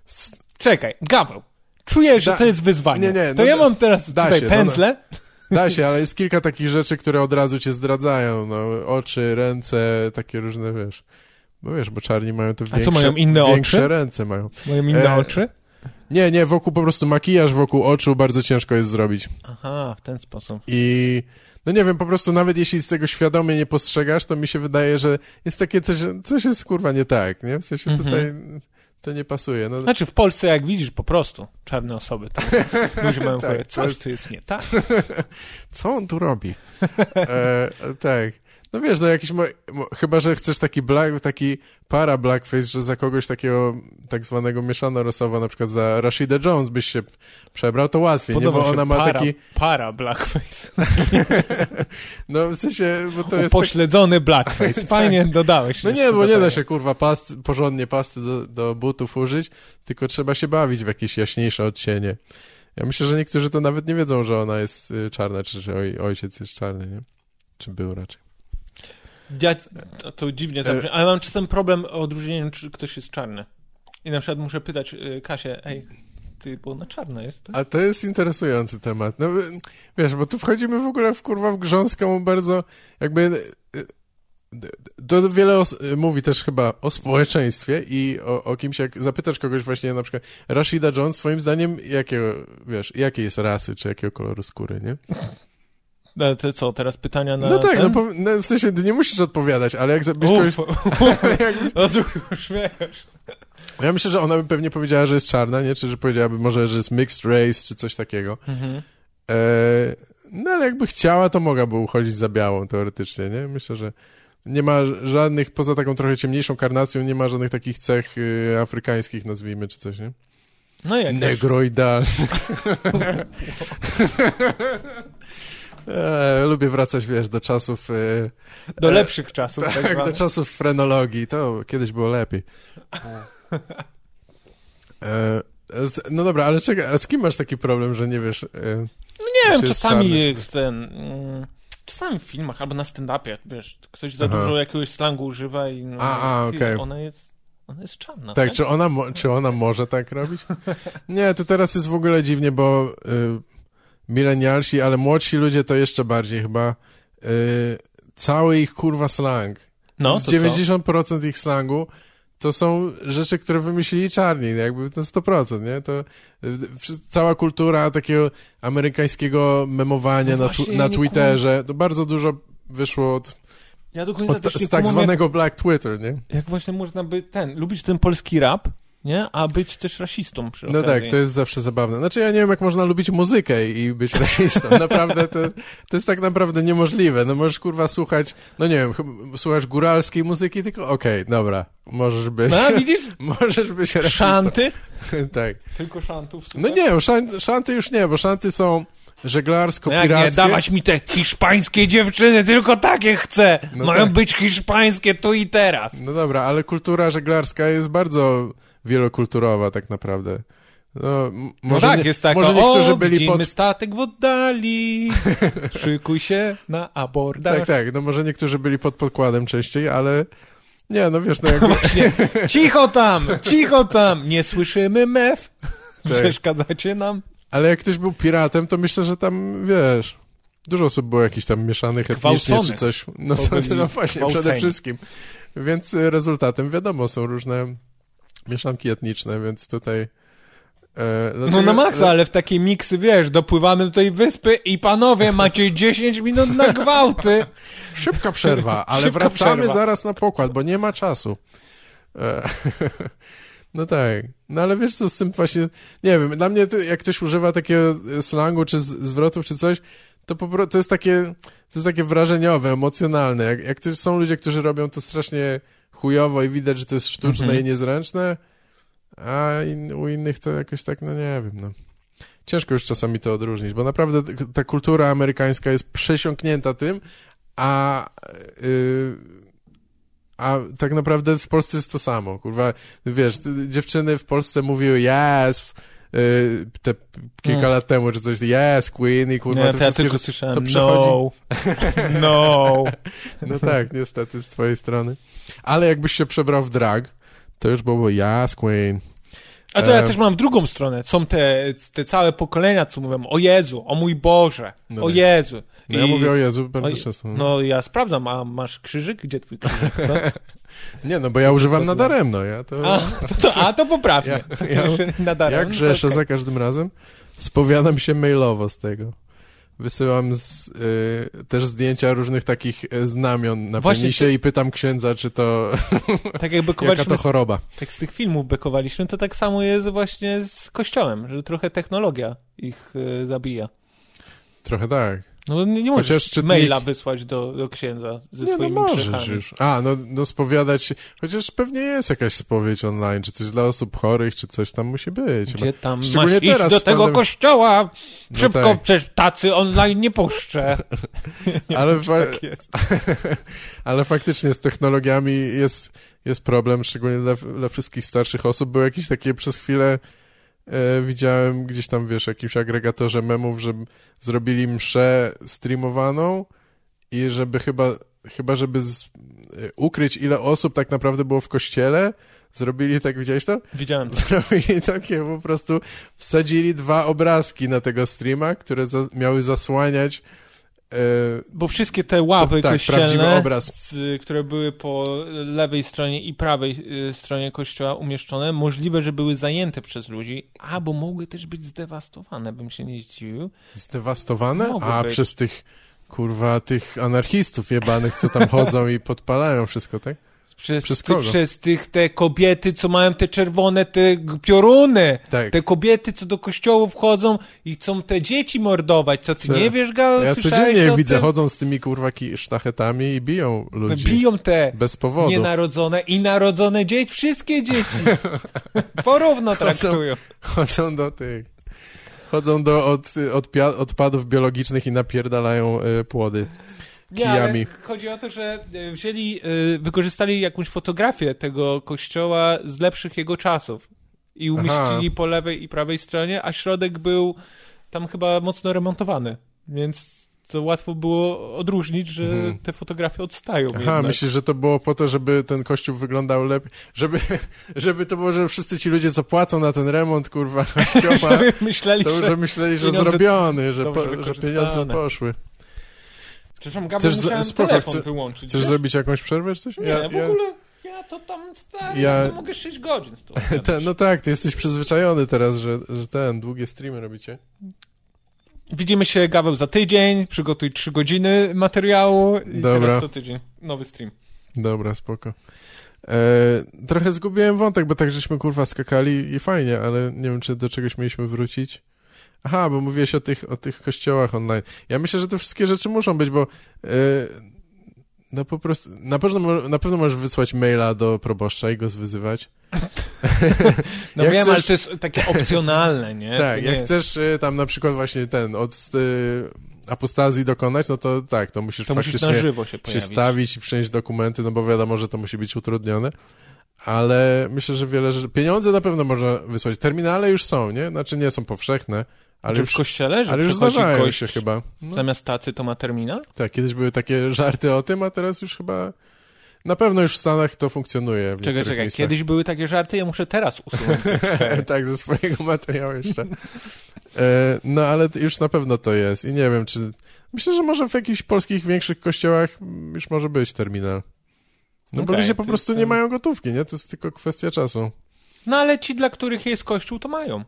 Speaker 1: s-
Speaker 2: Czekaj, Gaweł. Czuję, że
Speaker 1: Da-
Speaker 2: to jest wyzwanie.
Speaker 1: nie, nie,
Speaker 2: to
Speaker 1: no
Speaker 2: ja
Speaker 1: da-
Speaker 2: mam teraz
Speaker 1: da
Speaker 2: tutaj
Speaker 1: się, no,
Speaker 2: pędzle.
Speaker 1: Da się, ale jest kilka takich rzeczy, które od razu cię zdradzają. No, oczy, ręce, takie różne, wiesz. Bo wiesz, bo czarni mają te
Speaker 2: co,
Speaker 1: większe,
Speaker 2: mają inne
Speaker 1: większe
Speaker 2: oczy?
Speaker 1: ręce mają.
Speaker 2: Moje inne
Speaker 1: E,
Speaker 2: oczy.
Speaker 1: Nie, nie, wokół po prostu makijaż wokół oczu bardzo ciężko jest zrobić.
Speaker 2: Aha, w ten sposób.
Speaker 1: I no nie wiem, po prostu nawet jeśli z tego świadomie nie postrzegasz, to mi się wydaje, że jest takie coś, coś jest kurwa nie tak, nie? W sensie
Speaker 2: Mhm.
Speaker 1: tutaj to nie pasuje. No,
Speaker 2: Znaczy w Polsce jak widzisz po prostu czarne osoby, to ludzie mają
Speaker 1: Tak,
Speaker 2: powiedzieć, coś tu jest nie tak.
Speaker 1: co on tu robi? E, tak. No wiesz, no jakiś, mo, chyba, że chcesz taki black, taki para blackface, że za kogoś takiego tak zwanego mieszano rosowo, na przykład za Rashida Jones byś się przebrał, to łatwiej, nie? Bo ona ma
Speaker 2: para,
Speaker 1: taki,
Speaker 2: Para blackface.
Speaker 1: no w sensie, bo to jest tak,
Speaker 2: Upośledzony blackface. Fajnie dodałeś.
Speaker 1: no nie, bo nie da się kurwa past, porządnie pasty do, do butów użyć, tylko trzeba się bawić w jakieś jaśniejsze odcienie. Ja myślę, że niektórzy to nawet nie wiedzą, że ona jest y, czarna, czy że oj, ojciec jest czarny, nie? Czy był raczej.
Speaker 2: Ja, to, dziwnie
Speaker 1: E-
Speaker 2: zabrzmi, ale mam czasem problem o odróżnieniem, czy ktoś jest czarny. I na przykład muszę pytać y, Kasię, ej, ty, bo ona czarna jest, tak?
Speaker 1: A to jest interesujący temat. No, y, wiesz, bo tu wchodzimy w ogóle w kurwa w grząską bardzo jakby to wiele mówi też chyba o społeczeństwie i o, o kimś, jak zapytasz kogoś właśnie na przykład Rashida Jones, swoim zdaniem jakiego, wiesz, jakiej jest rasy, czy jakiego koloru skóry, nie?
Speaker 2: No, to co, teraz pytania na
Speaker 1: No tak, no, po, no w sensie ty nie musisz odpowiadać, ale jak zabyś kogoś...
Speaker 2: No tu już wiesz.
Speaker 1: Ja myślę, że ona by pewnie powiedziała, że jest czarna, nie? Czy że powiedziałaby może, że jest mixed race, czy coś takiego.
Speaker 2: Mhm.
Speaker 1: E, no ale jakby chciała, to mogłaby uchodzić za białą teoretycznie, nie? Myślę, że nie ma żadnych, poza taką trochę ciemniejszą karnacją, nie ma żadnych takich cech y, afrykańskich, nazwijmy, czy coś, nie?
Speaker 2: No jak
Speaker 1: Negroidal. e, lubię wracać, wiesz, do czasów... E,
Speaker 2: do
Speaker 1: e,
Speaker 2: lepszych czasów. Tak,
Speaker 1: tak, do czasów frenologii. To kiedyś było lepiej. E, z, no dobra, ale czekaj, a z kim masz taki problem, że nie wiesz... E,
Speaker 2: Nie wiem, czasami ten... Mm, czasami w filmach albo na stand-upie, wiesz, ktoś za
Speaker 1: Aha.
Speaker 2: dużo jakiegoś slangu używa i... No,
Speaker 1: A, a, okej.
Speaker 2: Ona jest... Ona jest czarna,
Speaker 1: Tak, czy ona, czy ona może tak robić? Nie, to teraz jest w ogóle dziwnie, bo y, milenialsi, ale młodsi ludzie to jeszcze bardziej chyba. Y, cały ich kurwa slang.
Speaker 2: No,
Speaker 1: Z
Speaker 2: to co?
Speaker 1: 90% ich slangu to są rzeczy, które wymyślili czarni, jakby na 100%, nie? To y, cała kultura takiego amerykańskiego memowania
Speaker 2: No
Speaker 1: na,
Speaker 2: właśnie,
Speaker 1: na
Speaker 2: nie
Speaker 1: Twitterze, to bardzo dużo wyszło od,
Speaker 2: Ja
Speaker 1: od, z tak
Speaker 2: kumam,
Speaker 1: zwanego Black Twitter, nie?
Speaker 2: Jak, jak właśnie można by ten, lubić ten polski rap, nie? A być też rasistą przy
Speaker 1: No
Speaker 2: okazji.
Speaker 1: tak, to jest zawsze zabawne. Znaczy ja nie wiem, jak można lubić muzykę i być rasistą. Naprawdę to, to jest tak naprawdę niemożliwe. No możesz kurwa słuchać, no nie wiem, słuchasz góralskiej muzyki, tylko okej, dobra, możesz być,
Speaker 2: No, widzisz?
Speaker 1: możesz być rasistą.
Speaker 2: Szanty?
Speaker 1: tak.
Speaker 2: Tylko szantów.
Speaker 1: No nie, szan, szanty już nie, bo szanty są
Speaker 2: No jak nie,
Speaker 1: żeglarsko-pirackie.
Speaker 2: dawać mi te hiszpańskie dziewczyny, tylko takie chcę.
Speaker 1: No
Speaker 2: Mają
Speaker 1: tak.
Speaker 2: być hiszpańskie tu i teraz.
Speaker 1: No dobra, ale kultura żeglarska jest bardzo wielokulturowa tak naprawdę. No,
Speaker 2: No
Speaker 1: może
Speaker 2: tak,
Speaker 1: nie,
Speaker 2: jest taka,
Speaker 1: może niektórzy
Speaker 2: o,
Speaker 1: byli pod
Speaker 2: statek w oddali, szykuj się na abordaż.
Speaker 1: Tak, tak, no może niektórzy byli pod podkładem częściej, ale nie, no wiesz, no jakby...
Speaker 2: Właśnie, cicho tam, cicho tam, nie słyszymy mew,
Speaker 1: Tak.
Speaker 2: przeszkadzacie nam.
Speaker 1: Ale jak ktoś był piratem, to myślę, że tam, wiesz, dużo osób było jakichś tam mieszanych etnicznie czy coś. No, to, no właśnie, przede wszystkim. Więc y, rezultatem, wiadomo, są różne mieszanki etniczne, więc tutaj... E,
Speaker 2: No
Speaker 1: dlaczego-
Speaker 2: na maksa, ale w takie miksy, wiesz, dopływamy do tej wyspy i panowie, macie 10 minut na gwałty.
Speaker 1: Szybka przerwa, ale
Speaker 2: Szybka
Speaker 1: wracamy
Speaker 2: przerwa.
Speaker 1: zaraz na pokład, bo nie ma czasu. E, No tak. No ale wiesz co z tym właśnie, nie wiem, dla mnie to, jak ktoś używa takiego slangu, czy zwrotów, czy coś, to po prostu to jest takie, to jest takie wrażeniowe, emocjonalne. Jak, jak są ludzie, którzy robią to strasznie chujowo i widać, że to jest sztuczne
Speaker 2: Mhm.
Speaker 1: i niezręczne, a in, u innych to jakoś tak, no nie wiem, no. Ciężko już czasami to odróżnić, bo naprawdę ta kultura amerykańska jest przesiąknięta tym, a y, a tak naprawdę w Polsce jest to samo, kurwa, wiesz, dziewczyny w Polsce mówiły yes, y, te kilka
Speaker 2: Mm.
Speaker 1: lat temu, czy coś, yes, queen i kurwa,
Speaker 2: Nie,
Speaker 1: te
Speaker 2: to ja tylko słyszałem
Speaker 1: to
Speaker 2: no,
Speaker 1: przechodzi-
Speaker 2: no.
Speaker 1: No tak, niestety, z twojej strony. Ale jakbyś się przebrał w drag, to już byłoby yes, queen.
Speaker 2: A to ja też mam w drugą stronę. Są te, te całe pokolenia, co mówią, o Jezu, o mój Boże,
Speaker 1: No
Speaker 2: o
Speaker 1: tak.
Speaker 2: Jezu.
Speaker 1: No ja
Speaker 2: I-
Speaker 1: mówię o Jezu bardzo
Speaker 2: Oj,
Speaker 1: często.
Speaker 2: No ja sprawdzam, a masz krzyżyk? Gdzie twój krzyżyk?
Speaker 1: Nie, no bo ja używam nadaremno, ja to...
Speaker 2: A, to, to, a to poprawnie.
Speaker 1: Ja- ja- Jak
Speaker 2: to
Speaker 1: grzeszę za każdym razem, spowiadam się mailowo z tego. wysyłam z, y, też zdjęcia różnych takich y, znamion na
Speaker 2: Właśnie
Speaker 1: penisie
Speaker 2: to-
Speaker 1: i pytam księdza, czy to,
Speaker 2: Tak jakby
Speaker 1: jaka to choroba.
Speaker 2: tak z tych filmów bekowaliśmy, to tak samo jest właśnie z kościołem, że trochę technologia ich y, zabija.
Speaker 1: Trochę tak.
Speaker 2: No nie, nie możesz
Speaker 1: Chociaż czytnik-
Speaker 2: maila wysłać do, do księdza ze
Speaker 1: Nie, no
Speaker 2: swoimi
Speaker 1: możesz
Speaker 2: grzechami.
Speaker 1: już. A, no, no spowiadać się. Chociaż pewnie jest jakaś spowiedź online, czy coś dla osób chorych, czy coś tam musi być.
Speaker 2: Gdzie tam
Speaker 1: Szczególnie
Speaker 2: masz
Speaker 1: teraz
Speaker 2: do tego
Speaker 1: panem-
Speaker 2: kościoła?
Speaker 1: No
Speaker 2: Szybko,
Speaker 1: tak.
Speaker 2: przecież tacy online nie puszczę. nie
Speaker 1: Ale
Speaker 2: wiem,
Speaker 1: fa-
Speaker 2: tak jest.
Speaker 1: Ale faktycznie z technologiami jest, jest problem, szczególnie dla, dla wszystkich starszych osób. Były jakieś takie przez chwilę, e, widziałem gdzieś tam, wiesz, jakimś agregatorze memów, że zrobili mszę streamowaną i żeby chyba, chyba żeby z, e, ukryć ile osób tak naprawdę było w kościele, zrobili tak, widziałeś to?
Speaker 2: Widziałem to.
Speaker 1: Zrobili takie, po prostu wsadzili dwa obrazki na tego streama, które za, miały zasłaniać
Speaker 2: Bo wszystkie te ławy
Speaker 1: Tak,
Speaker 2: kościelne, które były po lewej stronie i prawej y, stronie kościoła umieszczone, możliwe, że były zajęte przez ludzi, albo mogły też być zdewastowane, bym się nie zdziwił.
Speaker 1: Zdewastowane?
Speaker 2: Mogły
Speaker 1: A,
Speaker 2: być.
Speaker 1: przez tych, kurwa, tych anarchistów jebanych, co tam chodzą i podpalają wszystko, tak?
Speaker 2: Przez,
Speaker 1: Przez
Speaker 2: ty, przez tych te kobiety, co mają te czerwone te pioruny.
Speaker 1: Tak.
Speaker 2: Te kobiety, co do kościołów wchodzą i chcą te dzieci mordować. Co ty
Speaker 1: Co?
Speaker 2: nie wiesz?
Speaker 1: Ja codziennie
Speaker 2: o
Speaker 1: widzę, chodzą z tymi, kurwa, sztachetami i biją ludzi.
Speaker 2: Biją te
Speaker 1: Bez powodu.
Speaker 2: nienarodzone i narodzone dzieci, wszystkie dzieci. Porówno traktują.
Speaker 1: Chodzą do tych... Chodzą do od, odpia- odpadów biologicznych i napierdalają y, płody.
Speaker 2: Nie,
Speaker 1: kijami.
Speaker 2: chodzi o to, że e, wzięli, e, wykorzystali jakąś fotografię tego kościoła z lepszych jego czasów i umieścili po lewej i prawej stronie, a środek był tam chyba mocno remontowany, więc to łatwo było odróżnić, że
Speaker 1: Mhm.
Speaker 2: te fotografie odstają
Speaker 1: Aha,
Speaker 2: jednak.
Speaker 1: myślisz, że to było po to, żeby ten kościół wyglądał lepiej? Żeby, żeby to było, że wszyscy ci ludzie, co płacą na ten remont, kurwa, kościoła,
Speaker 2: Myśleli,
Speaker 1: to już
Speaker 2: że...
Speaker 1: że myśleli, że
Speaker 2: pieniądze
Speaker 1: zrobiony, że, po, że pieniądze poszły.
Speaker 2: Przepraszam, Gabriel,
Speaker 1: Chcesz
Speaker 2: musiałem
Speaker 1: spoko,
Speaker 2: telefon
Speaker 1: chcę-
Speaker 2: wyłączyć.
Speaker 1: Chcesz
Speaker 2: wiesz?
Speaker 1: zrobić jakąś przerwę czy coś?
Speaker 2: Nie, w ogóle ja to tam stary,
Speaker 1: Ja-
Speaker 2: ja... mogę 6 godzin z
Speaker 1: no tak, ty jesteś przyzwyczajony teraz, że, że ten, długie streamy robicie.
Speaker 2: Widzimy się, Gaweł, za tydzień. Przygotuj 3 godziny materiału. I
Speaker 1: Dobra.
Speaker 2: teraz co tydzień nowy stream.
Speaker 1: Dobra, spoko. E, trochę zgubiłem wątek, bo tak żeśmy kurwa skakali i fajnie, ale nie wiem, czy do czegoś mieliśmy wrócić. Aha, bo mówiłeś o tych, o tych kościołach online. Ja myślę, że te wszystkie rzeczy muszą być, bo e, no po prostu, na pewno, na pewno możesz wysłać maila do proboszcza i go zwyzywać.
Speaker 2: No
Speaker 1: Jak
Speaker 2: wiem, ale
Speaker 1: chcesz-
Speaker 2: to jest takie opcjonalne, nie?
Speaker 1: tak,
Speaker 2: nie
Speaker 1: jak
Speaker 2: jest-
Speaker 1: chcesz e, tam na przykład właśnie ten, od e, apostazji dokonać, no to tak, to musisz
Speaker 2: To musisz
Speaker 1: faktycznie
Speaker 2: na żywo się
Speaker 1: się stawić i przynieść dokumenty, no bo wiadomo, że to musi być utrudnione. Ale myślę, że wiele rzeczy. Pieniądze na pewno można wysłać. Terminale już są, nie? Znaczy nie są powszechne, ale już,
Speaker 2: w kościele, że
Speaker 1: ale już zdarzają się chyba. No,
Speaker 2: zamiast tacy to ma terminal?
Speaker 1: tak, kiedyś były takie żarty o tym, a teraz już chyba. Na pewno już w Stanach to funkcjonuje. W
Speaker 2: Czekaj, czekaj,
Speaker 1: miejscach.
Speaker 2: kiedyś były takie żarty, ja muszę teraz usunąć
Speaker 1: tak, ze swojego materiału jeszcze. E, no ale już na pewno to jest. I nie wiem, czy. Myślę, że może w jakichś polskich większych kościołach mm, już może być terminal. No bo
Speaker 2: Okej,
Speaker 1: ludzie po prostu
Speaker 2: jest
Speaker 1: nie
Speaker 2: ten-
Speaker 1: mają gotówki, nie? To jest tylko kwestia czasu.
Speaker 2: No ale ci, dla których jest kościół, to mają.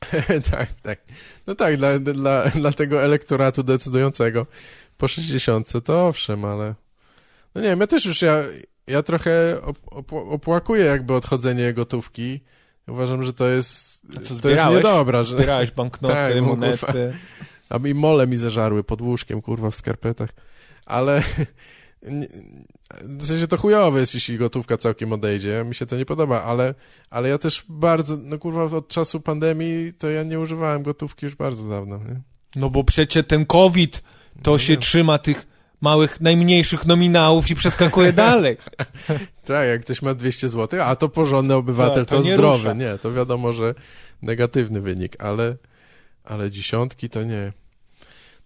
Speaker 1: tak, tak. No tak, dla, dla, dla tego elektoratu decydującego po 60 to owszem, ale... No nie wiem, ja też już, ja, ja trochę op, op, opłakuję jakby odchodzenie gotówki. Uważam, że to jest,
Speaker 2: co,
Speaker 1: to jest niedobra, że...
Speaker 2: Zbierałeś banknoty,
Speaker 1: Tak, no,
Speaker 2: monety.
Speaker 1: A mi mole mi zażarły pod łóżkiem, kurwa, w skarpetach. Ale... W sensie to chujowe jest, jeśli gotówka całkiem odejdzie. Mi się to nie podoba, ale, ale ja też bardzo, no kurwa, od czasu pandemii to ja nie używałem gotówki już bardzo dawno, nie?
Speaker 2: No bo przecież ten COVID to
Speaker 1: No
Speaker 2: się
Speaker 1: wiem.
Speaker 2: trzyma tych małych, najmniejszych nominałów i przeskakuje dalej.
Speaker 1: Tak, jak ktoś ma 200 zł, a to porządny obywatel,
Speaker 2: Tak, to
Speaker 1: to,
Speaker 2: nie
Speaker 1: zdrowy.
Speaker 2: rusza.
Speaker 1: Nie, to wiadomo, że negatywny wynik, ale, ale dziesiątki to nie.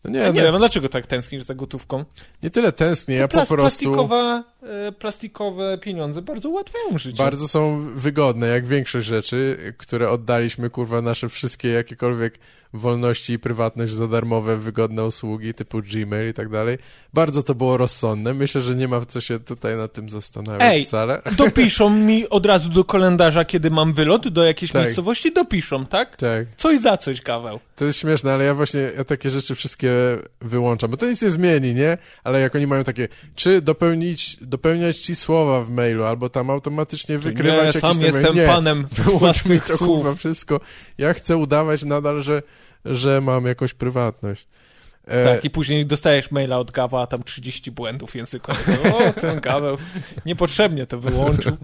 Speaker 1: No nie,
Speaker 2: Ja nie
Speaker 1: no,
Speaker 2: wiem, dlaczego tak tęsknisz za gotówką?
Speaker 1: nie tyle tęsknię, ja po prostu...
Speaker 2: Plastikowa e, plastikowe pieniądze bardzo ułatwiają życie.
Speaker 1: Bardzo są wygodne, jak większość rzeczy, które oddaliśmy, kurwa, nasze wszystkie jakiekolwiek wolności i prywatność za darmowe, wygodne usługi typu Gmail i tak dalej. Bardzo to było rozsądne. Myślę, że nie ma co się tutaj nad tym zastanawiać
Speaker 2: Ej,
Speaker 1: wcale.
Speaker 2: Dopiszą mi od razu do kalendarza, kiedy mam wylot do jakiejś
Speaker 1: Tak.
Speaker 2: miejscowości, dopiszą, tak?
Speaker 1: Tak,
Speaker 2: Coś za coś, kawał.
Speaker 1: to jest śmieszne, ale ja właśnie ja takie rzeczy wszystkie wyłączam, bo to nic nie zmieni, nie? Ale jak oni mają takie, czy dopełnić, dopełniać ci słowa w mailu, albo tam automatycznie wykrywać
Speaker 2: nie,
Speaker 1: jakieś
Speaker 2: sam jestem
Speaker 1: nie,
Speaker 2: panem
Speaker 1: Wyłącz mi to
Speaker 2: słów.
Speaker 1: kurwa wszystko. Ja chcę udawać nadal, że, że mam jakąś prywatność. E,
Speaker 2: Tak, i później dostajesz maila od Gawa, a tam 30 błędów językowych. O, ten Gaweł niepotrzebnie to wyłączył.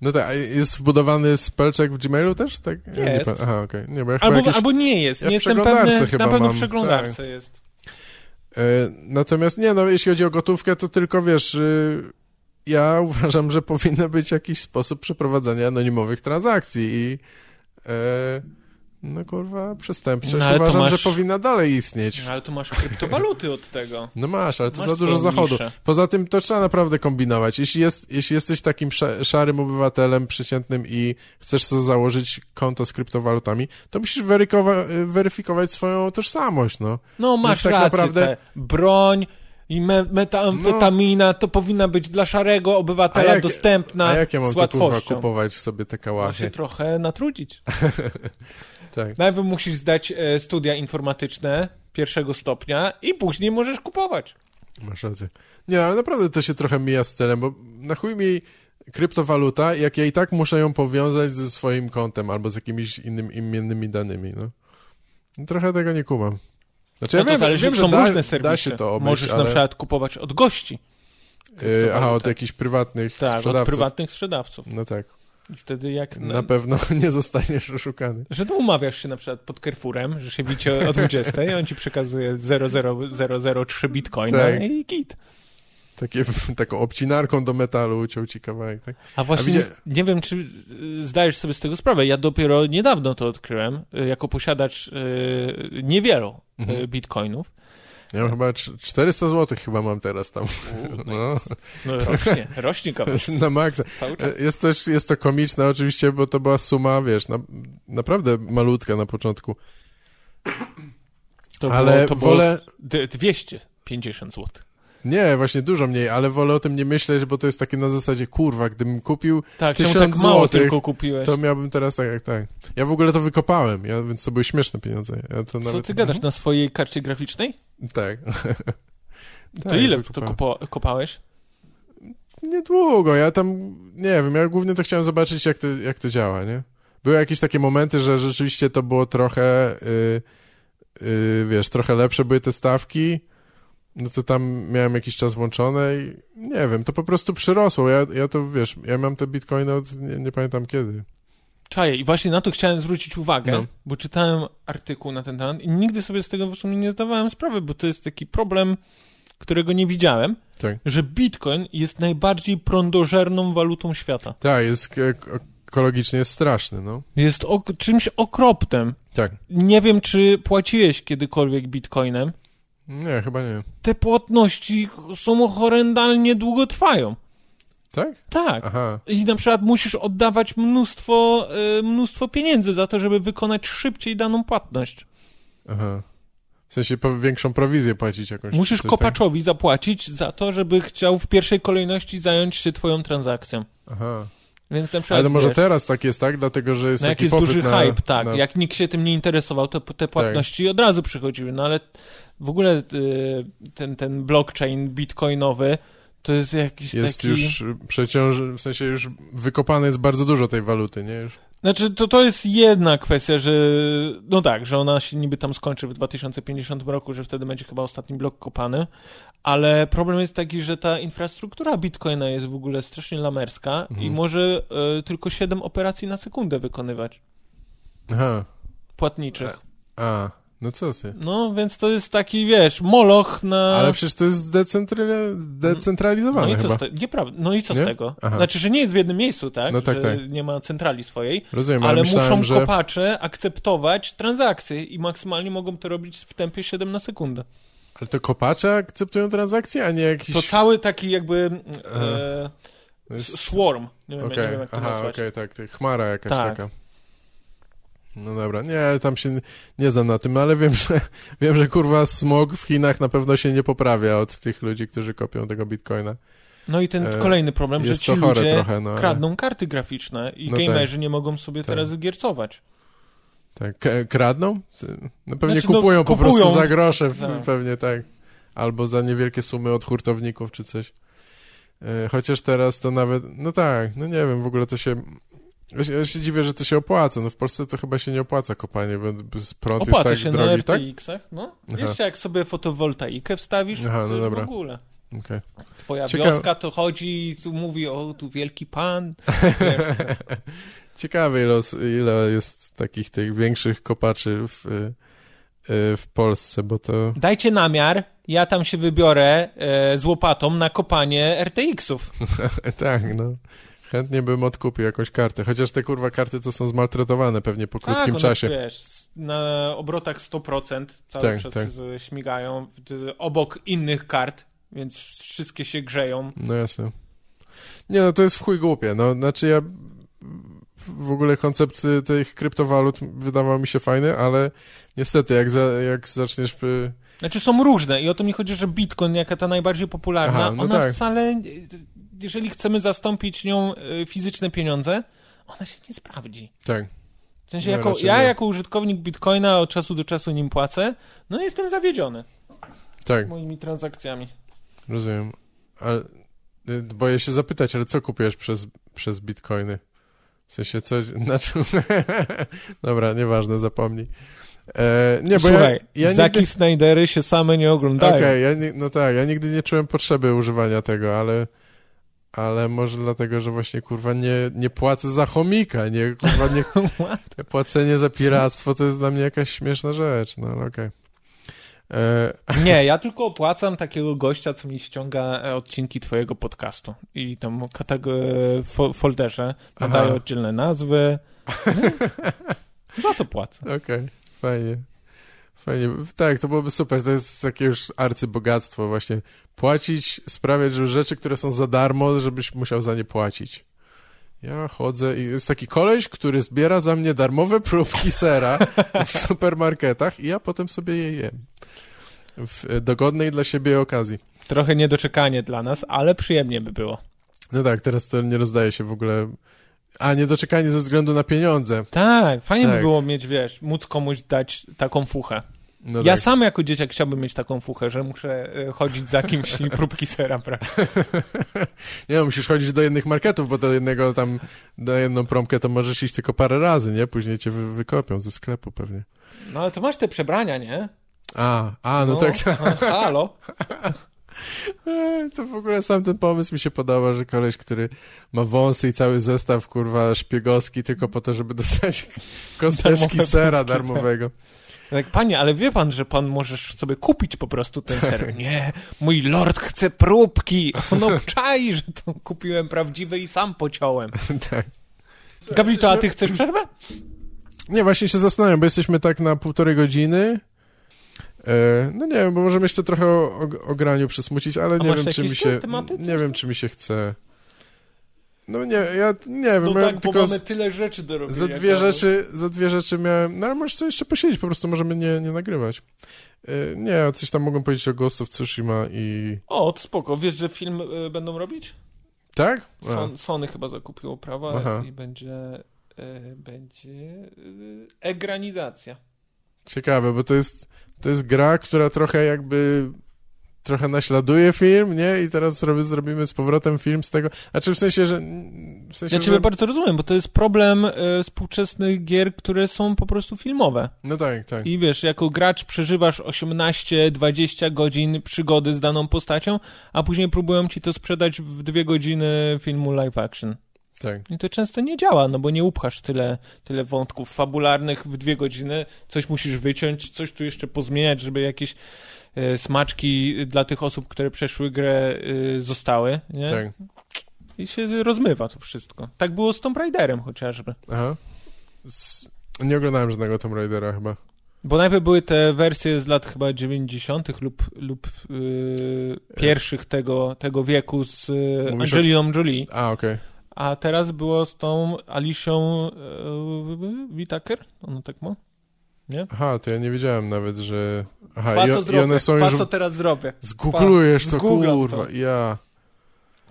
Speaker 1: No tak, a jest wbudowany spellcheck w Gmailu też? Tak? Nie
Speaker 2: Jest.
Speaker 1: pa- Aha, okej. Nie, bo
Speaker 2: Albo,
Speaker 1: jakieś...
Speaker 2: albo nie jest,
Speaker 1: ja
Speaker 2: nie jestem
Speaker 1: przeglądarce
Speaker 2: pewny,
Speaker 1: chyba
Speaker 2: na pewno
Speaker 1: mam,
Speaker 2: w przeglądarce jest.
Speaker 1: E, natomiast nie, no jeśli chodzi o gotówkę, to tylko wiesz, y, ja uważam, że powinien być jakiś sposób przeprowadzania anonimowych transakcji i e, no kurwa, przestępczość
Speaker 2: No, ale to
Speaker 1: uważam,
Speaker 2: masz-
Speaker 1: że powinna dalej istnieć.
Speaker 2: No, ale tu masz kryptowaluty od tego.
Speaker 1: No masz, ale to
Speaker 2: Masz
Speaker 1: za dużo zachodu. Poza tym to trzeba naprawdę kombinować. Jeśli, jest, jeśli jesteś takim sza, szarym obywatelem przeciętnym i chcesz sobie założyć konto z kryptowalutami, to musisz weryfikować swoją tożsamość, no.
Speaker 2: No masz
Speaker 1: tak
Speaker 2: rację,
Speaker 1: naprawdę-
Speaker 2: broń i me metamfetamina to powinna być dla szarego obywatela
Speaker 1: A jak-
Speaker 2: dostępna
Speaker 1: A jak ja mam
Speaker 2: z
Speaker 1: to kurwa
Speaker 2: łatwością.
Speaker 1: kupować sobie te kałachy?
Speaker 2: trochę natrudzić.
Speaker 1: Tak.
Speaker 2: Najpierw musisz zdać e, studia informatyczne pierwszego stopnia i później możesz kupować.
Speaker 1: Masz rację. Nie, ale naprawdę to się trochę mija z celem, bo na chuj mi kryptowaluta, jak ja i tak muszę ją powiązać ze swoim kontem albo z jakimiś innymi imiennymi danymi, no. Trochę tego nie kumam. Znaczy, ja
Speaker 2: no to
Speaker 1: wiem,
Speaker 2: zależy,
Speaker 1: wiem
Speaker 2: są
Speaker 1: że da,
Speaker 2: różne serwisy.
Speaker 1: da się to obejść,
Speaker 2: Możesz
Speaker 1: ale...
Speaker 2: na przykład kupować od gości.
Speaker 1: Yy, aha, od jakichś prywatnych
Speaker 2: Tak, od
Speaker 1: sprzedawców.
Speaker 2: prywatnych sprzedawców.
Speaker 1: No tak.
Speaker 2: Wtedy jak...
Speaker 1: Na pewno nie zostaniesz oszukany.
Speaker 2: Że no umawiasz się na przykład pod Carrefourem, że się bicie o 20 i on ci przekazuje 0,0003 bitcoina
Speaker 1: Tak.
Speaker 2: i git.
Speaker 1: Takie, taką obcinarką do metalu uciął ci kawałek, tak?
Speaker 2: A właśnie
Speaker 1: widzia-
Speaker 2: nie wiem, czy y, zdajesz sobie z tego sprawę. Ja dopiero niedawno to odkryłem, y, jako posiadacz y, niewielu
Speaker 1: Mhm.
Speaker 2: bitcoinów.
Speaker 1: Ja mam chyba cz- 400 zł chyba mam teraz tam. No,
Speaker 2: No rośnie, rośnie kawałek
Speaker 1: na maksa. E, Jest też, jest to komiczne oczywiście, bo to była suma, wiesz, na, naprawdę malutka na początku.
Speaker 2: To
Speaker 1: ale
Speaker 2: było, to było
Speaker 1: wolę,
Speaker 2: d- 250 zł.
Speaker 1: nie, właśnie dużo mniej, ale wolę o tym nie myśleć, bo to jest takie na zasadzie, kurwa, gdybym kupił,
Speaker 2: Tak, czemu
Speaker 1: Tysiąc
Speaker 2: tak mało
Speaker 1: złotych,
Speaker 2: tylko kupiłeś?
Speaker 1: to miałbym teraz tak jak tak. Ja w ogóle to wykopałem, ja, więc to były śmieszne pieniądze. Ja to
Speaker 2: Co
Speaker 1: nawet,
Speaker 2: ty gadasz, na swojej karcie graficznej?
Speaker 1: Tak.
Speaker 2: To
Speaker 1: Tak,
Speaker 2: ile to kopo- kopałeś?
Speaker 1: Niedługo, ja tam, nie wiem, ja głównie to chciałem zobaczyć, jak to, jak to działa, nie? Były jakieś takie momenty, że rzeczywiście to było trochę, y, y, wiesz, trochę lepsze były te stawki, no to tam miałem jakiś czas włączone i nie wiem, to po prostu przyrosło. Ja, ja to, wiesz, ja mam te bitcoiny od nie, nie pamiętam kiedy.
Speaker 2: Czaję. I właśnie na to chciałem zwrócić uwagę,
Speaker 1: No.
Speaker 2: bo czytałem artykuł na ten temat i nigdy sobie z tego w sumie nie zdawałem sprawy, bo to jest taki problem, którego nie widziałem,
Speaker 1: Tak.
Speaker 2: że bitcoin jest najbardziej prądożerną walutą świata.
Speaker 1: Tak, jest ekologicznie jest straszny, no.
Speaker 2: Jest ok- czymś okropnym.
Speaker 1: Tak.
Speaker 2: Nie wiem, czy płaciłeś kiedykolwiek bitcoinem.
Speaker 1: Nie, chyba nie.
Speaker 2: Te płatności są horrendalnie długo trwają.
Speaker 1: Tak?
Speaker 2: Tak.
Speaker 1: Aha.
Speaker 2: I na przykład musisz oddawać mnóstwo, y, mnóstwo pieniędzy za to, żeby wykonać szybciej daną płatność.
Speaker 1: Aha. W sensie większą prowizję płacić jakąś.
Speaker 2: Musisz
Speaker 1: coś
Speaker 2: kopaczowi zapłacić za to, żeby chciał w pierwszej kolejności zająć się twoją transakcją.
Speaker 1: Tak? Aha.
Speaker 2: Więc na przykład,
Speaker 1: Ale to może
Speaker 2: wiesz,
Speaker 1: teraz tak jest, tak? Dlatego, że jest
Speaker 2: no jak
Speaker 1: taki
Speaker 2: jest
Speaker 1: popyt
Speaker 2: duży
Speaker 1: na...
Speaker 2: hype, tak.
Speaker 1: na...
Speaker 2: Jak nikt się tym nie interesował, to te płatności od razu przychodziły. No ale w ogóle y, ten, ten blockchain bitcoinowy to jest jakiś
Speaker 1: Jest
Speaker 2: taki...
Speaker 1: już przeciąż... W sensie już wykopane jest bardzo dużo tej waluty, nie? Już...
Speaker 2: Znaczy, to, to jest jedna kwestia, że no tak, że ona się niby tam skończy w 2050 roku, że wtedy będzie chyba ostatni blok kopany, ale problem jest taki, że ta infrastruktura Bitcoina jest w ogóle strasznie lamerska
Speaker 1: Mhm.
Speaker 2: i może e, tylko 7 operacji na sekundę wykonywać,
Speaker 1: Aha.
Speaker 2: płatniczych.
Speaker 1: A, no co ty?
Speaker 2: No, więc to jest taki, wiesz, moloch na...
Speaker 1: Ale przecież to jest decentrali-
Speaker 2: no
Speaker 1: decentralizowane
Speaker 2: i co
Speaker 1: chyba.
Speaker 2: te... Nieprawda. No i co
Speaker 1: Nie?
Speaker 2: z tego?
Speaker 1: Aha.
Speaker 2: Znaczy, że nie jest w jednym miejscu, tak?
Speaker 1: No tak, tak.
Speaker 2: nie ma centrali swojej,
Speaker 1: Rozumiem, ale,
Speaker 2: ale
Speaker 1: myślałem,
Speaker 2: muszą
Speaker 1: że...
Speaker 2: kopacze akceptować transakcje i maksymalnie mogą to robić w tempie 7 na sekundę.
Speaker 1: Ale to kopacze akceptują transakcje, a nie jakiś...
Speaker 2: To cały taki jakby e,
Speaker 1: To jest-
Speaker 2: swarm. Nie wiem,
Speaker 1: Okej,
Speaker 2: nie wiem jak to
Speaker 1: aha, okej,
Speaker 2: nazwać.
Speaker 1: tak, tak, chmara jakaś
Speaker 2: Tak.
Speaker 1: taka. No dobra, nie, tam się nie znam na tym, ale wiem, że wiem, że kurwa smog w Chinach na pewno się nie poprawia od tych ludzi, którzy kopią tego bitcoina.
Speaker 2: No i ten
Speaker 1: E,
Speaker 2: kolejny problem, że ci ludzie
Speaker 1: trochę, no. ale-
Speaker 2: kradną karty graficzne i
Speaker 1: No tak.
Speaker 2: gamerzy nie mogą sobie
Speaker 1: Tak.
Speaker 2: teraz giercować.
Speaker 1: Tak, kradną? No pewnie
Speaker 2: Znaczy, no,
Speaker 1: kupują po
Speaker 2: kupują.
Speaker 1: prostu za grosze,
Speaker 2: Tak.
Speaker 1: pewnie tak. Albo za niewielkie sumy od hurtowników czy coś. E, Chociaż teraz to nawet, no tak, no nie wiem, w ogóle to się... Ja się, ja się dziwię, że to się opłaca. No w Polsce to chyba się nie opłaca kopanie, bo prąd
Speaker 2: Opłaca
Speaker 1: jest
Speaker 2: się
Speaker 1: tak
Speaker 2: na
Speaker 1: drogi, tak?
Speaker 2: RTX-ach, no.
Speaker 1: Aha.
Speaker 2: Jeszcze jak sobie fotowoltaikę wstawisz,
Speaker 1: Aha, no dobra.
Speaker 2: w ogóle.
Speaker 1: Okej.
Speaker 2: Twoja
Speaker 1: Cieka-
Speaker 2: wioska to chodzi i tu mówi, o, tu wielki pan.
Speaker 1: Ciekawe, ile, ile jest takich tych większych kopaczy w, y, y, w Polsce, bo to...
Speaker 2: Dajcie namiar, ja tam się wybiorę e, z łopatą na kopanie RTX-ów.
Speaker 1: tak, no. Chętnie bym odkupił jakąś kartę. Chociaż te kurwa karty to są zmaltretowane pewnie po krótkim
Speaker 2: tak,
Speaker 1: czasie.
Speaker 2: wiesz, na obrotach 100% cały
Speaker 1: Tak,
Speaker 2: czas
Speaker 1: tak.
Speaker 2: śmigają obok innych kart, więc wszystkie się grzeją.
Speaker 1: No jasne. Nie, no to jest w chuj głupie. No, znaczy ja w ogóle koncept tych kryptowalut wydawał mi się fajny, ale niestety jak, za, jak zaczniesz... y,
Speaker 2: Znaczy są różne i o to mi chodzi, że Bitcoin, jaka ta najbardziej popularna,
Speaker 1: Aha, no
Speaker 2: ona
Speaker 1: tak.
Speaker 2: wcale, jeżeli chcemy zastąpić nią e, fizyczne pieniądze, ona się nie sprawdzi.
Speaker 1: Tak,
Speaker 2: W sensie,
Speaker 1: No,
Speaker 2: jako, ja
Speaker 1: nie.
Speaker 2: jako użytkownik Bitcoina od czasu do czasu nim płacę, no jestem zawiedziony
Speaker 1: tak,
Speaker 2: moimi transakcjami.
Speaker 1: rozumiem. Ale y, boję się zapytać, ale co kupujesz przez, przez bitcoiny? W sensie coś, znaczy... Dobra, nieważne, zapomnij. E, nie, bo
Speaker 2: Słuchaj,
Speaker 1: ja, ja
Speaker 2: Zaki
Speaker 1: nigdy...
Speaker 2: Snydery się same nie oglądają.
Speaker 1: Okej, ja nie, no tak, ja nigdy nie czułem potrzeby używania tego, ale ale może dlatego, że właśnie kurwa nie, nie płacę za chomika, nie kurwa nie płacenie za piractwo to jest dla mnie jakaś śmieszna rzecz, no okej. E,
Speaker 2: Nie, ja tylko opłacam takiego gościa, co mi ściąga e, odcinki twojego podcastu. I tam fo folderze nadaje oddzielne nazwy. No, za to płacę.
Speaker 1: Okej, fajnie. Fajnie. Tak, to byłoby super. To jest takie już arcybogactwo właśnie. Płacić, sprawiać, że rzeczy, które są za darmo, żebyś musiał za nie płacić. Ja chodzę i jest taki koleś, który zbiera za mnie darmowe próbki sera w supermarketach i ja potem sobie je jem. W e, dogodnej dla siebie okazji.
Speaker 2: Trochę niedoczekanie dla nas, ale przyjemnie by było.
Speaker 1: No tak, teraz to nie rozdaje się w ogóle. A, niedoczekanie ze względu na pieniądze.
Speaker 2: Tak, fajnie by
Speaker 1: Tak.
Speaker 2: było mieć, wiesz, móc komuś dać taką fuchę.
Speaker 1: No
Speaker 2: ja
Speaker 1: tak.
Speaker 2: sam jako dzieciak chciałbym mieć taką fuchę, że muszę e, chodzić za kimś i próbki sera brać.
Speaker 1: Nie no, musisz chodzić do jednych marketów, bo do jednego tam, do jedną promkę to możesz iść tylko parę razy, nie? Później cię wy, wykopią ze sklepu pewnie.
Speaker 2: No ale to masz te przebrania, nie?
Speaker 1: A, a, no, tak, tak.
Speaker 2: a, Halo?
Speaker 1: To w ogóle sam ten pomysł mi się podoba, że koleś, który ma wąsy i cały zestaw, kurwa, szpiegowski tylko po to, żeby dostać kosteczki
Speaker 2: Darmowe
Speaker 1: sera
Speaker 2: próbki,
Speaker 1: darmowego.
Speaker 2: Tak, panie, ale wie pan, że pan możesz sobie kupić po prostu ten ser. Nie, mój lord chce próbki. No czai, że to kupiłem prawdziwe i sam pociąłem.
Speaker 1: tak.
Speaker 2: Gabriel, to a ty chcesz przerwę?
Speaker 1: Nie, właśnie się zastanawiam, bo jesteśmy tak na półtorej godziny. E, no nie wiem, bo możemy jeszcze trochę o, o, o graniu przysmucić, ale nie wiem, czy mi się.
Speaker 2: tematy,
Speaker 1: Nie wiem, czy mi się chce. No nie, ja nie wiem,
Speaker 2: No
Speaker 1: ja
Speaker 2: tak, bo
Speaker 1: tylko
Speaker 2: mamy tyle rzeczy do robienia.
Speaker 1: za dwie rzeczy, za dwie rzeczy miałem. No ale możesz sobie jeszcze posiedzieć, po prostu możemy nie, nie nagrywać. E, nie, coś tam mogą powiedzieć o Ghost of Tsushima i.
Speaker 2: O, to spoko. Wiesz, że film y, będą robić?
Speaker 1: Tak?
Speaker 2: Son, Sony chyba zakupiło prawa
Speaker 1: Aha.
Speaker 2: i będzie... Y, będzie... Egranizacja.
Speaker 1: ciekawe, bo to jest, to jest gra, która trochę jakby trochę naśladuje film, nie? I teraz zrobi, zrobimy z powrotem film z tego. Znaczy w sensie, że. W sensie,
Speaker 2: Ja ciebie
Speaker 1: że...
Speaker 2: bardzo rozumiem, bo to jest problem y, współczesnych gier, które są po prostu filmowe.
Speaker 1: No tak, tak.
Speaker 2: I wiesz, jako gracz przeżywasz 18-20 godzin przygody z daną postacią, a później próbują ci to sprzedać w dwie godziny filmu live action.
Speaker 1: tak.
Speaker 2: I to często nie działa, no bo nie upchasz tyle, tyle wątków fabularnych w dwie godziny, coś musisz wyciąć, coś tu jeszcze pozmieniać, żeby jakieś e, smaczki dla tych osób, które przeszły grę e, zostały, nie?
Speaker 1: Tak.
Speaker 2: I się rozmywa to wszystko. Tak było z Tomb Raiderem chociażby.
Speaker 1: Aha. S... Nie oglądałem żadnego Tomb Raidera chyba.
Speaker 2: Bo najpierw były te wersje z lat chyba 90. lub, lub yy, pierwszych tego, tego wieku z yy,
Speaker 1: Mówisz o-
Speaker 2: Angeliną Jolie.
Speaker 1: A, okej.
Speaker 2: A teraz było z tą Alicią yy, Whittaker? Ono tak ma?
Speaker 1: Aha, to ja nie wiedziałem nawet, że... Aha,
Speaker 2: Pa
Speaker 1: i,
Speaker 2: co
Speaker 1: i
Speaker 2: zrobię,
Speaker 1: one są
Speaker 2: pa
Speaker 1: już...
Speaker 2: co teraz zrobię.
Speaker 1: Zgooglujesz to,
Speaker 2: Zgooglam
Speaker 1: kurwa,
Speaker 2: to.
Speaker 1: ja...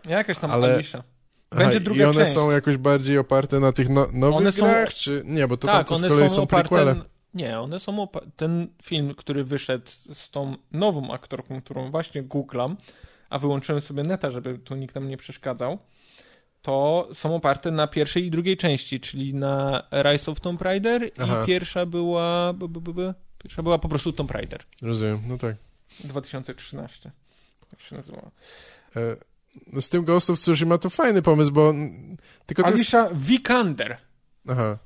Speaker 2: Jakaś tam
Speaker 1: Ale-
Speaker 2: Alicia. Będzie
Speaker 1: Aha,
Speaker 2: druga
Speaker 1: I one
Speaker 2: część.
Speaker 1: są jakoś bardziej oparte na tych no, nowych
Speaker 2: One są-
Speaker 1: grach, czy... Nie, bo to
Speaker 2: tak,
Speaker 1: tam z
Speaker 2: one
Speaker 1: kolei
Speaker 2: są
Speaker 1: są
Speaker 2: oparte...
Speaker 1: prequele.
Speaker 2: Nie, one są opa- Ten film, który wyszedł z tą nową aktorką, którą właśnie googlam, a wyłączyłem sobie neta, żeby tu nikt nam nie przeszkadzał, to są oparte na pierwszej i drugiej części, czyli na Rise of Tomb Raider
Speaker 1: Aha.
Speaker 2: i pierwsza była... B, b, b, pierwsza była po prostu Tomb Raider.
Speaker 1: Rozumiem, no tak.
Speaker 2: 2013. Tak się nazywała.
Speaker 1: E, no z tym Ghost of Tsushima to fajny pomysł, bo... Tylko to jest...
Speaker 2: Alicia Vikander.
Speaker 1: Aha.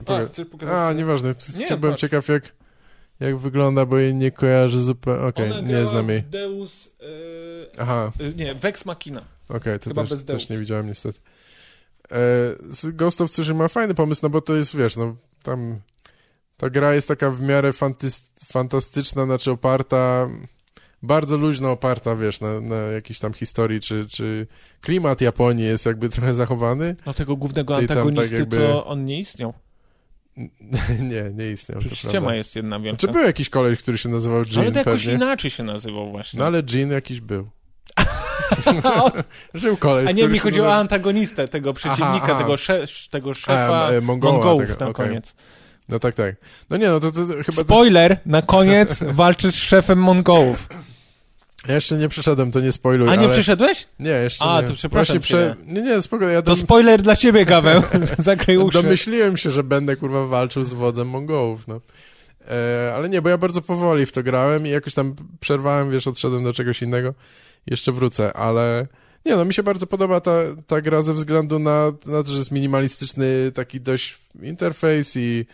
Speaker 2: A,
Speaker 1: Poga-
Speaker 2: pokazać?
Speaker 1: A, nieważne.
Speaker 2: Nie,
Speaker 1: Byłem
Speaker 2: patrz.
Speaker 1: ciekaw, jak, jak wygląda, bo jej nie kojarzę zupełnie. Okej,
Speaker 2: Ona
Speaker 1: nie znam jej.
Speaker 2: Deus... Yy,
Speaker 1: Aha,
Speaker 2: nie, Vex Machina.
Speaker 1: okej, to
Speaker 2: Chyba
Speaker 1: też, też nie widziałem niestety. Z Ghost of Tsushima fajny pomysł, no bo to jest, wiesz, no tam ta gra jest taka w miarę fantastyczna, znaczy oparta, bardzo luźno oparta, wiesz, na, na jakiejś tam historii, czy, czy klimat Japonii jest jakby trochę zachowany.
Speaker 2: No tego głównego
Speaker 1: Czyli tam tak
Speaker 2: antagonisty
Speaker 1: jakby-
Speaker 2: to on nie istniał.
Speaker 1: nie, nie istniał, to
Speaker 2: Przecież
Speaker 1: prawda.
Speaker 2: ściema jest jedna wielka.
Speaker 1: Czy był jakiś koleś, który się nazywał Jin
Speaker 2: Ale to jakoś
Speaker 1: pewnie?
Speaker 2: inaczej się nazywał właśnie.
Speaker 1: No ale Jin jakiś był. Żył koleś,
Speaker 2: A nie, mi
Speaker 1: się
Speaker 2: chodzi o antagonistę, tego przeciwnika,
Speaker 1: aha.
Speaker 2: tego, sze tego szefa
Speaker 1: A, e, Mongoła
Speaker 2: Mongołów
Speaker 1: tego,
Speaker 2: na
Speaker 1: okej.
Speaker 2: koniec.
Speaker 1: No tak, tak. No nie, no to, to, to chyba...
Speaker 2: Spoiler, na koniec walczy z szefem Mongołów.
Speaker 1: Ja jeszcze nie przeszedłem, to nie spoiluj,
Speaker 2: A nie
Speaker 1: ale...
Speaker 2: przyszedłeś?
Speaker 1: Nie, jeszcze
Speaker 2: A,
Speaker 1: nie.
Speaker 2: to przepraszam
Speaker 1: prze... Nie, nie, spoko, ja
Speaker 2: To
Speaker 1: dom...
Speaker 2: spoiler dla ciebie, Gaweł. Zakryj uszy.
Speaker 1: domyśliłem się, że będę, kurwa, walczył z wodzem Mongołów, no. E, ale nie, bo ja bardzo powoli w to grałem i jakoś tam przerwałem, wiesz, odszedłem do czegoś innego. Jeszcze wrócę, ale... Nie, no mi się bardzo podoba ta, ta gra ze względu na, na to, że jest minimalistyczny taki dość interfejs i,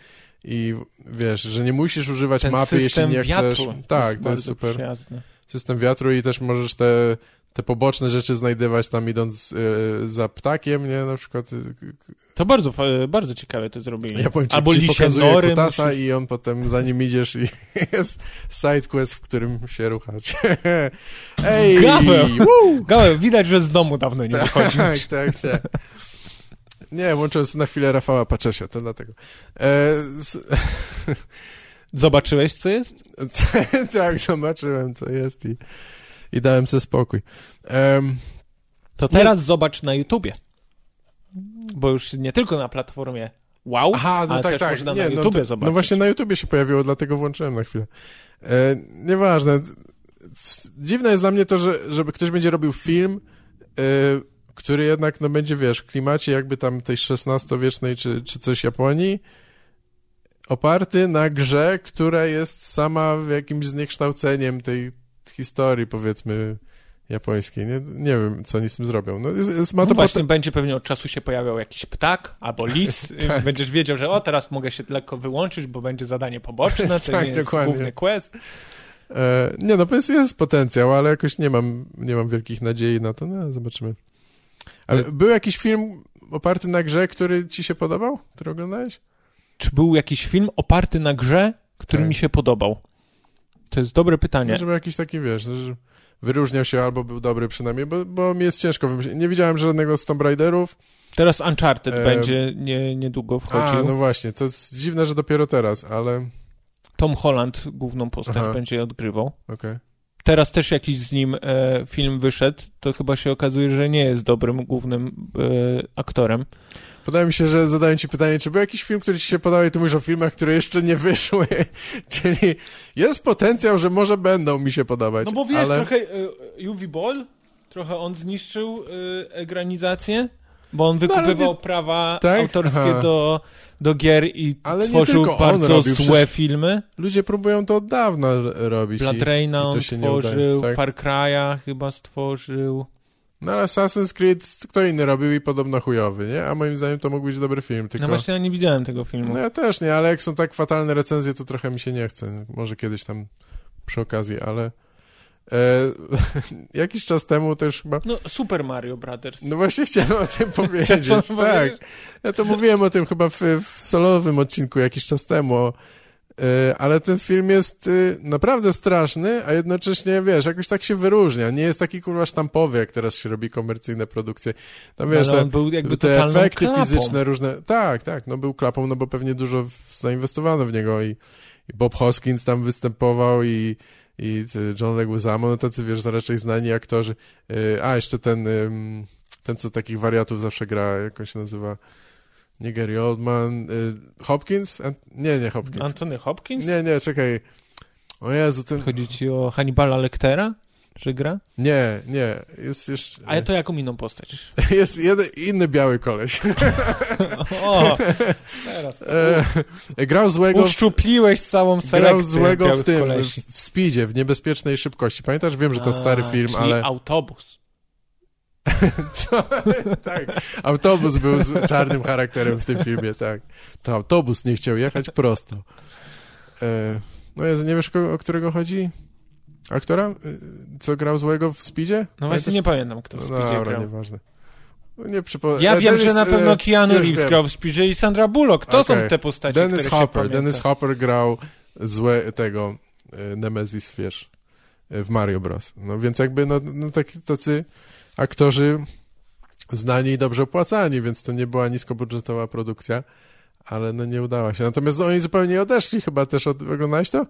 Speaker 1: i wiesz, że nie musisz używać
Speaker 2: Ten
Speaker 1: mapy, jeśli nie
Speaker 2: wiatru
Speaker 1: chcesz. Tak,
Speaker 2: jest
Speaker 1: to jest super.
Speaker 2: przyjazny.
Speaker 1: System wiatru i też możesz te, te poboczne rzeczy znajdywać tam idąc e, za ptakiem, nie? Na przykład e,
Speaker 2: To bardzo, fa- bardzo ciekawe to zrobili.
Speaker 1: Japończyk
Speaker 2: Albo
Speaker 1: ci pokazuje
Speaker 2: nory
Speaker 1: kutasa
Speaker 2: musisz-
Speaker 1: i on potem za nim idziesz i jest sidequest, w którym się ruchać. Ej!
Speaker 2: Gaweł! Gaweł, widać, że z domu dawno nie.
Speaker 1: Tak, tak, tak. Nie, włączyłem sobie na chwilę Rafała Paczesia, to dlatego. E,
Speaker 2: Zobaczyłeś, co jest?
Speaker 1: tak, zobaczyłem, co jest i, i dałem sobie spokój. Em,
Speaker 2: To teraz zobacz na YouTubie. Bo już nie tylko na platformie wow,
Speaker 1: Aha, no
Speaker 2: ale
Speaker 1: tak,
Speaker 2: też
Speaker 1: tak.
Speaker 2: można
Speaker 1: Nie,
Speaker 2: na
Speaker 1: no,
Speaker 2: YouTubie
Speaker 1: to,
Speaker 2: zobaczyć.
Speaker 1: no właśnie na YouTubie się pojawiło, dlatego włączyłem na chwilę. E, nieważne. Dziwne jest dla mnie to, że żeby ktoś będzie robił film, e, który jednak no, będzie, wiesz, w klimacie jakby tam tej XVI-wiecznej czy, czy coś Japonii, oparty na grze, która jest sama jakimś zniekształceniem tej historii, powiedzmy, japońskiej. Nie, nie wiem, co oni z tym zrobią. No, jest, jest, ma
Speaker 2: No
Speaker 1: to
Speaker 2: właśnie, będzie pewnie od czasu się pojawiał jakiś ptak albo lis.
Speaker 1: Tak.
Speaker 2: Będziesz wiedział, że o, teraz mogę się lekko wyłączyć, bo będzie zadanie poboczne, to
Speaker 1: Tak,
Speaker 2: jest
Speaker 1: dokładnie.
Speaker 2: główny quest.
Speaker 1: E, nie, no jest, jest potencjał, ale jakoś nie mam, nie mam wielkich nadziei na to. No, zobaczymy. Ale
Speaker 2: Ale-
Speaker 1: był jakiś film oparty na grze, który ci się podobał? Który oglądałeś?
Speaker 2: Czy był jakiś film oparty na grze, który
Speaker 1: Tak.
Speaker 2: mi się podobał? To jest dobre pytanie.
Speaker 1: No, żeby jakiś taki, wiesz, że wyróżniał się albo był dobry przynajmniej, bo, bo mi jest ciężko wymyślić. Nie widziałem żadnego z Tomb Raiderów.
Speaker 2: Teraz Uncharted
Speaker 1: E,
Speaker 2: będzie nie, niedługo
Speaker 1: A,
Speaker 2: wchodził.
Speaker 1: no właśnie, to jest dziwne, że dopiero teraz, ale okej.
Speaker 2: Tom Holland główną postać
Speaker 1: Aha.
Speaker 2: będzie odgrywał. Teraz też jakiś z nim e, film wyszedł, to chyba się okazuje, że nie jest dobrym głównym e, aktorem.
Speaker 1: Wydaje mi się, że zadaję ci pytanie, czy był jakiś film, który ci się podobał i ty mówisz o filmach, które jeszcze nie wyszły, czyli jest potencjał, że może będą mi się podobać,
Speaker 2: No bo wiesz,
Speaker 1: ale...
Speaker 2: trochę e, UV Ball, trochę on zniszczył e, egranizację, bo on
Speaker 1: No,
Speaker 2: wykupywał
Speaker 1: nie-
Speaker 2: prawa
Speaker 1: Tak?
Speaker 2: autorskie
Speaker 1: Aha.
Speaker 2: do, do gier i
Speaker 1: Ale
Speaker 2: tworzył bardzo złe filmy.
Speaker 1: Ludzie próbują to od dawna robić.
Speaker 2: Blood Raina on stworzył,
Speaker 1: tak?
Speaker 2: Far Cry'a chyba stworzył.
Speaker 1: No ale Assassin's Creed kto inny robił i podobno chujowy, nie? A moim zdaniem to mógł być dobry film, tylko...
Speaker 2: No właśnie ja nie widziałem tego filmu.
Speaker 1: No ja też nie, ale jak są tak fatalne recenzje, to trochę mi się nie chce. Może kiedyś tam przy okazji, ale... E, jakiś czas temu też chyba...
Speaker 2: No Super Mario Brothers.
Speaker 1: No właśnie chciałem o tym powiedzieć, tak.
Speaker 2: powiedzieć.
Speaker 1: Ja to mówiłem o tym chyba w, w solowym odcinku jakiś czas temu, E, ale ten film jest y, naprawdę straszny, a jednocześnie, wiesz, jakoś tak się wyróżnia. Nie jest taki kurwa sztampowy, jak teraz się robi komercyjne produkcje. Tam wiesz, te, te efekty
Speaker 2: klapą.
Speaker 1: fizyczne różne. Tak, tak, no był klapą, no bo pewnie dużo zainwestowano w niego i, i Bob Hoskins tam występował i, i y, John Leguizamo, no tacy, wiesz, raczej znani aktorzy. Y, A, jeszcze ten, ten, co takich wariatów zawsze gra, jak on się nazywa? Nie Gary Oldman, y, Hopkins? Nie, nie Hopkins.
Speaker 2: Antony Hopkins?
Speaker 1: Nie, nie, czekaj. O Jezu, ten...
Speaker 2: Chodzi ci o Hannibala Lectera? Że gra?
Speaker 1: Nie, nie, jest jeszcze...
Speaker 2: Ale to jaką inną postać?
Speaker 1: Jest jeden, inny biały koleś.
Speaker 2: O, teraz.
Speaker 1: E, grał złego w,
Speaker 2: Uszczupliłeś całą selekcję
Speaker 1: grał złego w tym,
Speaker 2: kolesi.
Speaker 1: w Speedzie, w niebezpiecznej szybkości. Pamiętasz? Wiem, że to stary
Speaker 2: A,
Speaker 1: film,
Speaker 2: czyli
Speaker 1: ale...
Speaker 2: autobus.
Speaker 1: Co? tak. Autobus był z czarnym charakterem w tym filmie, tak. To autobus nie chciał jechać prosto. E, no Jezu, nie wiesz, o którego chodzi? Aktora? E, Co grał złego w Speedzie?
Speaker 2: No właśnie nie pamiętam, kto w
Speaker 1: No
Speaker 2: Speedzie
Speaker 1: dobra,
Speaker 2: grał.
Speaker 1: nieważne. No nie przypo...
Speaker 2: Ja wiem,
Speaker 1: Dennis,
Speaker 2: że na pewno
Speaker 1: e,
Speaker 2: Keanu Reeves
Speaker 1: wiem.
Speaker 2: grał w Speedzie i Sandra Bullock. To
Speaker 1: Okej.
Speaker 2: są te postacie,
Speaker 1: Dennis
Speaker 2: które
Speaker 1: Hopper,
Speaker 2: się
Speaker 1: Dennis
Speaker 2: pamięta.
Speaker 1: Hopper grał złe tego e, Nemesis, wiesz, w Mario Bros. No więc jakby, no, no taki, tacy aktorzy znani i dobrze opłacani, więc to nie była niskobudżetowa produkcja, ale no nie udała się. Natomiast oni zupełnie odeszli chyba też od... Oglądałeś to?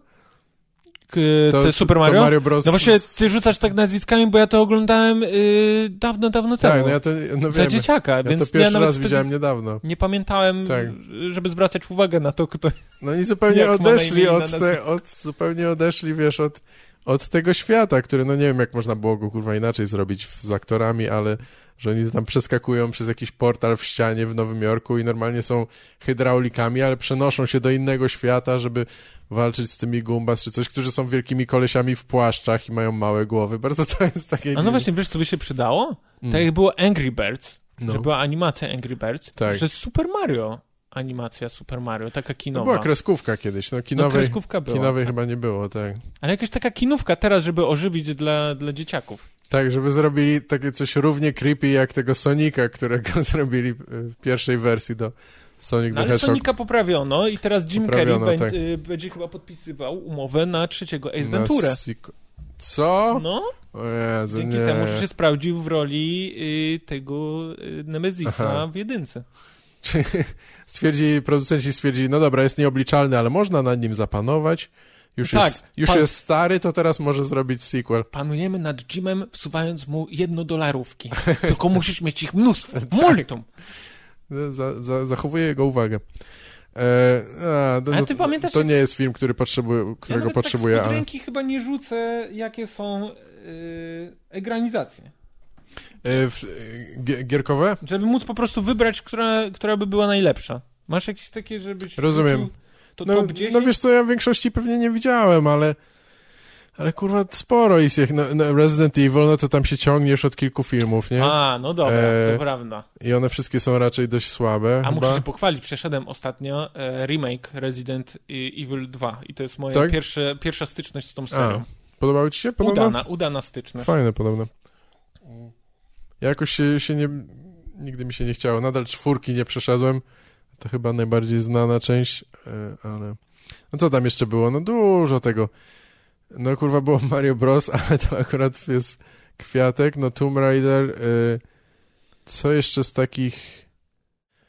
Speaker 2: K-
Speaker 1: to
Speaker 2: te Super Mario?
Speaker 1: Mario Bros.
Speaker 2: No właśnie, ty rzucasz tak nazwiskami, bo ja to oglądałem yy, dawno, dawno temu.
Speaker 1: Tak, no ja to, no
Speaker 2: Za
Speaker 1: wiem,
Speaker 2: dzieciaka,
Speaker 1: ja
Speaker 2: więc
Speaker 1: to
Speaker 2: ja
Speaker 1: pierwszy
Speaker 2: nawet
Speaker 1: raz widziałem niedawno.
Speaker 2: Nie pamiętałem,
Speaker 1: Tak.
Speaker 2: żeby zwracać uwagę na to, kto...
Speaker 1: No oni zupełnie odeszli
Speaker 2: i
Speaker 1: od, te, od, zupełnie odeszli, wiesz, od, od tego świata, który, no nie wiem, jak można było go, kurwa, inaczej zrobić z aktorami, ale że oni tam przeskakują przez jakiś portal w ścianie w Nowym Jorku i normalnie są hydraulikami, ale przenoszą się do innego świata, żeby walczyć z tymi Gumbas czy coś, którzy są wielkimi kolesiami w płaszczach i mają małe głowy. Bardzo to jest takie
Speaker 2: A no
Speaker 1: dziwne.
Speaker 2: właśnie, wiesz, co by się przydało?
Speaker 1: Mm.
Speaker 2: Tak jak było Angry Birds,
Speaker 1: No.
Speaker 2: że była animacja Angry Birds,
Speaker 1: Tak.
Speaker 2: że Super Mario, animacja Super Mario, taka kinowa.
Speaker 1: była kreskówka kiedyś, no
Speaker 2: no,
Speaker 1: kinowej,
Speaker 2: kreskówka była.
Speaker 1: kinowej chyba nie było, tak.
Speaker 2: Ale jakaś taka kinówka teraz, żeby ożywić dla, dla dzieciaków.
Speaker 1: Tak, żeby zrobili takie coś równie creepy jak tego Sonika, którego zrobili w pierwszej wersji do Sonic
Speaker 2: No,
Speaker 1: the
Speaker 2: ale
Speaker 1: Hedgehog.
Speaker 2: Sonika poprawiono i teraz Jim Carrey
Speaker 1: tak.
Speaker 2: y, będzie chyba podpisywał umowę na trzeciego Ace
Speaker 1: Na
Speaker 2: Ventura.
Speaker 1: Co?
Speaker 2: No,
Speaker 1: Jezu,
Speaker 2: dzięki
Speaker 1: nie.
Speaker 2: temu, że się sprawdził w roli y, tego y, Nemezisa
Speaker 1: Aha.
Speaker 2: w jedynce.
Speaker 1: Czy stwierdzi, producenci stwierdzili, no dobra, jest nieobliczalny, ale można nad nim zapanować. Już,
Speaker 2: Tak,
Speaker 1: jest, już
Speaker 2: pan-
Speaker 1: jest stary, to teraz może zrobić sequel.
Speaker 2: Panujemy nad Jimem, wsuwając mu jednodolarówki. Tylko musisz mieć ich mnóstwo.
Speaker 1: Tak.
Speaker 2: Multum.
Speaker 1: Za, za, zachowuję jego uwagę. E, a, no,
Speaker 2: Ale
Speaker 1: no,
Speaker 2: ty pamiętasz,
Speaker 1: to nie jest film, który potrzebuje, którego
Speaker 2: ja
Speaker 1: potrzebuję,
Speaker 2: tak
Speaker 1: ale...
Speaker 2: ręki chyba nie rzucę, jakie są yy, egranizacje.
Speaker 1: E, w, gi- gierkowe?
Speaker 2: Żeby móc po prostu wybrać, która, która by była najlepsza. Masz jakieś takie, żebyś...
Speaker 1: Rozumiem.
Speaker 2: rzucił To
Speaker 1: No,
Speaker 2: top 10?
Speaker 1: no wiesz co, ja w większości pewnie nie widziałem, ale ale kurwa sporo jest jak no, no Resident Evil, no to tam się ciągniesz od kilku filmów, nie?
Speaker 2: A, no dobra,
Speaker 1: E,
Speaker 2: to prawda.
Speaker 1: I one wszystkie są raczej dość słabe
Speaker 2: A
Speaker 1: chyba.
Speaker 2: muszę się pochwalić, przeszedłem ostatnio e, remake Resident Evil 2 i to jest moja
Speaker 1: Tak?
Speaker 2: pierwsze, pierwsza styczność z tą
Speaker 1: A,
Speaker 2: serią.
Speaker 1: podobało ci się? Podobno?
Speaker 2: Udana, udana styczność.
Speaker 1: Fajne podobno. Ja jakoś się, się nie... Nigdy mi się nie chciało. Nadal czwórki nie przeszedłem. To chyba najbardziej znana część, e, ale... No co tam jeszcze było? No dużo tego. No kurwa było Mario Bros, ale to akurat jest kwiatek. No Tomb Raider. e, Co jeszcze z takich...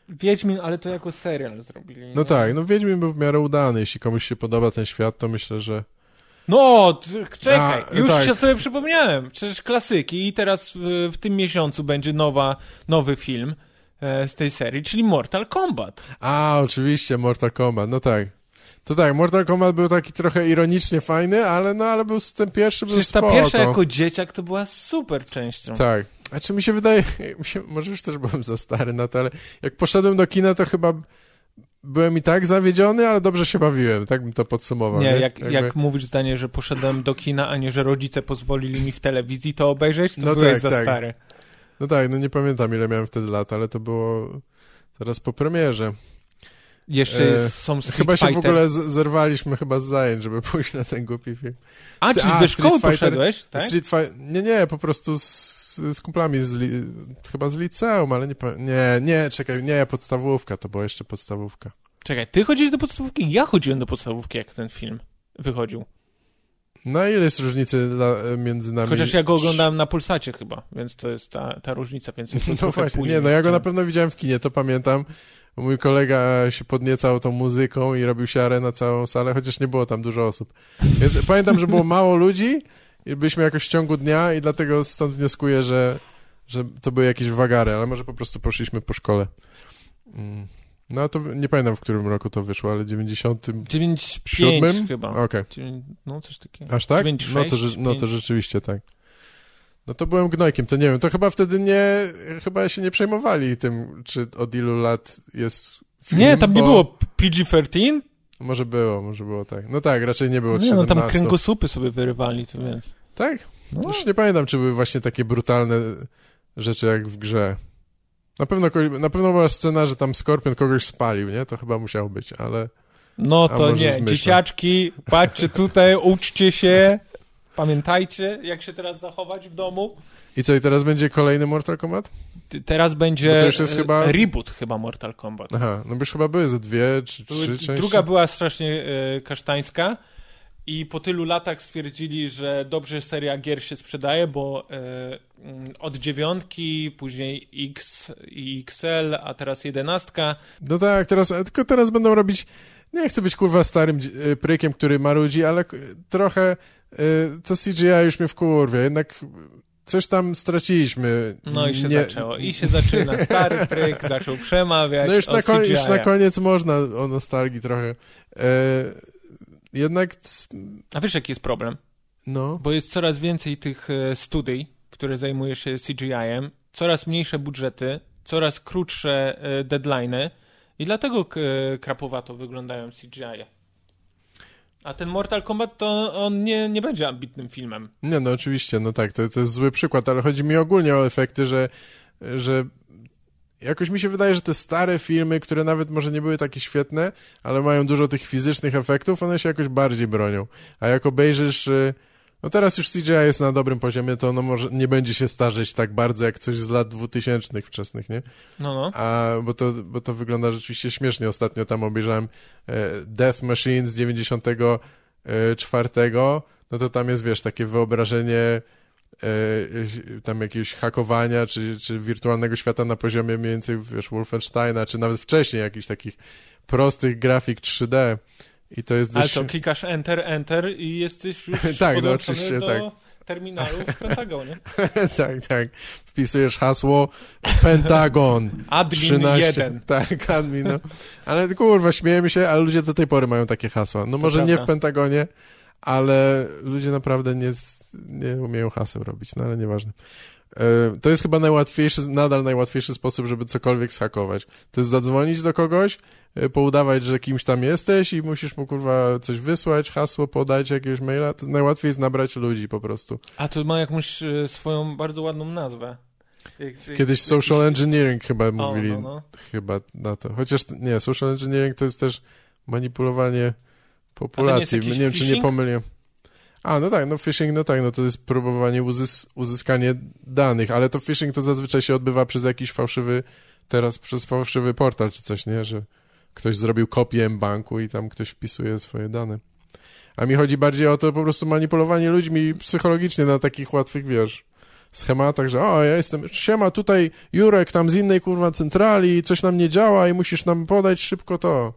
Speaker 2: Wiedźmin, ale to jako serial zrobili.
Speaker 1: No
Speaker 2: nie?
Speaker 1: tak, no Wiedźmin był w miarę udany. Jeśli komuś się podoba ten świat, to myślę, że...
Speaker 2: No, czekaj,
Speaker 1: A,
Speaker 2: już
Speaker 1: tak.
Speaker 2: się sobie przypomniałem. Przecież klasyki i teraz w, w tym miesiącu będzie nowa, nowy film z tej serii, czyli Mortal Kombat.
Speaker 1: A, oczywiście, Mortal Kombat, no tak. To tak, Mortal Kombat był taki trochę ironicznie fajny, ale no, ale był ten pierwszy był
Speaker 2: Przecież ta
Speaker 1: spoko.
Speaker 2: pierwsza jako dzieciak to była super częścią.
Speaker 1: Tak. A czy mi się wydaje, mi się, może już też byłem za stary na to, ale jak poszedłem do kina, to chyba byłem i tak zawiedziony, ale dobrze się bawiłem, tak bym to podsumował.
Speaker 2: Nie,
Speaker 1: Nie,
Speaker 2: jak,
Speaker 1: Jakby-
Speaker 2: jak mówisz zdanie, że poszedłem do kina, a nie, że rodzice pozwolili mi w telewizji to obejrzeć, to
Speaker 1: No
Speaker 2: byłeś
Speaker 1: tak,
Speaker 2: za
Speaker 1: tak.
Speaker 2: stary.
Speaker 1: No tak, no nie pamiętam ile miałem wtedy lat, ale to było zaraz po premierze.
Speaker 2: Jeszcze
Speaker 1: E,
Speaker 2: są Street
Speaker 1: Chyba się
Speaker 2: Fighter.
Speaker 1: w ogóle zerwaliśmy chyba z zajęć, żeby pójść na ten głupi film.
Speaker 2: A, czyli
Speaker 1: A,
Speaker 2: ze szkoły
Speaker 1: Fighter-
Speaker 2: poszedłeś, tak?
Speaker 1: Street Fighter. Nie, nie, po prostu z, z kumplami, z li, chyba z liceum, ale nie, nie, nie, czekaj, nie, podstawówka, to była jeszcze podstawówka.
Speaker 2: Czekaj, ty chodzisz do podstawówki? Ja chodziłem do podstawówki, jak ten film wychodził.
Speaker 1: No ile jest różnicy dla, między nami?
Speaker 2: Chociaż ja go oglądałem na Pulsacie chyba, więc to jest ta, ta różnica, więc
Speaker 1: No właśnie, nie, no ja go na pewno widziałem w kinie, to pamiętam. Mój kolega się podniecał tą muzyką i robił się na całą salę, chociaż nie było tam dużo osób. Więc pamiętam, że było mało ludzi i byliśmy jakoś w ciągu dnia i dlatego stąd wnioskuję, że, że to były jakieś wagary, ale może po prostu poszliśmy po szkole. Mm. No to nie pamiętam, w którym roku to wyszło, ale 97?
Speaker 2: 9-5 chyba.
Speaker 1: Okej.
Speaker 2: Dziewięć- No coś takiego.
Speaker 1: Aż tak?
Speaker 2: 9,
Speaker 1: no, to, no to rzeczywiście tak. No to byłem gnojkiem, to nie wiem, to chyba wtedy nie, chyba się nie przejmowali tym, czy od ilu lat jest film,
Speaker 2: Nie, tam nie
Speaker 1: bo-
Speaker 2: było PG-13?
Speaker 1: Może było, może było tak. No tak, raczej nie było
Speaker 2: Nie, no
Speaker 1: 17.
Speaker 2: tam kręgosłupy sobie wyrywali, to więc.
Speaker 1: Tak?
Speaker 2: No.
Speaker 1: Już nie pamiętam, czy były właśnie takie brutalne rzeczy jak w grze. Na pewno, na pewno była scena, że tam Skorpion kogoś spalił, nie? To chyba musiało być, ale...
Speaker 2: No to nie,
Speaker 1: zmyślam.
Speaker 2: dzieciaczki, patrzcie tutaj, uczcie się, pamiętajcie, jak się teraz zachować w domu.
Speaker 1: I co, i teraz będzie kolejny Mortal Kombat?
Speaker 2: Teraz będzie
Speaker 1: to już jest
Speaker 2: e,
Speaker 1: chyba-
Speaker 2: reboot chyba Mortal Kombat.
Speaker 1: Aha, no bo już chyba były ze dwie, czy trzy części.
Speaker 2: Druga była strasznie e, kasztańska i po tylu latach stwierdzili, że dobrze seria gier się sprzedaje, bo e, mm, od dziewiątki, później X i XL, a teraz jedenastka.
Speaker 1: No tak, teraz, tylko teraz będą robić... Nie chcę być kurwa starym y, prykiem, który marudzi, ale k- trochę y, to CGI już mnie wkurwia. Jednak coś tam straciliśmy.
Speaker 2: No i się
Speaker 1: Nie-
Speaker 2: zaczęło. I się zaczyna. Stary pryk zaczął przemawiać
Speaker 1: No już na, już na koniec można o nostalgii trochę. E, jednak,
Speaker 2: A wiesz, jaki jest problem?
Speaker 1: no,
Speaker 2: Bo jest coraz więcej tych e, studii, które zajmuje się CGI-em, coraz mniejsze budżety, coraz krótsze e, deadlines i dlatego e, krapowato wyglądają CGI. A ten Mortal Kombat to on nie, nie będzie ambitnym filmem.
Speaker 1: nie, no oczywiście, no tak, to, to jest zły przykład, ale chodzi mi ogólnie o efekty, że, że jakoś mi się wydaje, że te stare filmy, które nawet może nie były takie świetne, ale mają dużo tych fizycznych efektów, one się jakoś bardziej bronią. A jak obejrzysz, y, no teraz już CGI jest na dobrym poziomie, to ono może nie będzie się starzeć tak bardzo jak coś z lat 2000 wczesnych, nie?
Speaker 2: No, no.
Speaker 1: A, bo to, bo to wygląda rzeczywiście śmiesznie. Ostatnio tam obejrzałem e, Death Machine z 94, no to tam jest, wiesz, takie wyobrażenie tam jakiegoś hakowania, czy, czy wirtualnego świata na poziomie mniej więcej, wiesz, Wolfensteina, czy nawet wcześniej jakichś takich prostych grafik 3D. I to jest
Speaker 2: Ale
Speaker 1: dość...
Speaker 2: co, klikasz Enter, Enter i jesteś już
Speaker 1: Tak, no oczywiście,
Speaker 2: do
Speaker 1: tak.
Speaker 2: terminalu w Pentagonie.
Speaker 1: tak, tak. Wpisujesz hasło Pentagon.
Speaker 2: Admin
Speaker 1: 13.
Speaker 2: 1.
Speaker 1: Tak, admin, no. Ale kurwa, śmiejemy się, ale ludzie do tej pory mają takie hasła. No może nie w
Speaker 2: prawda.
Speaker 1: Pentagonie, ale ludzie naprawdę nie, nie umieją haseł robić, no ale nieważne. E, To jest chyba najłatwiejszy, nadal najłatwiejszy sposób, żeby cokolwiek schakować. To jest zadzwonić do kogoś, e, poudawać, że kimś tam jesteś i musisz mu kurwa coś wysłać, hasło podać, jakiegoś maila. To najłatwiej jest nabrać ludzi po prostu.
Speaker 2: A to ma jakąś e, swoją bardzo ładną nazwę.
Speaker 1: Kiedyś social engineering chyba
Speaker 2: O,
Speaker 1: mówili
Speaker 2: no, no.
Speaker 1: chyba na to. Chociaż nie, social engineering to jest też manipulowanie populacji.
Speaker 2: jakiś
Speaker 1: Nie wiem, czy nie pomyliłem. A, no tak, no phishing, no tak, no to jest próbowanie uzys uzyskanie danych, ale to phishing to zazwyczaj się odbywa przez jakiś fałszywy, teraz przez fałszywy portal czy coś, nie? Że ktoś zrobił kopię banku i tam ktoś wpisuje swoje dane. A mi chodzi bardziej o to po prostu manipulowanie ludźmi psychologicznie na takich łatwych, wiesz, schematach, że o, ja jestem, siema, tutaj Jurek tam z innej kurwa centrali, coś nam nie działa i musisz nam podać szybko to.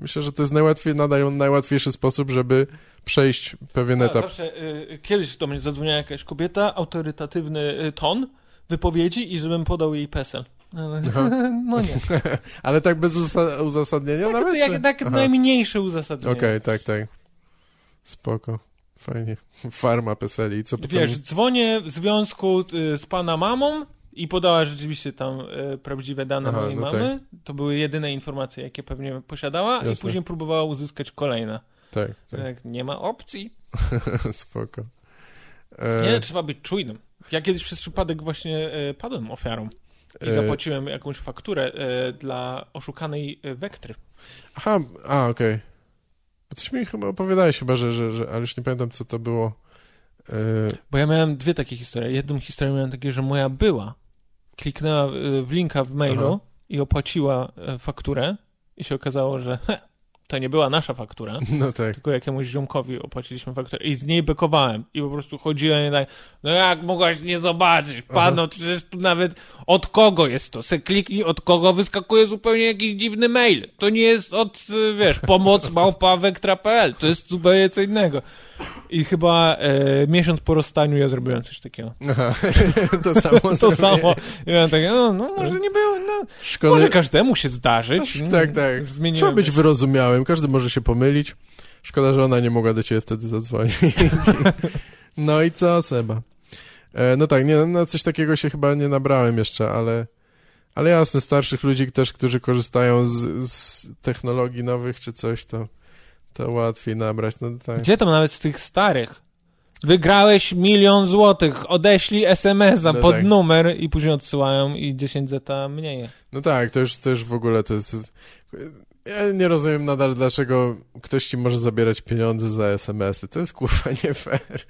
Speaker 1: Myślę, że to jest najłatwiej, nadal najłatwiejszy sposób, żeby przejść pewien
Speaker 2: A,
Speaker 1: etap.
Speaker 2: Zawsze, y, kiedyś do mnie zadzwoniła jakaś kobieta, autorytatywny y, ton wypowiedzi i żebym podał jej PESEL. Ale-. No nie.
Speaker 1: Ale tak bez uza uzasadnienia
Speaker 2: Tak,
Speaker 1: nawet?
Speaker 2: jak, tak
Speaker 1: Aha.
Speaker 2: najmniejsze uzasadnienie.
Speaker 1: Okej, tak, tak. Spoko. Fajnie. Farma Peseli. I co potem?
Speaker 2: Wiesz, dzwonię w związku y, z pana mamą i podała rzeczywiście tam y, prawdziwe dane
Speaker 1: Aha,
Speaker 2: mojej
Speaker 1: no
Speaker 2: mamy. To były jedyne informacje, jakie pewnie posiadała i
Speaker 1: Jasne.
Speaker 2: później próbowała uzyskać kolejne.
Speaker 1: Tak, tak.
Speaker 2: Tak, nie ma opcji.
Speaker 1: Spoko.
Speaker 2: Nie,
Speaker 1: E,
Speaker 2: trzeba być czujnym. Ja kiedyś przez przypadek właśnie y, padłem ofiarą i
Speaker 1: e,
Speaker 2: zapłaciłem jakąś fakturę y, dla oszukanej y, Wektry.
Speaker 1: Aha, a, okej. Bo Coś mi chyba opowiadałeś chyba, że, że, że, ale już nie pamiętam, co to było. E,
Speaker 2: Bo ja miałem dwie takie historie. Jedną historię miałem takie, że moja była kliknęła y, w linka w mailu
Speaker 1: Aha.
Speaker 2: i opłaciła y, fakturę i się okazało, że to nie była nasza faktura,
Speaker 1: No tak.
Speaker 2: tylko jakiemuś ziomkowi opłaciliśmy fakturę i z niej bekowałem i po prostu chodziłem i tak, no jak mogłaś nie zobaczyć, pan, no przecież tu nawet od kogo jest to, se kliknij od kogo, wyskakuje zupełnie jakiś dziwny mail, to nie jest od, y, wiesz, pomoc małpa.wektra.pl, to jest zupełnie co innego. I chyba e, miesiąc po rozstaniu ja zrobiłem coś takiego.
Speaker 1: Aha. to samo.
Speaker 2: To samo. I ja takie, no, no może nie było, no,
Speaker 1: Szkoda.
Speaker 2: może każdemu się zdarzyć.
Speaker 1: Tak, tak.
Speaker 2: Zmieniłem
Speaker 1: Trzeba być wyrozumiałym. Każdy może się pomylić. Szkoda, że ona nie mogła do ciebie wtedy zadzwonić. no i co, Seba? E, no tak, nie, na coś takiego się chyba nie nabrałem jeszcze, ale, ale jasne, starszych ludzi też, którzy korzystają z, z technologii nowych czy coś, to, to łatwiej nabrać. No tak.
Speaker 2: Gdzie tam nawet z tych starych? Wygrałeś milion złotych, odeślij SMS-a
Speaker 1: No
Speaker 2: pod
Speaker 1: tak.
Speaker 2: numer i później odsyłają i 10 zeta mniej.
Speaker 1: No tak, to już, to już w ogóle to jest... Ja nie rozumiem nadal, dlaczego ktoś ci może zabierać pieniądze za SMS-y. To jest kurwa nie fair.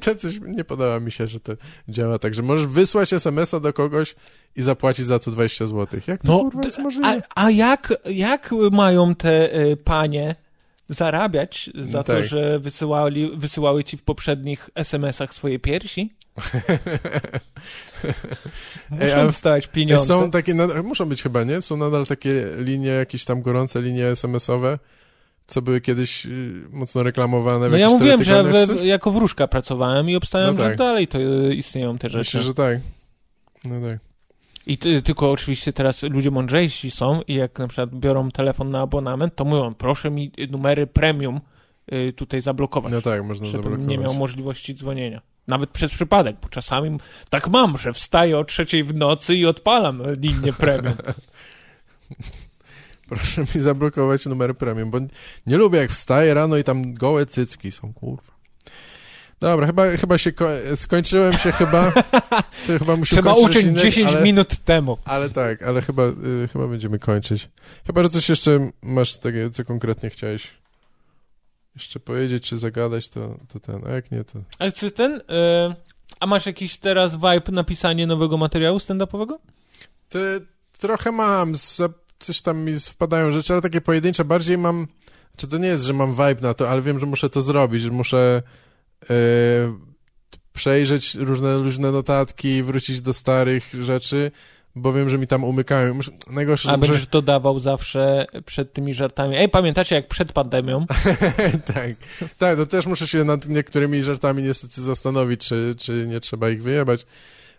Speaker 1: To coś nie podoba mi się, że to działa tak, że możesz wysłać SMS-a do kogoś i zapłacić za to 20 zł. Jak to kurwa jest
Speaker 2: a,
Speaker 1: możliwe?
Speaker 2: a jak, jak mają te y, panie zarabiać za to,
Speaker 1: Tak.
Speaker 2: że wysyłali, wysyłały ci w poprzednich SMS-ach swoje piersi? Muszą
Speaker 1: Ej,
Speaker 2: dostać pieniądze.
Speaker 1: Są takie, muszą być chyba, nie? Są nadal takie linie, jakieś tam gorące linie SMS-owe, co były kiedyś y, mocno reklamowane w
Speaker 2: No ja mówiłem, że we, jako wróżka pracowałem i obstałem,
Speaker 1: No
Speaker 2: że
Speaker 1: tak.
Speaker 2: dalej to y, istnieją te rzeczy.
Speaker 1: Myślę, że tak. No tak.
Speaker 2: I ty, tylko oczywiście teraz ludzie mądrzejsi są i jak na przykład biorą telefon na abonament, to mówią, proszę mi numery premium y, tutaj zablokować,
Speaker 1: No tak, można zablokować.
Speaker 2: nie miał możliwości dzwonienia. Nawet przez przypadek, bo czasami tak mam, że wstaję o trzeciej w nocy i odpalam linię premium.
Speaker 1: Proszę mi zablokować numer premium, bo nie lubię jak wstaję rano i tam gołe cycki są, kurwa. Dobra, chyba, chyba się ko- skończyłem się chyba. Co, chyba musimy
Speaker 2: Trzeba uczyć
Speaker 1: odcinek,
Speaker 2: 10
Speaker 1: ale,
Speaker 2: minut temu.
Speaker 1: Ale tak, ale chyba, y, chyba będziemy kończyć. Chyba, że coś jeszcze masz takie, co konkretnie chciałeś jeszcze powiedzieć, czy zagadać, to, to ten, a jak nie, to...
Speaker 2: Ale czy ten... Y, a masz jakiś teraz vibe na pisanie nowego materiału stand-upowego?
Speaker 1: Ty, trochę mam, coś tam mi wpadają rzeczy, ale takie pojedyncze, bardziej mam, czy to nie jest, że mam vibe na to, ale wiem, że muszę to zrobić, że muszę przejrzeć różne, różne notatki, wrócić do starych rzeczy, bo wiem, że mi tam umykają. Muszę, najgorsze,
Speaker 2: A
Speaker 1: że muszę...
Speaker 2: będziesz dodawał zawsze przed tymi żartami. Ej, pamiętacie jak przed pandemią?
Speaker 1: tak, tak, to też muszę się nad niektórymi żartami niestety zastanowić, czy, czy nie trzeba ich wyjebać,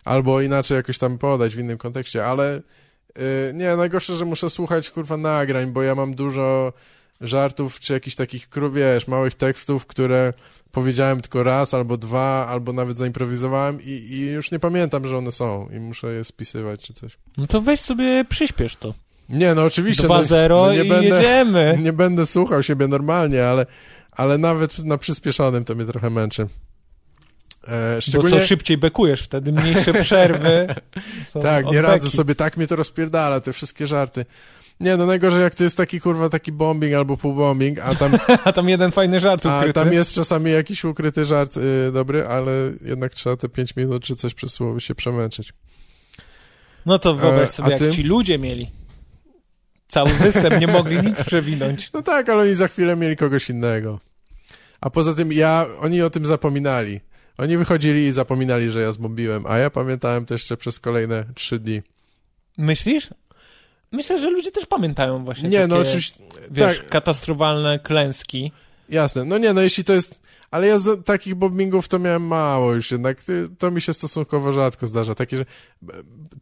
Speaker 1: albo inaczej jakoś tam podać w innym kontekście, ale y, nie, najgorsze, że muszę słuchać kurwa nagrań, bo ja mam dużo żartów, czy jakichś takich, wiesz, małych tekstów, które powiedziałem tylko raz, albo dwa, albo nawet zaimprowizowałem i, i już nie pamiętam, że one są i muszę je spisywać, czy coś.
Speaker 2: No to weź sobie, przyspiesz to.
Speaker 1: Nie, no oczywiście.
Speaker 2: 2-0
Speaker 1: no, no
Speaker 2: i
Speaker 1: będę,
Speaker 2: jedziemy.
Speaker 1: nie będę słuchał siebie normalnie, ale, ale nawet na przyspieszonym to mnie trochę męczy. E,
Speaker 2: Bo
Speaker 1: szczególnie,
Speaker 2: co szybciej bekujesz wtedy, mniejsze przerwy.
Speaker 1: tak, nie radzę
Speaker 2: beki.
Speaker 1: sobie, tak mnie to rozpierdala, te wszystkie żarty. Nie, no najgorzej jak to jest taki kurwa taki bombing albo półbombing, a tam,
Speaker 2: A tam jeden fajny żart
Speaker 1: a
Speaker 2: ukryty.
Speaker 1: tam jest czasami jakiś ukryty żart y, dobry, ale jednak trzeba te 5 minut czy coś przez słowo się przemęczyć.
Speaker 2: No to wyobraź
Speaker 1: E,
Speaker 2: sobie,
Speaker 1: a
Speaker 2: jak
Speaker 1: ty?
Speaker 2: ci ludzie mieli. Cały występ, nie mogli nic przewinąć.
Speaker 1: No tak, ale oni za chwilę mieli kogoś innego. A poza tym ja, oni o tym zapominali. Oni wychodzili i zapominali, że ja zbombiłem, a ja pamiętałem to jeszcze przez kolejne trzy dni.
Speaker 2: Myślisz? Myślę, że ludzie też pamiętają właśnie
Speaker 1: Nie,
Speaker 2: takie,
Speaker 1: no oczywiście,
Speaker 2: wiesz,
Speaker 1: tak.
Speaker 2: katastrofalne klęski.
Speaker 1: jasne. No nie, no jeśli to jest... Ale ja z takich bombingów to miałem mało już jednak. Ty- To mi się stosunkowo rzadko zdarza. Takie, że...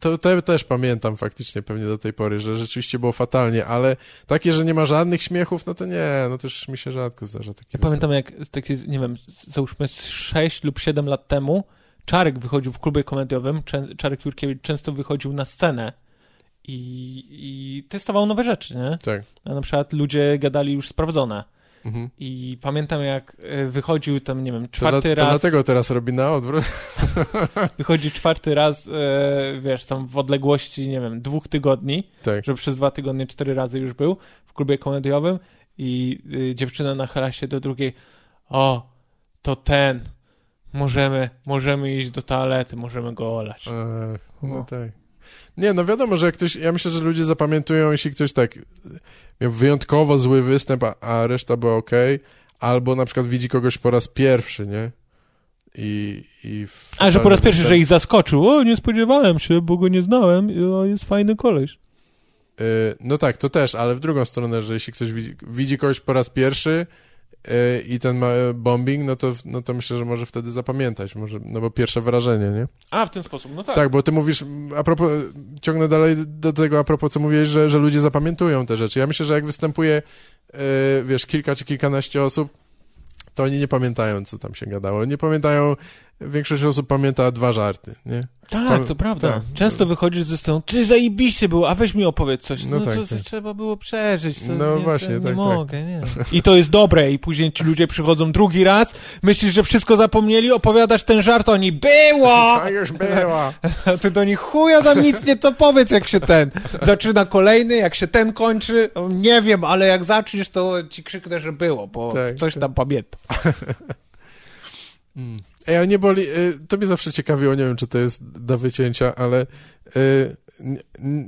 Speaker 1: To te też pamiętam faktycznie pewnie do tej pory, że rzeczywiście było fatalnie, ale takie, że nie ma żadnych śmiechów, no to nie, no to już mi się rzadko zdarza. Takie
Speaker 2: Ja pamiętam jak, takie, nie wiem, załóżmy z 6 lub 7 lat temu Czarek wychodził w klubie komediowym, Czarek Jurkiewicz często wychodził na scenę i, i testował nowe rzeczy, nie?
Speaker 1: Tak.
Speaker 2: A na przykład ludzie gadali już sprawdzone.
Speaker 1: Mhm.
Speaker 2: I pamiętam jak e, wychodził tam, nie wiem,
Speaker 1: To, dla,
Speaker 2: czwarty
Speaker 1: to
Speaker 2: raz,
Speaker 1: dlatego teraz robi na odwrót.
Speaker 2: wychodzi czwarty raz, e, wiesz, tam w odległości, nie wiem, dwóch tygodni,
Speaker 1: Tak.
Speaker 2: że przez dwa tygodnie cztery razy już był w klubie komediowym i y, dziewczyna nachyla się do drugiej, o, to ten, możemy, możemy iść do toalety, możemy go olać.
Speaker 1: E, no
Speaker 2: No.
Speaker 1: tak. Nie, no wiadomo, że jak ktoś, ja myślę, że ludzie zapamiętują, jeśli ktoś tak miał wyjątkowo zły występ, a, a reszta była ok, albo na przykład widzi kogoś po raz pierwszy, nie? I, i
Speaker 2: A, że po raz pierwszy,
Speaker 1: występ-
Speaker 2: że ich zaskoczył. O, nie spodziewałem się, bo go nie znałem. O, jest fajny koleś.
Speaker 1: Y, No tak, to też, ale w drugą stronę, że jeśli ktoś widzi, widzi kogoś po raz pierwszy i ten e, bombing, no to, no to myślę, że może wtedy zapamiętać, może, no bo pierwsze wrażenie, nie?
Speaker 2: A, w ten sposób, no tak.
Speaker 1: Tak, bo ty mówisz, a propos, ciągnę dalej do tego, a propos, co mówiłeś, że, że ludzie zapamiętują te rzeczy. Ja myślę, że jak występuje, e, wiesz, kilka czy kilkanaście osób, to oni nie pamiętają, co tam się gadało. Nie pamiętają, większość osób pamięta dwa żarty, nie?
Speaker 2: Tak, to prawda.
Speaker 1: tak.
Speaker 2: Często wychodzisz ze stołu, ty zajebiście było, a weź mi opowiedz coś.
Speaker 1: No
Speaker 2: No,
Speaker 1: tak,
Speaker 2: to,
Speaker 1: tak.
Speaker 2: trzeba było przeżyć. To
Speaker 1: No
Speaker 2: nie,
Speaker 1: właśnie,
Speaker 2: to
Speaker 1: tak,
Speaker 2: nie
Speaker 1: tak.
Speaker 2: mogę, nie. I to jest dobre i później ci ludzie przychodzą drugi raz, myślisz, że wszystko zapomnieli, opowiadasz ten żart, oni było!
Speaker 1: To już było!
Speaker 2: A ty do nich chuja tam nic nie to powiedz, jak się ten. Zaczyna kolejny, jak się ten kończy, nie wiem, ale jak zaczniesz, to ci krzyknę, że było, bo
Speaker 1: Tak,
Speaker 2: coś
Speaker 1: tak.
Speaker 2: tam pamiętam.
Speaker 1: Ej, a nie boli, y, to mnie zawsze ciekawiło, nie wiem, czy to jest do wycięcia, ale y,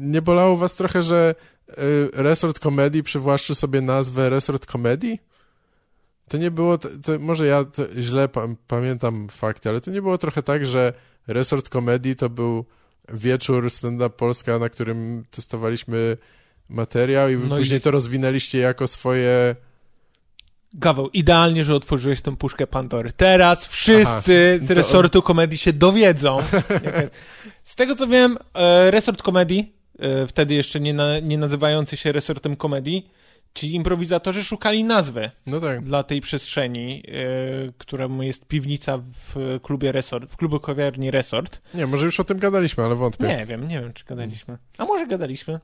Speaker 1: nie bolało was trochę, że y, Resort Comedy przywłaszczył sobie nazwę Resort Comedy? To nie było, to, to może ja to źle pa, pamiętam fakty, ale to nie było trochę tak, że Resort Comedy to był wieczór stand-up Polska, na którym testowaliśmy materiał i wy
Speaker 2: No i-
Speaker 1: później to rozwinęliście jako swoje...
Speaker 2: Gaweł, idealnie, że otworzyłeś tę puszkę Pandory. Teraz wszyscy
Speaker 1: Aha,
Speaker 2: z
Speaker 1: to-
Speaker 2: resortu komedii się dowiedzą. z tego co wiem, e, resort komedii, e, wtedy jeszcze nie, na, nie nazywający się resortem komedii, ci improwizatorzy szukali nazwy
Speaker 1: No tak.
Speaker 2: dla tej przestrzeni, e, którą jest piwnica w klubie Resort, w klubu kawiarni Resort.
Speaker 1: Nie, może już o tym gadaliśmy, ale wątpię.
Speaker 2: Nie wiem, nie wiem, czy gadaliśmy. A może gadaliśmy.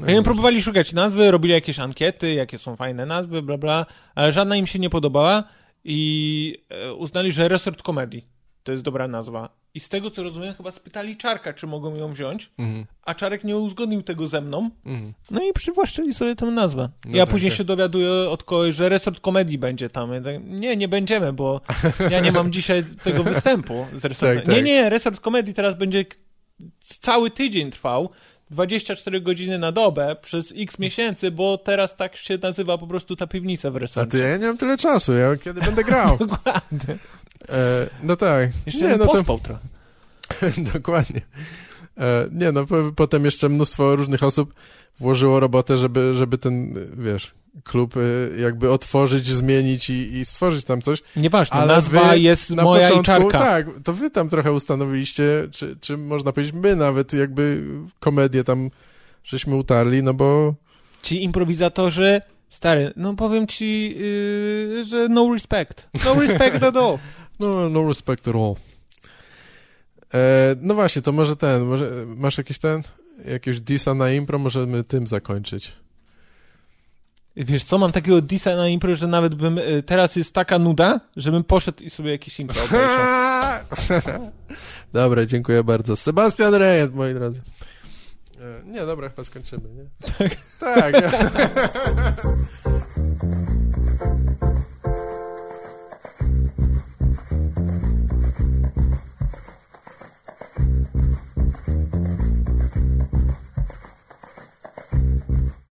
Speaker 1: No,
Speaker 2: próbowali szukać nazwy, robili jakieś ankiety, jakie są fajne nazwy, bla bla, ale żadna im się nie podobała i e, uznali, że Resort Comedy to jest dobra nazwa. I z tego co rozumiem, chyba spytali Czarka, czy mogą ją wziąć,
Speaker 1: Mhm,
Speaker 2: a Czarek nie uzgodnił tego ze mną,
Speaker 1: mhm.
Speaker 2: no i przywłaszczyli sobie tę nazwę.
Speaker 1: No
Speaker 2: ja
Speaker 1: tak,
Speaker 2: później
Speaker 1: tak.
Speaker 2: się dowiaduję od kogoś, że Resort Comedy będzie tam. Ja tak, nie, nie będziemy, bo ja nie mam dzisiaj tego występu z Resortem.
Speaker 1: Tak, tak.
Speaker 2: Nie, nie, Resort Comedy teraz będzie cały tydzień trwał. 24 godziny na dobę przez x miesięcy, bo teraz tak się nazywa po prostu ta piwnica w
Speaker 1: A ty, ja nie mam tyle czasu, ja kiedy będę grał.
Speaker 2: Dokładnie.
Speaker 1: E, no tak.
Speaker 2: Jeszcze
Speaker 1: nie, no to,
Speaker 2: pospał trochę.
Speaker 1: dokładnie. E, nie, no po, potem jeszcze mnóstwo różnych osób włożyło robotę, żeby, żeby ten, wiesz, klub e, jakby otworzyć, zmienić i, i stworzyć tam coś.
Speaker 2: Nieważne,
Speaker 1: Ale
Speaker 2: nazwa jest
Speaker 1: na
Speaker 2: moja
Speaker 1: początku,
Speaker 2: i czarka.
Speaker 1: Tak, to wy tam trochę ustanowiliście, czy, czy można powiedzieć my nawet jakby komedię tam żeśmy utarli, no bo
Speaker 2: Ci improwizatorzy, stary, no powiem ci, yy, że no respect. No respect at all.
Speaker 1: no, no respect at all. E, no właśnie, to może ten, może masz jakiś ten, jakiegoś disa na impro, możemy tym zakończyć.
Speaker 2: Wiesz co, mam takiego disa na impro, że nawet bym, y, teraz jest taka nuda, żebym poszedł i sobie jakiś impro.
Speaker 1: Dobra, dziękuję bardzo. Sebastian Rejent, moi drodzy. E, Nie, dobra, chyba skończymy, nie? Tak. Tak.